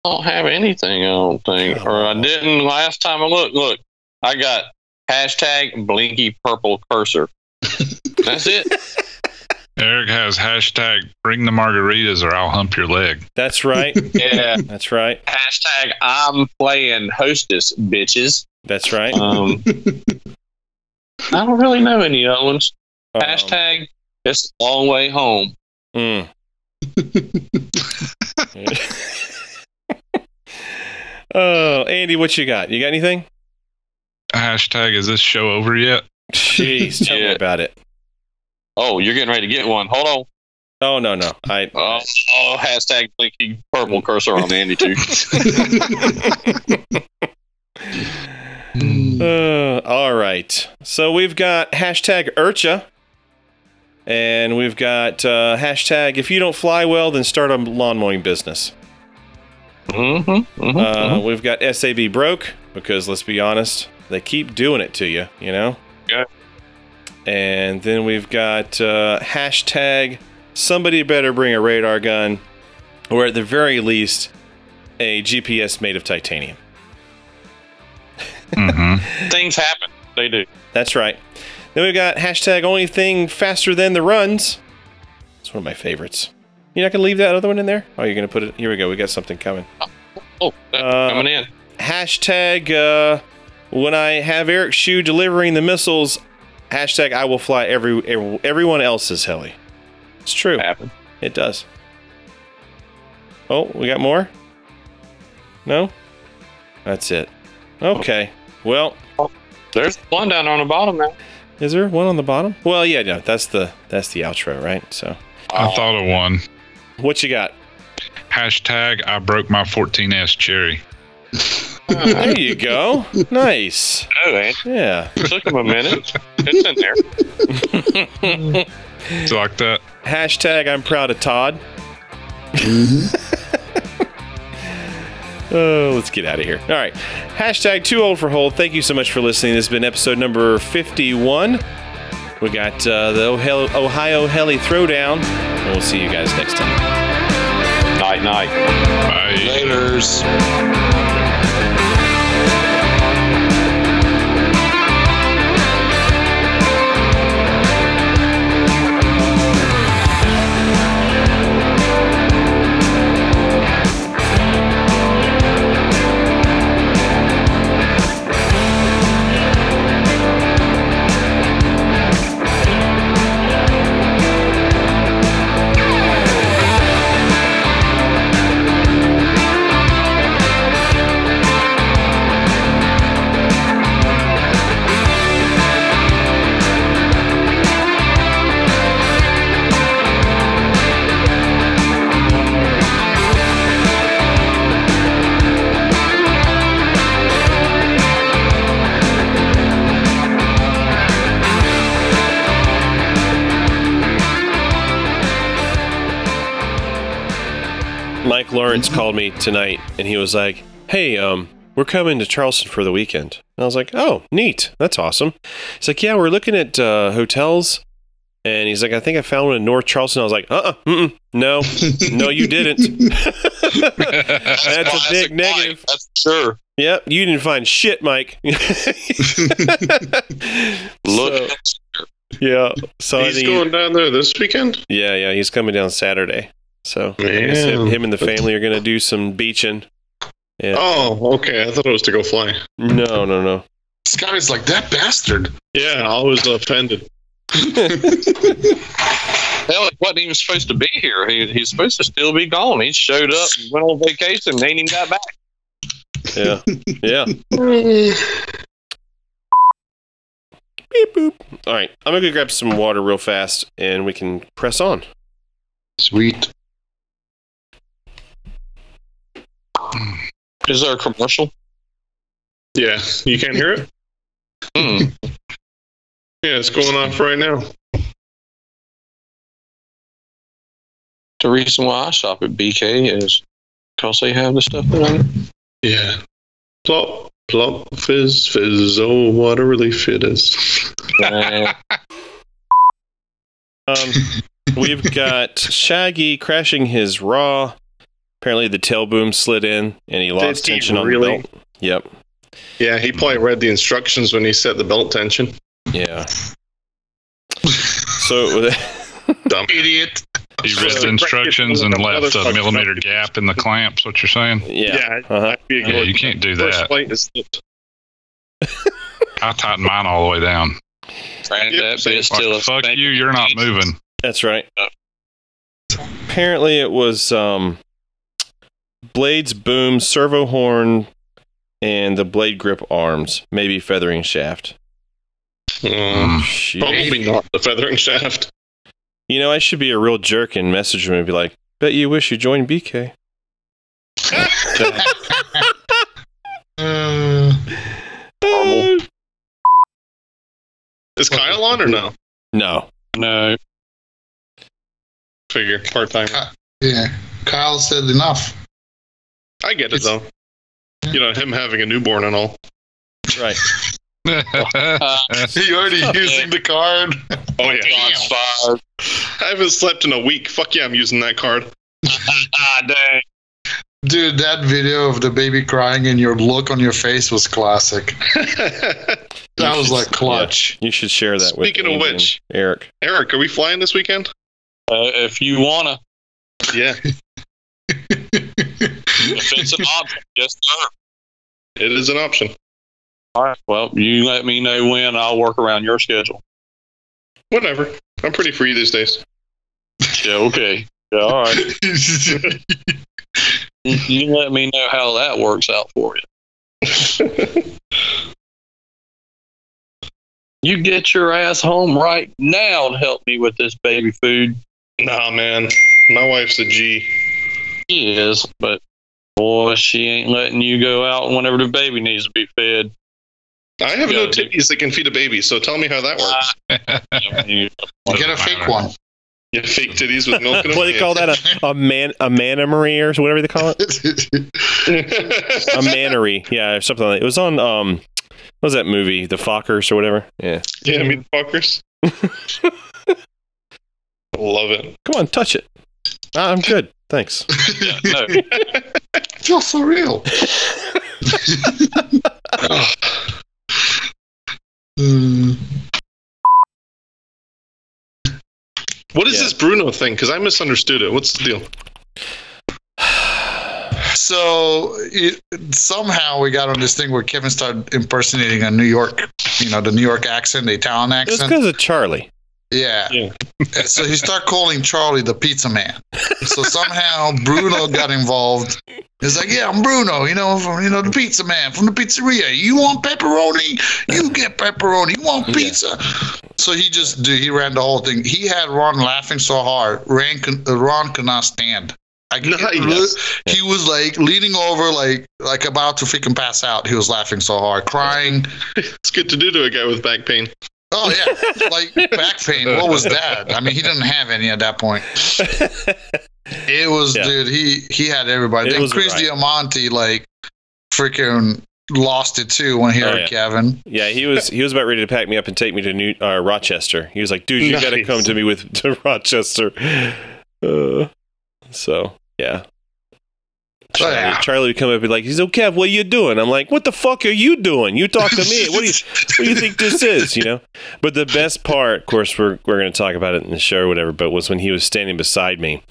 I don't have anything, I don't think. Or I didn't last time I looked. Look, I got hashtag blinky purple cursor. That's it. Eric has hashtag bring the margaritas or I'll hump your leg. That's right. Yeah. That's right. Hashtag I'm playing hostess, bitches. That's right. Um, I don't really know any other ones. Um, Hashtag It's a long way home. Mm. oh, Andy, what you got? You got anything? Hashtag is this show over yet? Jeez, tell me about it. Oh, you're getting ready to get one. Hold on. Oh no, no. I Oh, oh hashtag blinky purple cursor on Andy too. Uh, all right. So we've got hashtag IRCHA. And we've got uh, hashtag if you don't fly well, then start a lawn mowing business. mm-hmm, mm-hmm, Uh, we've got SAB broke because let's be honest, they keep doing it to you, you know? Yeah. And then we've got uh, hashtag somebody better bring a radar gun, or at the very least, a GPS made of titanium. hmm Things happen. They do. That's right. Then we've got hashtag only thing faster than the runs. It's one of my favorites. You're not going to leave that other one in there? Oh, you're going to put it. Here we go. We got something coming. Oh, that's Uh, coming in. Hashtag uh, when I have Eric Shue delivering the missiles. Hashtag I will fly every, every everyone else's heli. It's true. Happen. It does. Oh, we got more? No? That's it. Okay. Well, There's one down on the bottom now. is there one on the bottom? Well, yeah, no, that's the that's the outro, right? So, I thought of one. what you got? Hashtag I broke my 14S cherry. There you go. Nice. Oh, man. Yeah. Took him a minute. It's in there. Do you like that? Hashtag I'm proud of Todd. Oh, let's get out of here. All right. Hashtag too old for hold. Thank you so much for listening. This has been episode number 51. We got uh, the Ohio, Ohio Heli Throwdown. And we'll see you guys next time. Night, night. Bye. Laters. Lawrence called me tonight and he was like, Hey, um, we're coming to Charleston for the weekend. And I was like, Oh, neat. That's awesome. He's like, Yeah, we're looking at uh, hotels. And he's like, I think I found one in North Charleston. I was like, uh uh mm-mm, no, no, you didn't. That's a classic big Mike, negative. That's sure. Yep, you didn't find shit, Mike. Look. So- yeah. So I He's going down there this weekend. yeah, yeah, he's coming down Saturday. So him, and the family are going to do some beaching. Yeah. Oh, okay. I thought it was to go fly. No, no, no. Scotty's like that bastard. Yeah, I was offended. Hell, he wasn't even supposed to be here. He, he's supposed to still be gone. He showed up, and went on vacation, and ain't even got back. Yeah. Yeah. Beep boop. All right. I'm going to go grab some water real fast and we can press on. Sweet. Is there a commercial? Yeah, you can't hear it? Hmm. Yeah, it's going off right now. The reason why I shop at BK is because they have the stuff that I need. Yeah. Plop, plop, fizz, fizz. Oh, what a relief it is. Um, we've got Shaggy crashing his Raw. Apparently the tail boom slid in and he lost he tension on really? the belt. Yep. Yeah, he probably read the instructions when he set the belt tension. Yeah. So Dumb Idiot. He read the instructions and left a millimeter gap in the clamps. What you're saying? yeah. Yeah, Uh-huh. I'd be Yeah, you can't do that. flight is slipped. I tightened mine all the way down. Granddad Yep, bitch Like, still fuck you, you're not moving. That's right. Apparently, it was um, blades, boom, servo horn, and the blade grip arms. Maybe feathering shaft. Mm, Shit. probably not the feathering shaft. You know, I should be a real jerk and message him and be like, "Bet you wish you joined BK." Uh, Horrible. Is Kyle on or no? No. No. Figure part timer. yeah, Kyle said enough. I get it It's- though. You know him having a newborn and all. Right. You already using the card? Oh yeah. Shots fired. I haven't slept in a week. Fuck yeah, I'm using that card. ah, dang. Dude, that video of the baby crying and your look on your face was classic. That You was should- like clutch. You should share that with Speaking of which- Eric. Eric, are we flying this weekend? Uh, if you wanna, Yeah, if it's an option, yes, sir. it is an option. All right. Well, you let me know when. I'll work around your schedule. Whatever. I'm pretty free these days. Yeah. Okay. Yeah. All right. You, you let me know how that works out for you. You get your ass home right now and help me with this baby food. nah, man. My wife's a G. She is, but boy, she ain't letting you go out whenever the baby needs to be fed. I have no Yeah, dude. titties that can feed a baby, so tell me how that works. You- Get a fake one. You fake titties with milk in them. what do they call that? A, a man, a manamarie or whatever they call it. A manery, yeah, or something like. That. It was on um, what was that movie? The Fockers or whatever. Yeah. yeah, meat fuckers. Love it. Come on, touch it. I'm good, thanks. no, Feel so real. What is Yeah. this Bruno thing? Because I misunderstood it. What's the deal? So it, somehow we got on this thing where Kevin started impersonating a New York, you know, the New York accent, the Italian It was accent. because of Charlie. Yeah. Yeah. So he started calling Charlie the pizza man. So somehow Bruno got involved. He's like, "Yeah, I'm Bruno. You know, from you know the pizza man from the pizzeria. You want pepperoni? You get pepperoni. You want Yeah. pizza?" So he just dude, he ran the whole thing. He had Ron laughing so hard, Ron, could- uh, Ron could not stand. I get- Nice. He was like leaning over, like like about to freaking pass out. He was laughing so hard, crying. It's good to do to a guy with back pain. Oh yeah, like back pain. What was that? I mean, he didn't have any at that point. It was, Yeah. dude. He he had everybody. It then Chris right. Diamante like freaking lost it too when he Oh, heard yeah. Kevin. Yeah, he was he was about ready to pack me up and take me to New uh, Rochester. He was like, "Dude, you got to come to me with to Rochester." Uh, so yeah. Oh, Charlie, yeah. Charlie would come up and be like, "He's okay. What are you doing?" I'm like, "What the fuck are you doing? You talk to me. What do you what do you think this is?" You know. But the best part, of course, we're we're going to talk about it in the show or whatever. But was when he was standing beside me,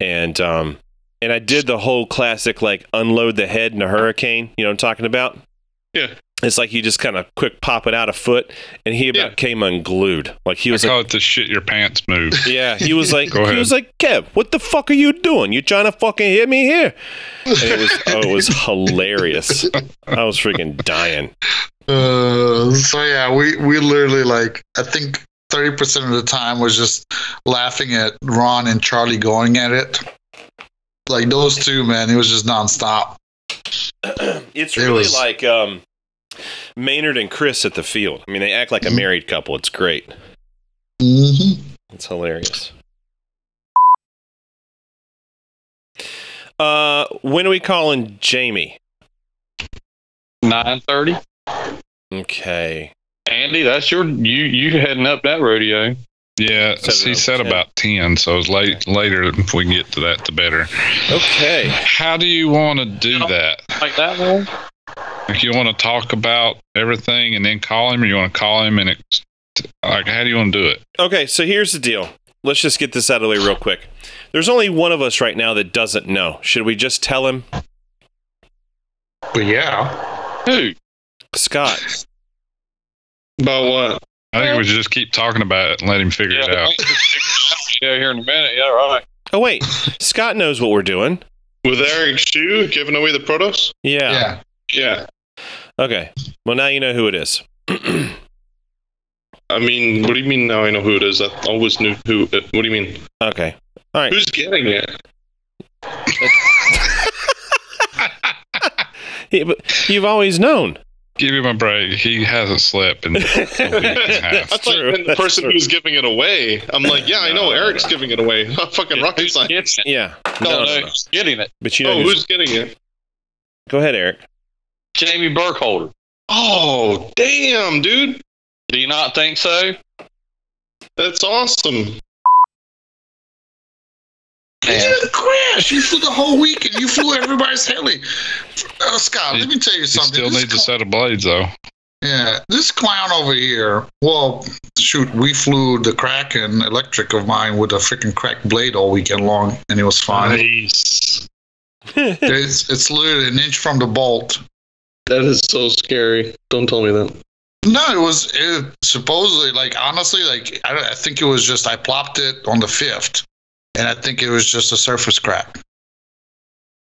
and um, and I did the whole classic like unload the head in a hurricane. You know what I'm talking about? Yeah. It's like you just kind of quick pop it out a foot, and he about Yeah. came unglued. Like he I was like, call it the shit your pants move. yeah, he was like, he was like, Kev, what the fuck are you doing? You trying to fucking hit me here? And it was, oh, it was hilarious. I was freaking dying. Uh, so yeah, we we literally like I think thirty percent of the time was just laughing at Ron and Charlie going at it. Like those two, man, it was just nonstop. It's It really was- like um, Maynard and Chris at the field. I mean, they act like a married couple. It's great. hmm It's hilarious. Uh, when are we calling Jamie? Nine thirty. Okay. Andy, that's your you you heading up that rodeo. Yeah, Seven he said 10. about ten, so it's late later. If we can get to that, the better. Okay. How do you want to do that? Like that one? Like you want to talk about everything and then call him, or you want to call him and it's like how do you want to do it? Okay, so here's the deal. Let's just get this out of the way real quick. There's only one of us right now that doesn't know. Should we just tell him? But yeah, Who? Scott. About what? I think we should just keep talking about it and let him figure it out. Yeah, here in a minute. Yeah, right. Oh wait, Scott knows what we're doing. With Eric Shu giving away the Protos? Yeah. Yeah. Yeah. Okay. Well, now you know who it is. I mean, what do you mean now I know who it is? I always knew who. uh, What do you mean? okay. All right. Who's getting it? Yeah, but You've always known. Give him a break. He hasn't slept in a week and a half. I thought you true. meant the That's person true. who's giving it away. I'm like, yeah, I know Eric's no. giving it away. fucking rocket Who's science. Yeah. No, No, no, no, no. who's getting it? But you know Oh, who's. who's getting it? Go ahead, Eric. Jamie Burkholder. Oh, damn, dude. Do you not think so? That's awesome. You didn't crash. You flew the whole week and you flew everybody's heli. Uh, Scott, let me tell you something. still This needs a set of blades, though. Yeah, this clown over here. Well, shoot, we flew the Kraken electric of mine with a freaking cracked blade all weekend long, and it was fine. Nice. It's it's literally an inch from the bolt. That is so scary. Don't tell me that. No, it was it, supposedly like honestly like I, I think it was just I plopped it on the fifth, and I think it was just a surface crack.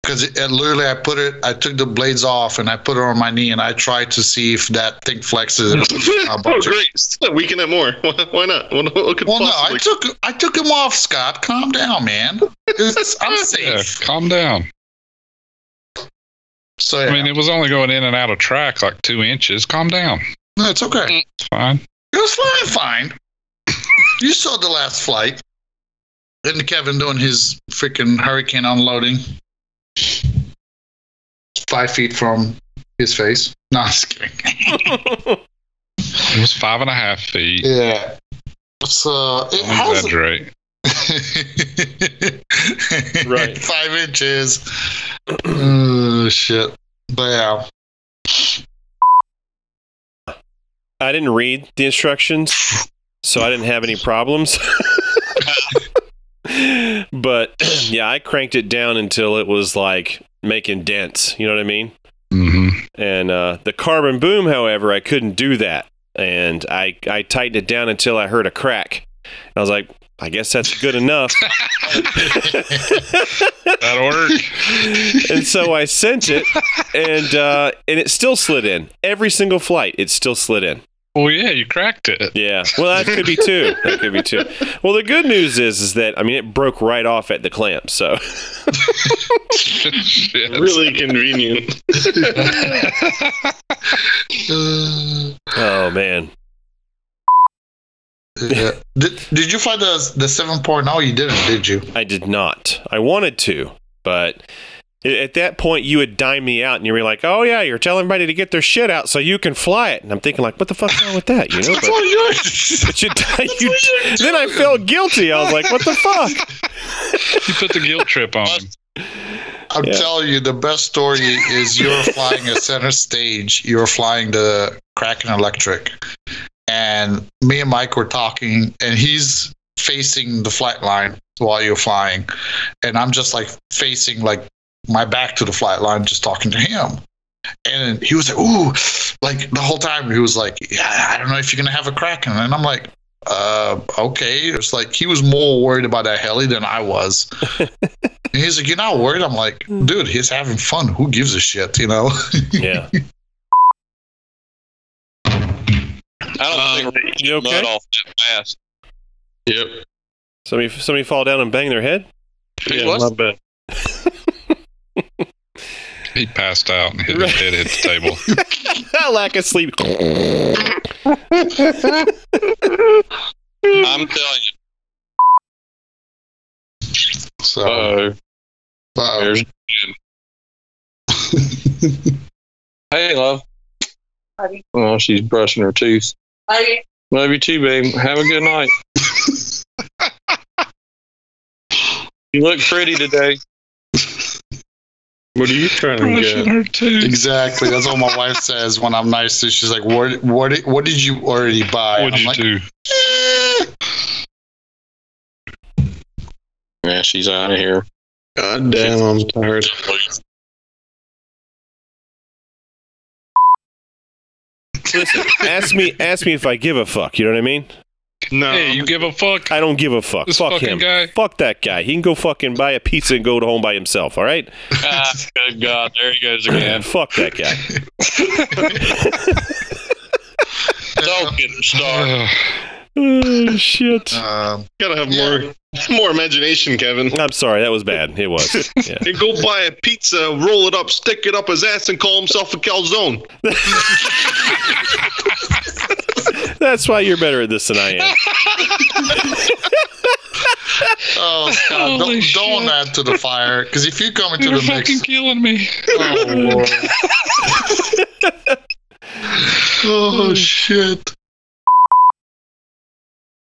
Because it, it literally, I put it, I took the blades off and I put it on my knee and I tried to see if that thing flexes. And oh, great. Weaken it more. Why why not? What, what could Well, no, I took I took him off, Scott. Calm down, man. It's, I'm Yeah, safe. calm down. So yeah, I mean, it was only going in and out of track like two inches. Calm down. no, it's okay. Mm. It's fine. It was flying fine. you saw the last flight. And Kevin doing his freaking hurricane unloading. Five feet from his face. No, I'm just kidding. It was five and a half feet. yeah. So it Don't has exaggerate. Right. Five inches. Oh shit. But yeah. I didn't read the instructions, so I didn't have any problems. but yeah, I cranked it down until it was like making dents. You know what I mean? hmm And uh, the carbon boom, however, I couldn't do that, and I I tightened it down until I heard a crack. I was like, I guess that's good enough. That'll work. and so I sent it, and uh, and it still slid in every single flight. It still slid in. Well, yeah, you cracked it. Yeah. Well, that could be two. That could be two. Well, the good news is, is that I mean, it broke right off at the clamp. So Really convenient. Oh man, yeah. Did, did you find the the 7.0? You didn't, did you? I did not. I wanted to, but at that point, you would dime me out, and you were like, "Oh yeah, you're telling everybody to get their shit out so you can fly it." And I'm thinking, like, "What the fuck's wrong with that?" You know. That's But, you're but you, you, what then I felt guilty. I was like, "What the fuck?" You put the guilt trip on. I'm Yeah. telling you, the best story is you're flying a center stage. You're flying the Kraken Electric, and me and Mike were talking, and he's facing the flight line while you're flying, and I'm just like facing like my back to the flight line, just talking to him. And he was like, "Ooh!" Like the whole time, he was like, "Yeah, I don't know if you're gonna have a Kraken." And I'm like, "Uh, okay." It's like he was more worried about that heli than I was. And he's like, "You're not worried?" I'm like, "Dude, he's having fun. Who gives a shit?" You know? Yeah. I don't Uh, think we're gonna you okay? mud off that fast. Yep. Somebody somebody fall down and bang their head. Who Yeah, was not bad. He passed out and hit his head hit the table. Lack of sleep. I'm telling you. So, Uh, uh, there's. hey, love. Oh, she's brushing her teeth. Love you too, babe. Have a good night. you look pretty today. What are you trying to get? her teeth. exactly. That's what my wife says when I'm nice. to her. She's like, "What? What? did- What did you already buy?" What'd I'm you like, do? "Eh." Yeah, she's out of here. God damn, I'm tired. Listen, ask me ask me if I give a fuck. You know what I mean? No. Hey, you give a fuck? I don't give a fuck. This fuck him. guy? Fuck that guy. He can go fucking buy a pizza and go to home by himself. All right. ah, good God, there he goes again. Fuck that guy. Don't get him started. oh shit. Um, Gotta have Yeah. more more imagination, Kevin. I'm sorry. That was bad. It was. Yeah. He go buy a pizza, roll it up, stick it up his ass, and call himself a calzone. That's why you're better at this than I am. oh, God, Holy don't, don't shit. add to the fire. Because if you come into You're the fucking mix, killing me. oh, Lord. oh shit!